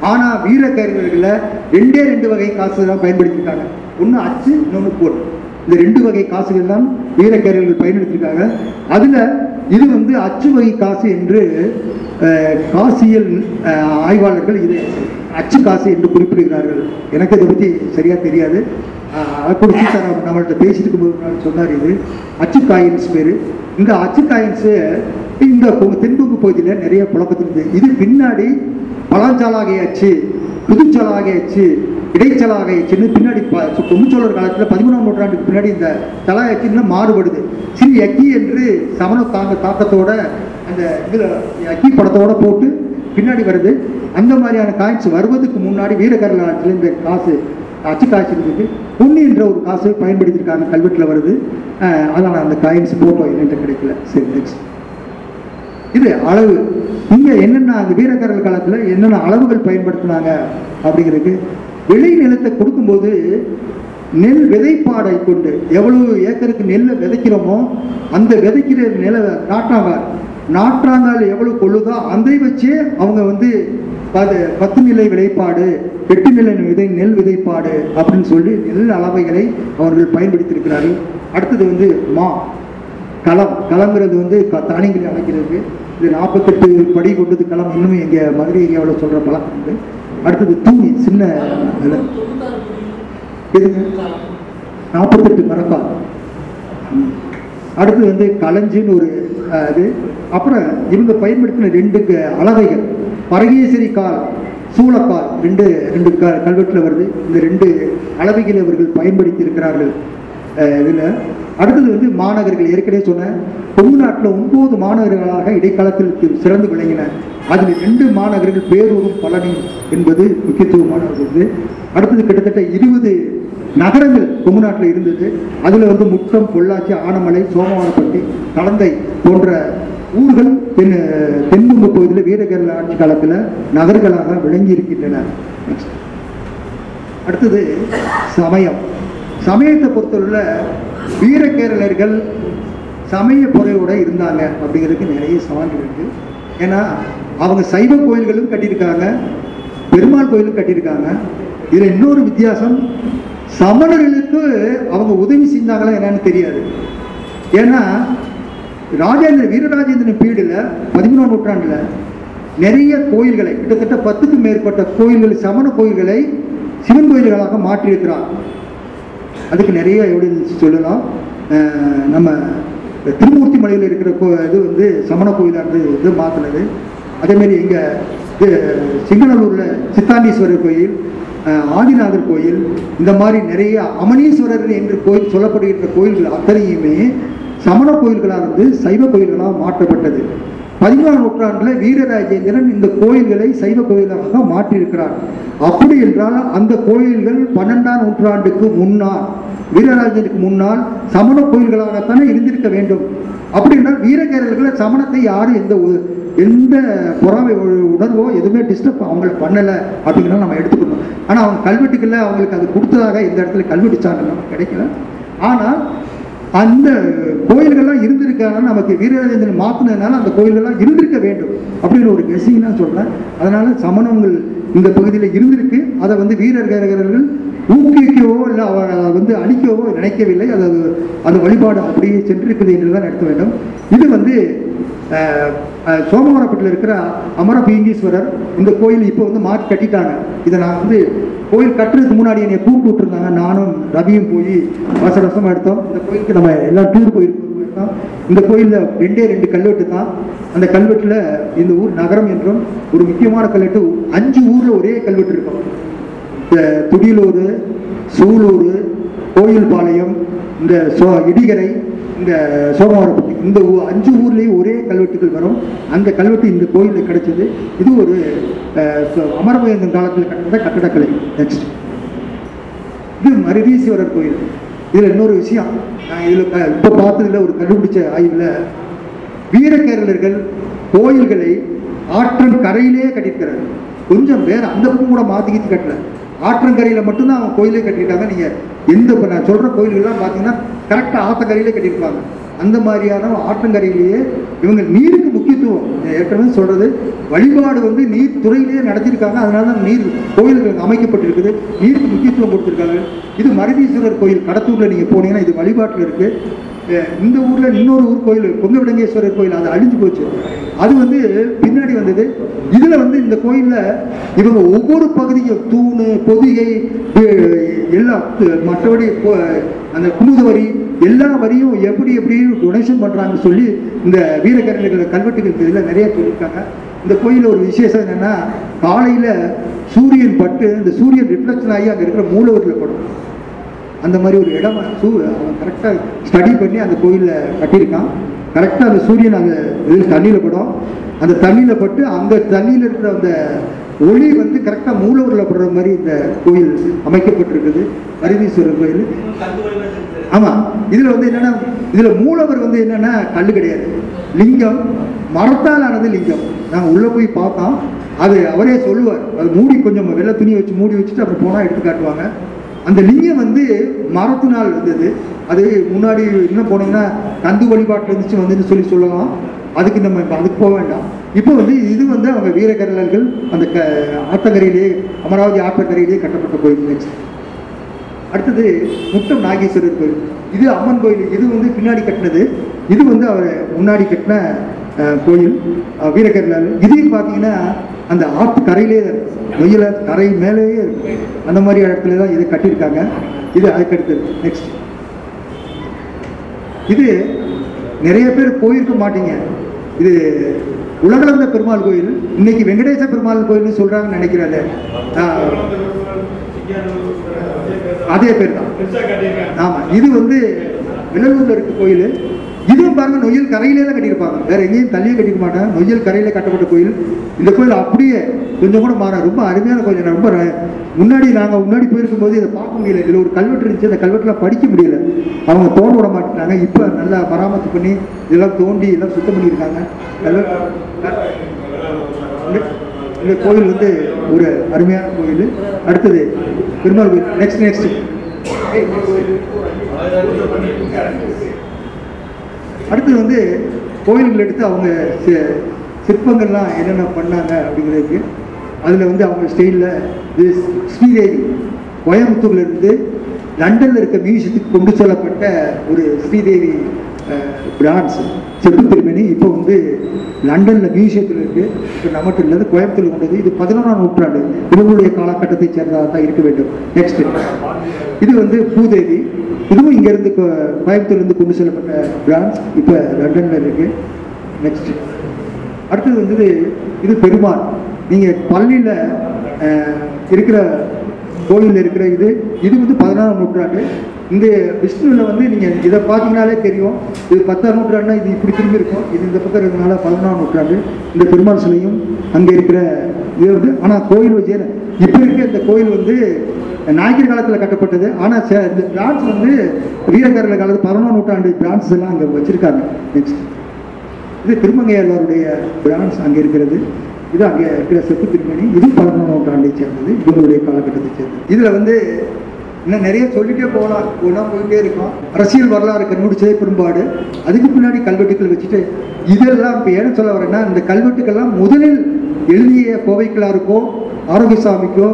ஆனால் வீரக்கேரர்களில் ரெண்டே ரெண்டு வகை காசு தான் பயன்படுத்தியிருக்காங்க ஒன்று அச்சு இன்னொன்று போட்டு இந்த ரெண்டு வகை காசுகள் தான் வீரக்கேரர்கள் பயன்படுத்தியிருக்காங்க அதில் இது வந்து அச்சு வகை காசு என்று காசியல் ஆய்வாளர்கள் இதை அச்சு காசு என்று குறிப்பிடுகிறார்கள். எனக்கு இதை பற்றி சரியாக தெரியாது. கூட சீதாராமன் நம்மள்ட்ட பேசிட்டு இருக்கும்போது சொன்னார் இது. அச்சு காயின்ஸ் பேர். இந்த அச்சு காயின்ஸு இந்த கொ- தென்கொங்கு பகுதியில் நிறைய புழக்கத்தில் இது பின்னாடி பழஞ்சாலாகை அச்சு அச்சு இடைச்சலாகை சின்ன பின்னாடி ப- காலத்தில் பதிமூணாம் நூற்றாண்டுக்கு பின்னாடி இந்த தலா அச்சுன்னு மாறுபடுது. சிறு யக்கி என்று சமண தாங்க தாக்கத்தோட அந்த இதில் யக்கி படத்தோட போட்டு பின்னாடி வருது. அந்த மாதிரியான காயின்ஸ் வருவதுக்கு முன்னாடி வீரகரல ஆட்சியில் இந்த காசு அச்சு காசு இருந்தது. பொண்ணு என்ற ஒரு காசு பயன்படுத்தியிருக்காங்க கல்வெட்டில் வருது. அதனால் அந்த காயின்ஸ் போட்டோ என்னென்ன கிடைக்கல? சரி நெக்ஸ்ட் இது அளவு. இங்கே என்னென்ன அந்த வீரகரல் காலத்தில் என்னென்ன அளவுகள் பயன்படுத்தினாங்க அப்படிங்கிறதுக்கு விளை நிலத்தை கொடுக்கும்போது நெல் விதைப்பாடை கொண்டு எவ்வளவு ஏக்கருக்கு நெல்லை விதைக்கிறோமோ அந்த விதைக்கிற நில நாற்றாங்கால் நாற்றாங்கால் எவ்வளவு கொள்ளுதோ அதை வச்சே அவங்க வந்து அது பத்து நிலை விதைப்பாடு எட்டு நிலை விதை நெல் விதைப்பாடு அப்படின்னு சொல்லி நெல் அளவைகளை அவர்கள் பயன்படுத்தியிருக்கிறார்கள். அடுத்தது வந்து மா களம் களங்கிறது வந்து க- தானியங்களை அமைக்கிறதுக்கு. இது நாற்பத்தெட்டு படி கொண்டது களம் இன்னும் எங்கள் மதுரை ஏரியாவில் சொல்கிற பழக்கம் உண்டு. அடுத்தது தூணி சின்ன நில. எதுங்க? நாற்பத்தெட்டு மரக்கால். அடுத்து வந்து களஞ்சின்னு ஒரு இது. அப்புறம் இவங்க பயன்படுத்தின ரெண்டு க- அளவைகள் பரகேசரி கால் சூளக்கால் ரெண்டு ரெண்டு க கல்வெட்டில் வருது. இந்த ரெண்டு அளவைகளை அவர்கள் பயன்படுத்தி இருக்கிறார்கள் இதில். அடுத்தது வந்து மாநகர்கள் ஏற்கனவே சொன்னேன் கொங்கு நாட்டில் ஒன்பது மாநகர்களாக இடைக்காலத்தில் சிறந்து விளங்கின. அதில் ரெண்டு மாநகர்கள் பேரூரும் பழனி என்பது முக்கியத்துவமானது இது. அடுத்தது கிட்டத்தட்ட இருபது நகரங்கள் கொங்கு நாட்டில் இருந்தது. அதில் வந்து முட்டம் பொள்ளாச்சி ஆனமலை சோமவானப்பட்டி தளந்தை போன்ற ஊர்கள் தென் தென்கொங்கு பகுதியில் வீரகேரள ஆட்சி காலத்தில் நகர்களாக விளங்கி இருக்கின்றன அடுத்தது சமயம். சமயத்தை பொறுத்தவரையில் வீரகேரளர்கள் சமய பொறையோடு இருந்தாங்க அப்படிங்கிறதுக்கு நிறைய சான்று இருக்குது ஏன்னா அவங்க சைவ கோயில்களும் கட்டியிருக்காங்க பெருமாள் கோயிலும் கட்டியிருக்காங்க. இதில் இன்னொரு வித்தியாசம் சமணர்களுக்கு அவங்க உதவி செஞ்சாங்களா என்னன்னு தெரியாது. ஏன்னா ராஜேந்திர வீரராஜேந்திரன் பீரியடில் பதிமூணாம் நூற்றாண்டில் நிறைய கோயில்களை கிட்டத்தட்ட பத்துக்கும் மேற்பட்ட கோயில்கள் சமண கோயில்களை சிவன் கோயில்களாக மாற்றியிருக்கிறார் அதுக்கு நிறைய எவிடன்ஸ் சொல்லலாம். நம்ம திருமூர்த்தி மலையில் இருக்கிற கோ இது வந்து சமண கோயிலாக வந்து இது மாற்றினது அதேமாரி இங்கே இது சிங்கநல்லூரில் சித்தாண்டீஸ்வரர் கோயில் ஆதிநாதர் கோயில் இந்த மாதிரி நிறைய அமனீஸ்வரர் என்று கோயில் சொல்லப்படுகின்ற கோயில்கள் அத்தனையுமே சமண கோயில்களாக இருந்து சைவ கோயில்களாக மாற்றப்பட்டது. பதிமூணாம் நூற்றாண்டில் வீரராஜேந்திரன் இந்த கோயில்களை சைவ கோயிலாக மாற்றியிருக்கிறார். அப்படி என்றால் அந்த கோயில்கள் பன்னெண்டாம் நூற்றாண்டுக்கு முன்னால் வீரராஜனுக்கு முன்னால் சமண கோயில்களாகத்தானே இருந்திருக்க வேண்டும். அப்படி என்றால் வீரகேரர்களை சமணத்தை யாரும் எந்த எந்த பொறாமை உணர்வோ எதுவுமே டிஸ்டர்ப் அவங்கள பண்ணலை அப்படிங்கிறத நம்ம எடுத்துக்கணும். ஆனால் அவங்க கல்வெட்டுகளில் அவங்களுக்கு அது கொடுத்ததாக இந்த இடத்துல கல்வெட்டு சான்று நமக்கு கிடைக்கல. ஆனால் அந்த கோயில்கள்லாம் இருந்திருக்காங்க நமக்கு வீரராஜேந்திரன் மாற்றினதுனால அந்த கோயில்கள்லாம் இருந்திருக்க வேண்டும் அப்படின்னு ஒரு கெஸிங் சொல்கிறேன் அதனால் சமணங்கள் இந்த பகுதியில் இருந்திருக்கு. அதை வந்து வீரர்கள் ஊக்குவிக்கவோ இல்லை அவர் அதை வந்து அழிக்கவோ நினைக்கவில்லை. அது அது- அந்த வழிபாடு அப்படியே சென்றிருக்குது என்று தான் நடத்த வேண்டும். இது வந்து சோமவரப்பட்டில் இருக்கிற அமரபீங்கீஸ்வரர் இந்த கோயில் இப்போ வந்து மாற்றி கட்டிட்டாங்க. இதை நான் வந்து கோயில் கட்டுறதுக்கு முன்னாடி என்னை கூப்பிட்டு விட்டுருந்தாங்க. நானும் ரவியும் போய் அவசர எடுத்தோம். இந்த கோயிலுக்கு நம்ம எல்லாம் டூர் போயிருக்கோம். இந்த கோயிலில் ரெண்டே ரெண்டு கல்வெட்டு தான். அந்த கல்வெட்டில் இந்த ஊர் நகரம் என்றும் ஒரு முக்கியமான கல்வெட்டு அஞ்சு ஊரில் ஒரே கல்வெட்டு இருக்கும். துடியலூர் சூலூர் கோயில்பாளையம் இந்த சோ இடிகரை இந்த சோமவாரப்பட்டி இந்த ஊ- அஞ்சு ஊர்லேயும் ஒரே கல்வெட்டுகள் வரும். அந்த கல்வெட்டு இந்த கோயிலில் கிடைச்சது. இது ஒரு அஹ், காலத்தில் கட்டின கட்டடக்கலை. நெக்ஸ்ட் இது மருதீஸ்வரர் கோயில். இதில் இன்னொரு விஷயம். நான் இதில் இப்போ பார்த்ததில் ஒரு கண்டுபிடிச்ச ஆய்வில் வீரகேரளர்கள் கோயில்களை ஆற்றன் கரையிலேயே கட்டியிருக்கிறாங்க கொஞ்சம் வேறு அந்த பக்கம் கூட மாற்றிக்கிட்டு கட்டலை. ஆற்றங்கரையில் மட்டும்தான் அவங்க கோயிலே கட்டிட்டாங்க நீங்கள் எந்த இப்போ நான் சொல்கிற கோயில்கள்லாம் பார்த்தீங்கன்னா கரெக்டாக ஆற்றங்கரையிலே கட்டியிருப்பாங்க. அந்த மாதிரியான ஆற்றங்கரையிலேயே இவங்க நீருக்கு முக்கியத்துவம். ஏற்கனவே சொல்கிறது வழிபாடு வந்து நீர் துறையிலேயே நடத்தியிருக்காங்க. அதனால தான் நீர் கோயில்கள் அமைக்கப்பட்டிருக்குது. நீருக்கு முக்கியத்துவம் கொடுத்துருக்காங்க. இது மருதீஸ்வரர் கோயில் கடத்தூரில் நீங்கள் போனீங்கன்னா இது வழிபாட்டில் இருக்குது இந்த ஊரில் இன்னொரு ஊர் கோயில் பொங்கவிடங்கேஸ்வரர் கோயில் அது அழிஞ்சு போச்சு. அது வந்து பின்னாடி வந்தது. இதில் வந்து இந்த கோயிலில் இவங்க ஒவ்வொரு பகுதியும் தூணு பொதிகை எல்லாம் மற்றபடி அந்த குமுத வரி எல்லா வரியும் எப்படி எப்படி டொனேஷன் பண்ணுறாங்கன்னு சொல்லி இந்த வீரக்கரணிகள் கல்வெட்டுகள் இதில் நிறைய சொல்லியிருக்காங்க. இந்த கோயிலில் ஒரு விசேஷம் என்னென்னா காலையில் சூரியன் பட்டு இந்த சூரியன் ரிஃப்ளெக்ஷன் ஆகி அங்கே இருக்கிற மூலவரில் படும் அந்த மாதிரி ஒரு இடம் சூ அவன் கரெக்டாக ஸ்டடி பண்ணி அந்த கோயிலில் கட்டியிருக்கான். கரெக்டாக அந்த சூரியன் அந்த இது தண்ணியில் படும். அந்த தண்ணியில் பட்டு அந்த தண்ணியில் இருக்கிற அந்த ஒளி வந்து கரெக்டாக மூலவரில் படுற மாதிரி இந்த கோயில் அமைக்கப்பட்டிருக்குது. அரிதீஸ்வரர் கோயில். ஆமாம் இதில் வந்து என்னென்னா இதில் மூலவர் வந்து என்னென்னா கல் கிடையாது. லிங்கம். மரத்தால் ஆனது லிங்கம். நாங்கள் உள்ளே போய் பார்த்தோம் அது அவரே சொல்லுவார். அது மூடி கொஞ்சம் வெள்ளை துணியை வச்சு மூடி வச்சுட்டு அப்புறம் போனால் எடுத்து காட்டுவாங்க. அந்த லிங்கம் வந்து மரத்தினால் இருந்தது. அது முன்னாடி என்ன போனீங்கன்னா நந்து வழிபாட்டில் இருந்துச்சு வந்துன்னு சொல்லி சொல்லலாம். அதுக்கு நம்ம இப்போ அதுக்கு போக வேண்டாம். இப்போ வந்து இது வந்து அவங்க வீரகரலர்கள் அந்த க ஆத்தங்கரையிலேயே அமராவதி ஆற்றங்கரையிலேயே கட்டப்பட்ட கோயில் இருந்துச்சு அடுத்தது முட்டம் நாகேஸ்வரர் கோயில். இது அம்மன் கோயில். இது வந்து பின்னாடி கட்டினது. இது வந்து அவர் முன்னாடி கட்டின கோயில் அஹ், இதையும் பார்த்தீங்கன்னா அந்த ஆற்று கரையிலே வெயில கரை மேலேயே இருக்கு அந்த மாதிரி இடத்துல தான் இதை கட்டியிருக்காங்க. இது அதுக்கடுத்தது நெக்ஸ்ட் இது நிறைய பேர் போயிருக்க மாட்டீங்க. இது உலகளந்த பெருமாள் கோயில். இன்னைக்கு வெங்கடேச பெருமாள் கோயில்னு சொல்றாங்கன்னு நினைக்கிறாரு அதே பேர் தான். ஆமாம் இது வந்து விலலூர்ல இருக்க கோயில். இதுவும் பாருங்க நொய்யல் கரையிலே தான் கட்டியிருப்பாங்க. வேற எங்கேயும் தள்ளியே கட்டிக்க மாட்டேன் நொய்யல் கரையில கட்டப்பட்ட கோயில். இந்த கோயில் அப்படியே கொஞ்சம் கூட மாற ரொம்ப அருமையான கோயில். ரொம்ப முன்னாடி நாங்கள் முன்னாடி போயிருக்கும் போது இதை பார்க்க முடியல. இதில் ஒரு கல்வெட்டு இருந்துச்சு. அந்த கல்வெட்டுலாம் படிக்க முடியல. அவங்க தோண்ட விட மாட்டேங்கிறாங்க இப்போ நல்லா பராமரிப்பு பண்ணி இதெல்லாம் தோண்டி எல்லாம் சுத்தம் பண்ணியிருக்காங்க. இந்த- இந்த கோயில் வந்து ஒரு அருமையான கோயில். அடுத்தது பெருமாள் கோயில். நெக்ஸ்ட் நெக்ஸ்ட் அடுத்தது வந்து கோயில்கள் எடுத்து அவங்க சி- சிற்பங்கள்லாம் என்னென்ன பண்ணாங்க அப்படிங்கிறதுக்கு அதில் வந்து அவங்க ஸ்டைலில் இது ஸ்ரீதேவி கோயம்புத்தூர்லேருந்து லண்டனில் இருக்க மியூசியத்துக்கு கொண்டு செல்லப்பட்ட ஒரு ஸ்ரீதேவி பிரான்ஸ் செப்பு திருமணி. இப்போ வந்து லண்டனில் மியூசியத்தில் இருக்குது இப்போ நம்மகிட்ட இல்லாத கோயம்புத்தூர் கொண்டது இது பதினொன்றாம் நூற்றாண்டு இவங்களுடைய காலகட்டத்தை சேர்ந்ததாக தான் இருக்க வேண்டும். நெக்ஸ்ட் இது வந்து பூதேவி. இதுவும் இங்கேருந்து கோயம்புத்தூர்லேருந்து கொண்டு செல்லப்பட்ட பிரான்ஸ் இப்போ லண்டனில் இருக்கு. நெக்ஸ்ட் அடுத்தது வந்து இது பெருமாள். நீங்கள் பள்ளியில் இருக்கிற கோவிலில் இருக்கிற இது இது வந்து பதினாறாம் நூற்றாண்டு. இந்த விஷ்ணுவில் வந்து நீங்கள் இதை பார்த்தீங்கனாலே தெரியும். இது பத்தாம் நூற்றாண்டுனா இது இப்படி திரும்பி இருக்கும். இது இந்த பக்கம் இருக்கிறதுனால பதினொன்றாம் நூற்றாண்டு. இந்த பெருமாள் சிலையும் அங்கே இருக்கிற இது வந்து ஆனால் கோயில் வச்சு இப்போ இருக்க இந்த கோயில் வந்து நாயக்கர் காலத்தில் கட்டப்பட்டது. ஆனால் இந்த பிரான்ஸ் வந்து வீரக்காரர்கள் காலத்து பதினொன்றாம் நூற்றாண்டு பிரான்ஸ் எல்லாம் அங்கே வச்சுருக்காங்க. நெக்ஸ்ட் இது திருமங்கையாளருடைய பிரான்ஸ் அங்கே இருக்கிறது. இது அங்கே இருக்கிற செப்பு திருமணி. இது பதினொன்று நூற்றாண்டை சேர்ந்தது. இவங்களுடைய காலகட்டத்தை சேர்ந்தது. இதில் வந்து இன்னும் நிறைய சொல்லிட்டே போகலாம். ஒன்றா போயிட்டே இருக்கோம். அரசியல் வரலாறு கண்டுபிடிச்சதே பெரும்பாடு. அதுக்கு பின்னாடி கல்வெட்டுக்கள் வச்சுட்டு இதெல்லாம் இப்போ ஏன்னு சொல்ல வரேன்னா இந்த கல்வெட்டுக்கெல்லாம் முதலில் எழுதிய கோவைக்கிழாருக்கோ ஆரோக்கியசாமிக்கோ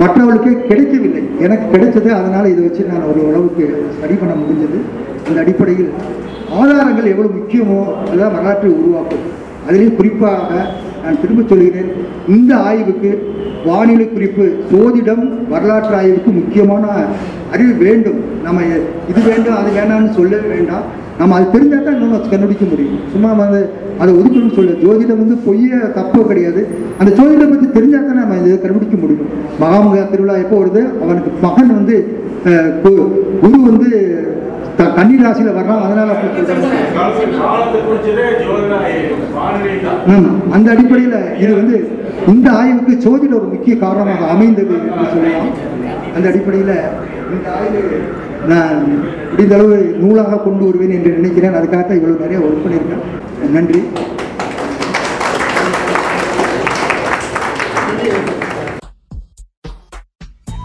மற்றவர்களுக்கே கிடைக்கவில்லை. எனக்கு கிடைச்சது அதனால் இதை வச்சு நான் ஒரு அளவுக்கு ஸ்டடி பண்ண முடிஞ்சது. அந்த அடிப்படையில் ஆதாரங்கள் எவ்வளோ முக்கியமோ அதுதான் வரலாற்றை உருவாக்கும். அதிலேயும் குறிப்பாக நான் திரும்ப சொல்கிறேன் இந்த ஆய்வுக்கு வானிலை குறிப்பு சோதிடம் வரலாற்று ஆய்வுக்கு முக்கியமான அறிவு வேண்டும். நம்ம இது வேண்டும் அது வேண்டாம்னு சொல்ல வேண்டாம். நம்ம அது தெரிஞ்சால் தான் இன்னும் கண்டுபிடிக்க முடியும். சும்மா வந்து அதை ஒதுக்கணும்னு சொல்ல ஜோதிடம் வந்து பொய்ய தப்போ கிடையாது. அந்த ஜோதிடம் பற்றி தெரிஞ்சால் தான் நம்ம இதை கண்டுபிடிக்க முடியும். மகாமுக திருவிழா எப்போ வருது? அவனுக்கு மகன் வந்து கு- குரு வந்து கன்னி ராசியில வர்றான் அதனால அப்படி அந்த அடிப்படையில் இது வந்து இந்த ஆய்வுக்கு சோதிட ஒரு முக்கிய காரணமாக அமைந்தது என்று சொல்லலாம். அந்த அடிப்படையில் இந்த ஆய்வு நான் முடிந்த அளவு நூலாக கொண்டு வருவேன் என்று நினைக்கிறேன். அதுக்காக தான் இவ்வளவு நிறைய ஒர்க் பண்ணியிருக்கேன். நன்றி.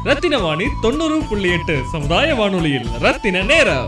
ரத்தின வாணி தொண்ணூறு புள்ளி எட்டு சமுதாய வானொலியில் ரத்தின நேரம்.